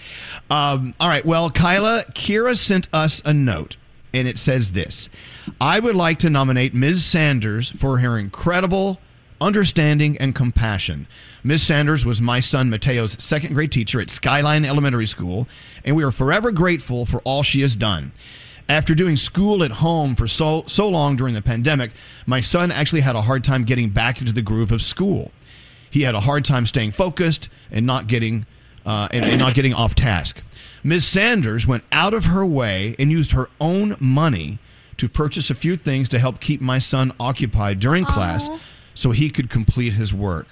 Um, all right. Well, Kyla, Kira sent us a note, and it says this: I would like to nominate Ms. Sanders for her incredible understanding and compassion. Ms. Sanders was my son Mateo's second grade teacher at Skyline Elementary School, and we are forever grateful for all she has done. After doing school at home for so so long during the pandemic, my son actually had a hard time getting back into the groove of school. He had a hard time staying focused and not getting uh, and, and not getting off task. Ms. Sanders went out of her way and used her own money to purchase a few things to help keep my son occupied during class so he could complete his work.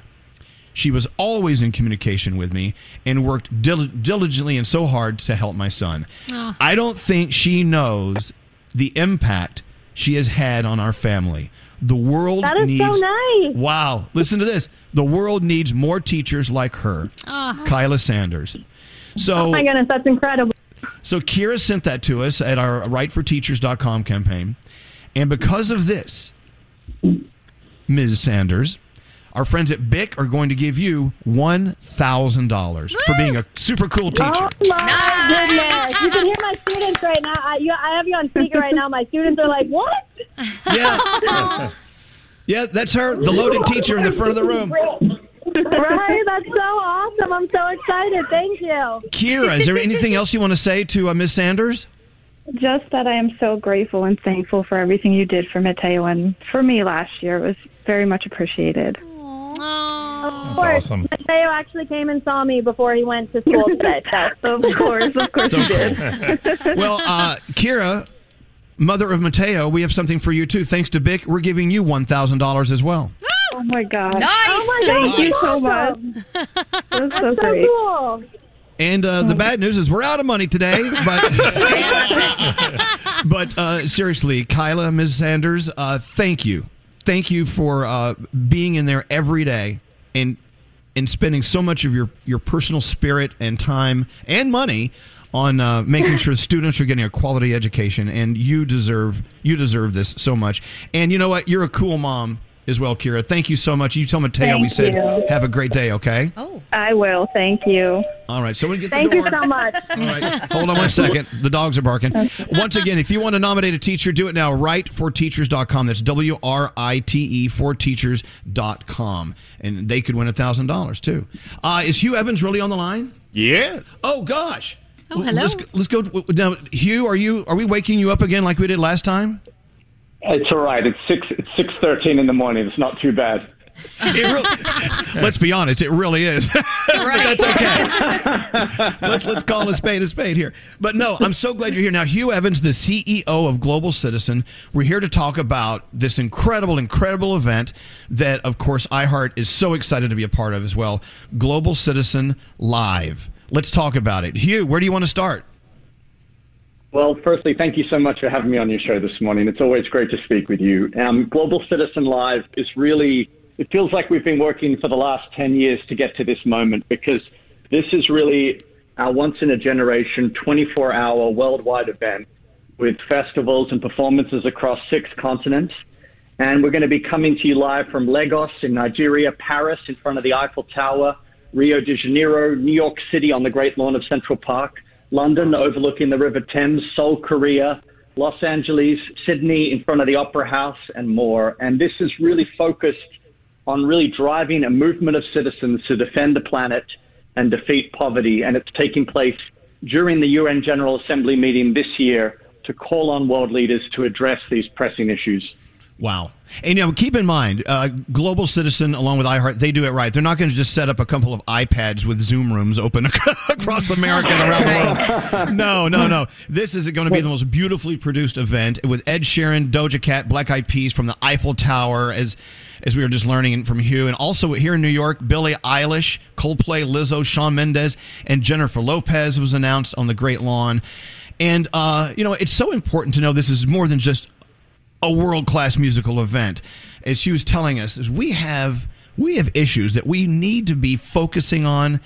She was always in communication with me and worked dil- diligently and so hard to help my son. Oh. I don't think she knows the impact she has had on our family. The world That is so needs nice. Wow, listen to this. The world needs more teachers like her. Oh. Kyla Sanders. So oh my goodness, that's incredible. so Kira sent that to us at our rightforteachers.com campaign. And because of this, Ms. Sanders, our friends at BIC are going to give you $1,000 for being a super cool teacher. Oh my goodness! You can hear my students right now. I, you, I have you on speaker right now. My students are like, "What?" Yeah. Yeah, that's her, the loaded teacher in the front of the room. right? That's so awesome. I'm so excited. Thank you. Kira, is there anything else you want to say to uh, Ms. Sanders? Just that I am so grateful and thankful for everything you did for Mateo and for me last year. It was very much appreciated. Of That's course, awesome. Mateo actually came and saw me before he went to school today. So, of course, of course So he did. Well, uh, Kira, mother of Mateo, we have something for you too. Thanks to BIC, we're giving you $1,000 as well. Oh my God. Nice. Oh my Thank God. you so much. Awesome. That's so so great. cool. And uh, the bad news is we're out of money today, but but uh, seriously, Kyla, Ms. Sanders, uh, thank you, thank you for uh, being in there every day and and spending so much of your your personal spirit and time and money on uh, making sure students are getting a quality education. And you deserve you deserve this so much. And you know what? You're a cool mom as well, Kira. Thank you so much. You tell Mateo we said you. have a great day. Okay. Oh. I will. Thank you. All right. So we get the Thank door. you so much. All right. Hold on one second. The dogs are barking. Once again, if you want to nominate a teacher, do it now. Rightforteachers.com. That's W R I T E for teachers.com. And they could win a $1,000 too. Uh, is Hugh Evans really on the line? Yeah. Oh, gosh. Oh, hello. Let's, let's go. Now, Hugh, are you are we waking you up again like we did last time? It's all right. It's six. It's six thirteen in the morning. It's not too bad. It really, let's be honest, it really is. but that's okay. let's let's call a spade a spade here. But no, I'm so glad you're here now. Hugh Evans, the CEO of Global Citizen. We're here to talk about this incredible, incredible event that, of course, iHeart is so excited to be a part of as well. Global Citizen Live. Let's talk about it. Hugh, where do you want to start? Well, firstly, thank you so much for having me on your show this morning. It's always great to speak with you. Um, Global Citizen Live is really, it feels like we've been working for the last 10 years to get to this moment because this is really our once in a generation 24 hour worldwide event with festivals and performances across six continents. And we're going to be coming to you live from Lagos in Nigeria, Paris in front of the Eiffel Tower, Rio de Janeiro, New York City on the Great Lawn of Central Park, London overlooking the River Thames, Seoul, Korea, Los Angeles, Sydney in front of the Opera House, and more. And this is really focused on really driving a movement of citizens to defend the planet and defeat poverty. And it's taking place during the UN General Assembly meeting this year to call on world leaders to address these pressing issues. Wow. And you know, keep in mind, uh, Global Citizen, along with iHeart, they do it right. They're not going to just set up a couple of iPads with Zoom rooms open across America and around the world. No, no, no. This is going to be the most beautifully produced event with Ed Sheeran, Doja Cat, Black Eyed Peas from the Eiffel Tower, as as we were just learning from Hugh, and also here in New York, Billie Eilish, Coldplay, Lizzo, Shawn Mendes, and Jennifer Lopez was announced on the Great Lawn. And uh, you know, it's so important to know this is more than just a world class musical event. As she was telling us, is we have we have issues that we need to be focusing on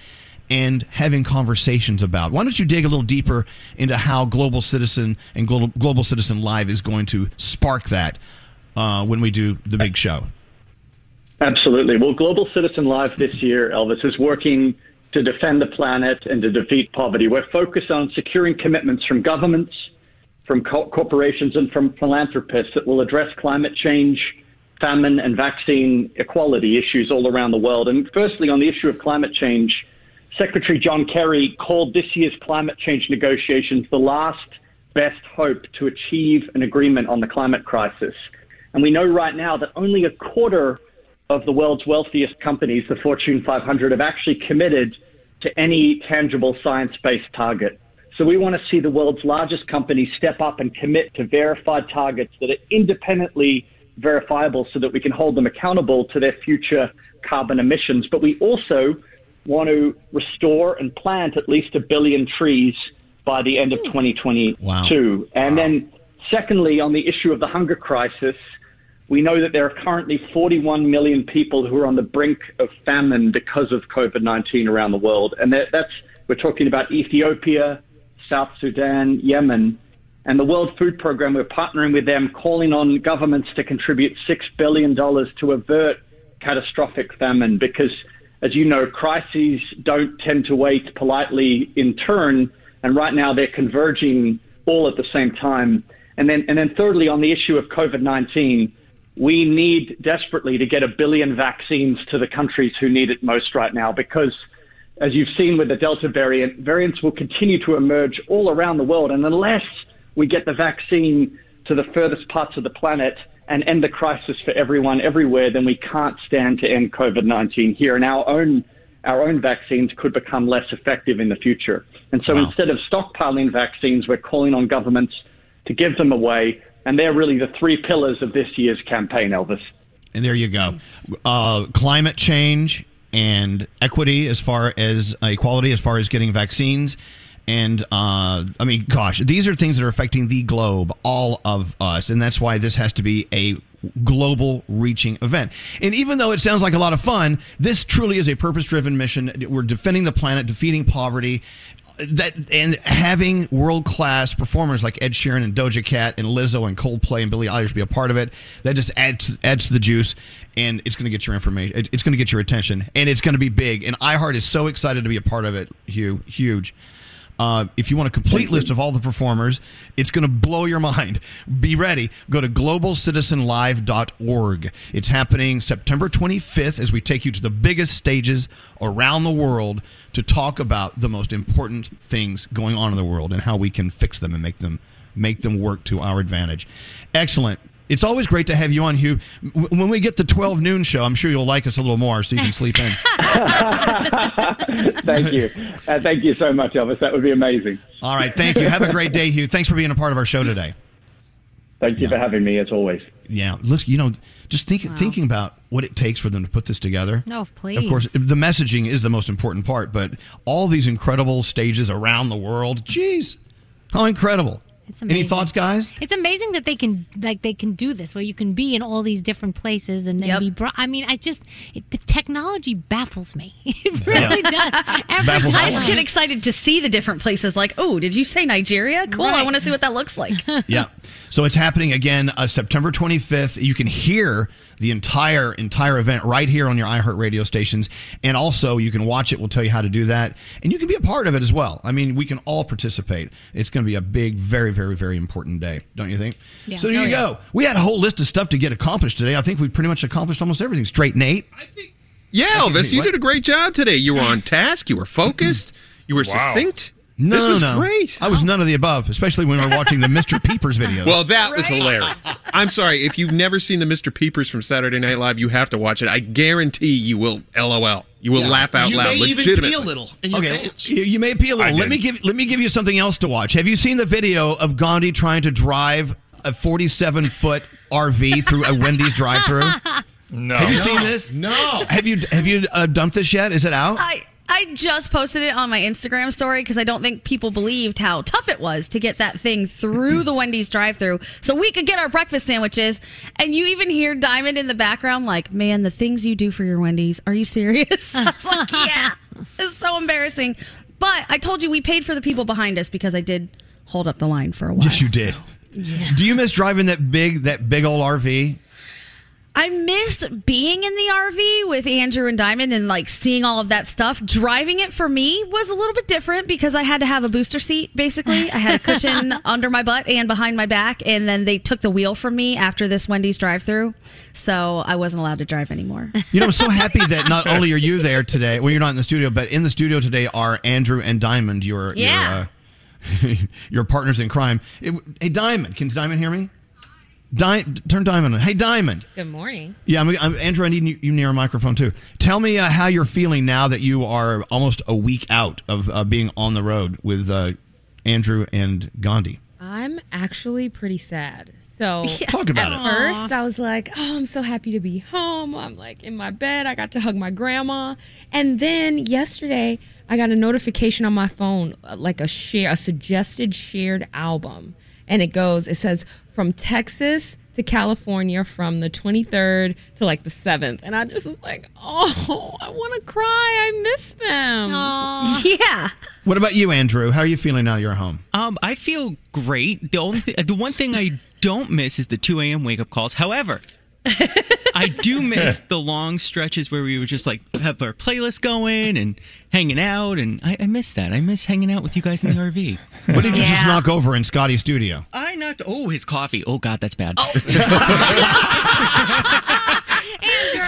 and having conversations about. Why don't you dig a little deeper into how Global Citizen and Global, Global Citizen Live is going to spark that uh, when we do the big show? Absolutely. Well, Global Citizen Live this year, Elvis, is working to defend the planet and to defeat poverty. We're focused on securing commitments from governments, from co- corporations, and from philanthropists that will address climate change, famine, and vaccine equality issues all around the world. And firstly, on the issue of climate change, Secretary John Kerry called this year's climate change negotiations the last best hope to achieve an agreement on the climate crisis. And we know right now that only a quarter of the world's wealthiest companies, the Fortune 500, have actually committed to any tangible science based target. So we want to see the world's largest companies step up and commit to verified targets that are independently verifiable so that we can hold them accountable to their future carbon emissions. But we also want to restore and plant at least a billion trees by the end of hmm. 2022. Wow. And then, secondly, on the issue of the hunger crisis, we know that there are currently 41 million people who are on the brink of famine because of COVID 19 around the world. And that, that's, we're talking about Ethiopia, South Sudan, Yemen. And the World Food Program, we're partnering with them, calling on governments to contribute $6 billion to avert catastrophic famine because, as you know, crises don't tend to wait politely in turn. And right now they're converging all at the same time. And then, and then thirdly, on the issue of COVID 19, we need desperately to get a billion vaccines to the countries who need it most right now because as you've seen with the Delta variant, variants will continue to emerge all around the world. And unless we get the vaccine to the furthest parts of the planet and end the crisis for everyone everywhere, then we can't stand to end COVID 19 here. And our own, our own vaccines could become less effective in the future. And so instead of stockpiling vaccines, we're calling on governments to give them away. And they're really the three pillars of this year's campaign, Elvis. And there you go. Uh, climate change and equity as far as uh, equality, as far as getting vaccines. And uh, I mean, gosh, these are things that are affecting the globe, all of us. And that's why this has to be a global reaching event. And even though it sounds like a lot of fun, this truly is a purpose driven mission. We're defending the planet, defeating poverty. That and having world class performers like Ed Sheeran and Doja Cat and Lizzo and Coldplay and Billie Eilish be a part of it, that just adds adds to the juice, and it's going to get your information. it- It's going to get your attention, and it's going to be big. And iHeart is so excited to be a part of it. Hugh, huge. Uh, if you want a complete list of all the performers, it's going to blow your mind. Be ready. Go to globalcitizenlive.org. It's happening September 25th as we take you to the biggest stages around the world to talk about the most important things going on in the world and how we can fix them and make them make them work to our advantage. Excellent. It's always great to have you on, Hugh. When we get the 12 noon show, I'm sure you'll like us a little more so you can sleep in. thank you. Uh, thank you so much, Elvis. That would be amazing. All right. Thank you. Have a great day, Hugh. Thanks for being a part of our show today. Thank you for having me, as always. Yeah. Look, you know, just think, thinking about what it takes for them to put this together. No, please. Of course, the messaging is the most important part, but all these incredible stages around the world, geez, how incredible. It's Any thoughts, guys? It's amazing that they can like they can do this where you can be in all these different places and then Yep. be brought. I mean, I just it, the technology baffles me. It really does. Every Baffles time I just get excited to see the different places. Like, oh, did you say Nigeria? Cool. I want to see what that looks like. yeah. So it's happening again uh, September 25th. You can hear the entire entire event right here on your iHeart radio stations, and also you can watch it. We'll tell you how to do that, and you can be a part of it as well. I mean, we can all participate. It's going to be a big, very, very, very important day, don't you think? Yeah. So there Oh, you yeah. go. We had a whole list of stuff to get accomplished today. I think we pretty much accomplished almost everything. Straight Nate. Yeah, Elvis, you What? did a great job today. You were on task. You were focused. You were Wow. succinct. No, this was no. great. I was none of the above, especially when we were watching the Mr. Peepers videos. Well, that was hilarious. I'm sorry if you've never seen the Mr. Peepers from Saturday Night Live, you have to watch it. I guarantee you will. LOL. You will Yeah. laugh out loud. you loud. may even legitimately. pee a little in your Okay, pants. you, you may pee a little. Let me give let me give you something else to watch. Have you seen the video of Gandhi trying to drive a 47 foot RV through a Wendy's drive-through? No. Have you No. seen this? No. Have you have you uh, dumped this yet? Is it out? I I just posted it on my Instagram story because I don't think people believed how tough it was to get that thing through the Wendy's drive-through so we could get our breakfast sandwiches. And you even hear Diamond in the background like, "Man, the things you do for your Wendy's. Are you serious?" I was like, "Yeah." It's so embarrassing. But I told you we paid for the people behind us because I did hold up the line for a while. yes, you did. Do you miss driving that big that big old RV? I miss being in the RV with Andrew and Diamond and like seeing all of that stuff. Driving it for me was a little bit different because I had to have a booster seat basically. I had a cushion under my butt and behind my back and then they took the wheel from me after this Wendy's drive-through. So I wasn't allowed to drive anymore. You know, I'm so happy that not only are you there today, well, you're not in the studio, but in the studio today are Andrew and Diamond, your Yeah. your, uh, your partners in crime. It- hey, Diamond, can Diamond hear me? Di- turn Diamond on. Hey, Diamond. Good morning. Yeah, I'm, I'm, Andrew, I need you- you near a microphone too. Tell me uh, how you're feeling now that you are almost a week out of uh, being on the road with uh, Andrew and Gandhi. I'm actually pretty sad. So Talk about at it. first, I was like, "Oh, I'm so happy to be home. I'm like in my bed. I got to hug my grandma." And then yesterday, I got a notification on my phone, uh, like a share, a suggested shared album, and it goes, it says from Texas to California from the 23rd to like the 7th, and I just was like, "Oh, I want to cry. I miss them." Yeah. What about you, Andrew? How are you feeling now you're home? Um, I feel great. The only th- the one thing I don't miss is the 2 a.m. wake up calls. However, I do miss the long stretches where we would just like have our playlist going and hanging out, and I, I miss that. I miss hanging out with you guys in the RV. What did you just knock over in Scotty's studio? I knocked. Oh, his coffee. Oh God, that's bad. Oh.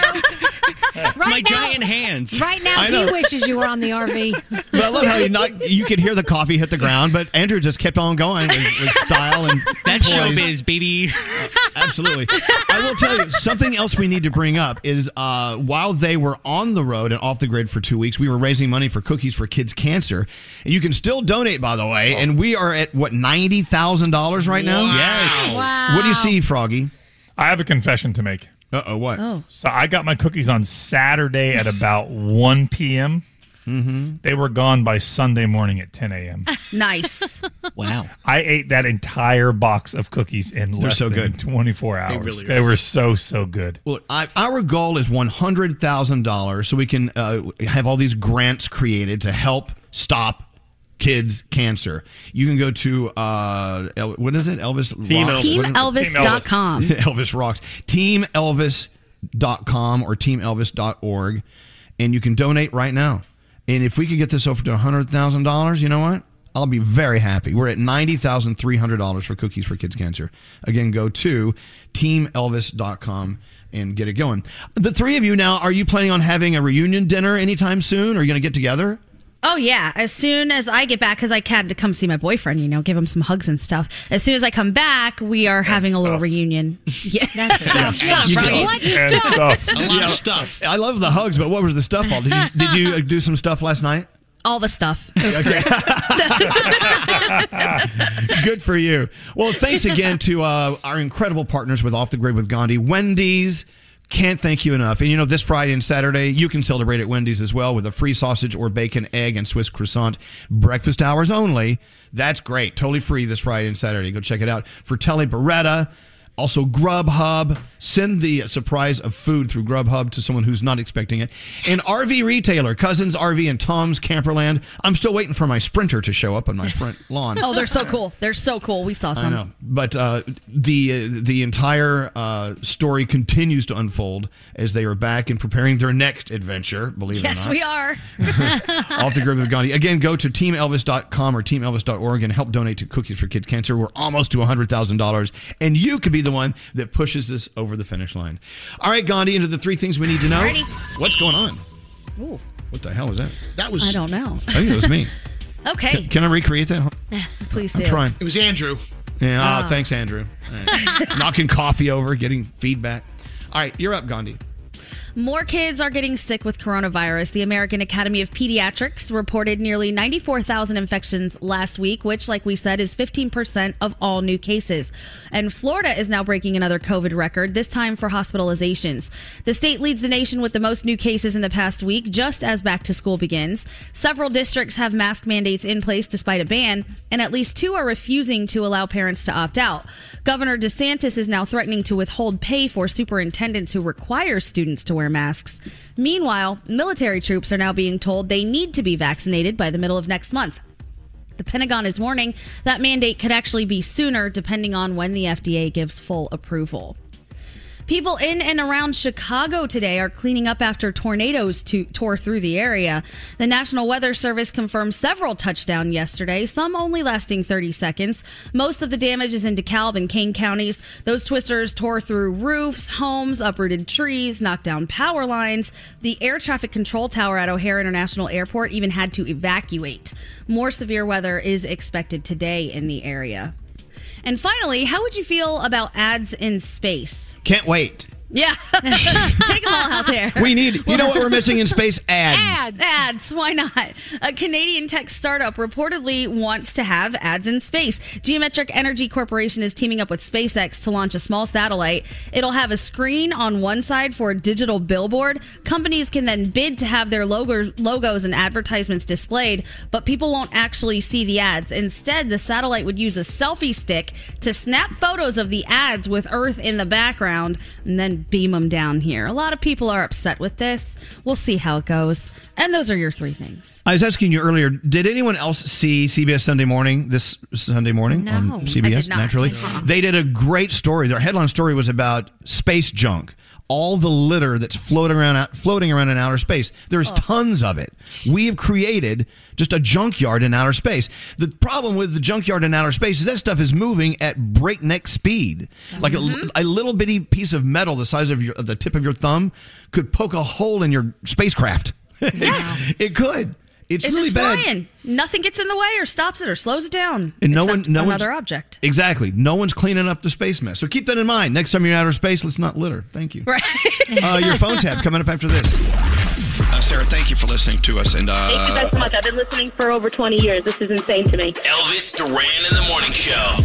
it's my giant hands. Right now, he wishes you were on the RV. But I love how you not you could hear the coffee hit the ground, but Andrew just kept on going with, with style and that poise. showbiz, baby. Absolutely. I will tell you something else we need to bring up is uh, while they were on the road and off the grid for two weeks, we were raising money for Cookies for Kids Cancer, you can still donate, by the way. And we are at what ninety thousand dollars right now. Yes. Wow. What do you see, Froggy? I have a confession to make. Uh oh, what? So I got my cookies on Saturday at about 1 p.m. Mm-hmm. They were gone by Sunday morning at 10 a.m. Nice. Wow. I ate that entire box of cookies in They're less so than good. 24 hours. They, really were so, so good. Well, I, our goal is one hundred thousand dollars, so we can uh, have all these grants created to help stop kids cancer. You can go to uh, El- what is it? Elvis Team Rocks? Elvis. What is Team TeamElvis.com. Elvis rocks. TeamElvis.com or TeamElvis.org, and you can donate right now. And if we could get this over to hundred thousand dollars, you know what? I'll be very happy. We're at ninety thousand three hundred dollars for Cookies for Kids Cancer. Again, go to TeamElvis.com and get it going. The three of you now, are you planning on having a reunion dinner anytime soon? Are you going to get together? Oh yeah, as soon as I get back, because I had to come see my boyfriend, you know, give him some hugs and stuff. As soon as I come back, we are having a little reunion. Yeah, that's stuff. You right? did. What And stuff? stuff. You know, I love the hugs, but what was the stuff all? Did you, did you uh, do some stuff last night? All the stuff. It was great. Good for you. Well, thanks again to uh, our incredible partners with Off the Grid with Gandhi. Wendy's. Can't thank you enough. And you know, this Friday and Saturday, you can celebrate at Wendy's as well with a free sausage or bacon, egg, and Swiss croissant. Breakfast hours only. That's great. Totally free this Friday and Saturday. Go check it out. Fratelli Beretta. Also, Grubhub. Send the surprise of food through Grubhub to someone who's not expecting it. And RV retailer, Cousins RV and Tom's Camperland. I'm still waiting for my Sprinter to show up on my front lawn. oh, they're so cool. They're so cool. We saw some. I know, but uh, the the entire uh, story continues to unfold as they are back and preparing their next adventure. Believe it or not. Yes, we are. Off the grid with Gandhi. Again, go to teamelvis.com or teamelvis.org and help donate to Cookies for Kids Cancer. We're almost to $100,000, and you could be the one that pushes this over the finish line. All right, Gandhi, into the three things we need to know. Alrighty. What's going on? Ooh. What the hell was that? That was. I don't know. I think it was me. Okay. Can, can I recreate that? Please I'm do. trying. It was Andrew. Yeah, oh, Ah. thanks, Andrew. All right. Knocking coffee over, getting feedback. All right, you're up, Gandhi. More kids are getting sick with coronavirus. The American Academy of Pediatrics reported nearly 94,000 infections last week, which, like we said, is 15% of all new cases. And Florida is now breaking another COVID record, this time for hospitalizations. The state leads the nation with the most new cases in the past week, just as back to school begins. Several districts have mask mandates in place despite a ban, and at least two are refusing to allow parents to opt out. Governor DeSantis is now threatening to withhold pay for superintendents who require students to wear masks. Meanwhile, military troops are now being told they need to be vaccinated by the middle of next month. The Pentagon is warning that mandate could actually be sooner depending on when the FDA gives full approval. People in and around Chicago today are cleaning up after tornadoes to, tore through the area. The National Weather Service confirmed several touchdowns yesterday, some only lasting 30 seconds. Most of the damage is in DeKalb and Kane counties. Those twisters tore through roofs, homes, uprooted trees, knocked down power lines. The air traffic control tower at O'Hare International Airport even had to evacuate. More severe weather is expected today in the area. And finally, how would you feel about ads in space? Can't wait. Yeah. Take them all out there. We need, you know what we're missing in space? Ads. Ads. Ads. Why not? A Canadian tech startup reportedly wants to have ads in space. Geometric Energy Corporation is teaming up with SpaceX to launch a small satellite. It'll have a screen on one side for a digital billboard. Companies can then bid to have their logo, logos and advertisements displayed, but people won't actually see the ads. Instead, the satellite would use a selfie stick to snap photos of the ads with Earth in the background and then beam them down here. A lot of people are upset with this. We'll see how it goes. And those are your three things. I was asking you earlier, did anyone else see CBS Sunday Morning this Sunday morning No, on CBS? Naturally. Uh-uh. They did a great story. Their headline story was about space junk. All the litter that's floating around out, floating around in outer space. There's oh. tons of it. We have created just a junkyard in outer space. The problem with the junkyard in outer space is that stuff is moving at breakneck speed. Like a, a little bitty piece of metal the size of, your, the tip of your thumb could poke a hole in your spacecraft. Yes. it could. It's, It's, really just bad. flying. Nothing gets in the way or stops it or slows it down. And no one, no another object. Exactly. No one's cleaning up the space mess. So keep that in mind. Next time you're in outer space, let's not litter. Thank you. Right. Uh, your phone tab coming up after this. Uh, Sarah, thank you for listening to us. And Thank you uh, guys so much. I've been listening for over 20 years. This is insane to me. Elvis Duran in the morning show.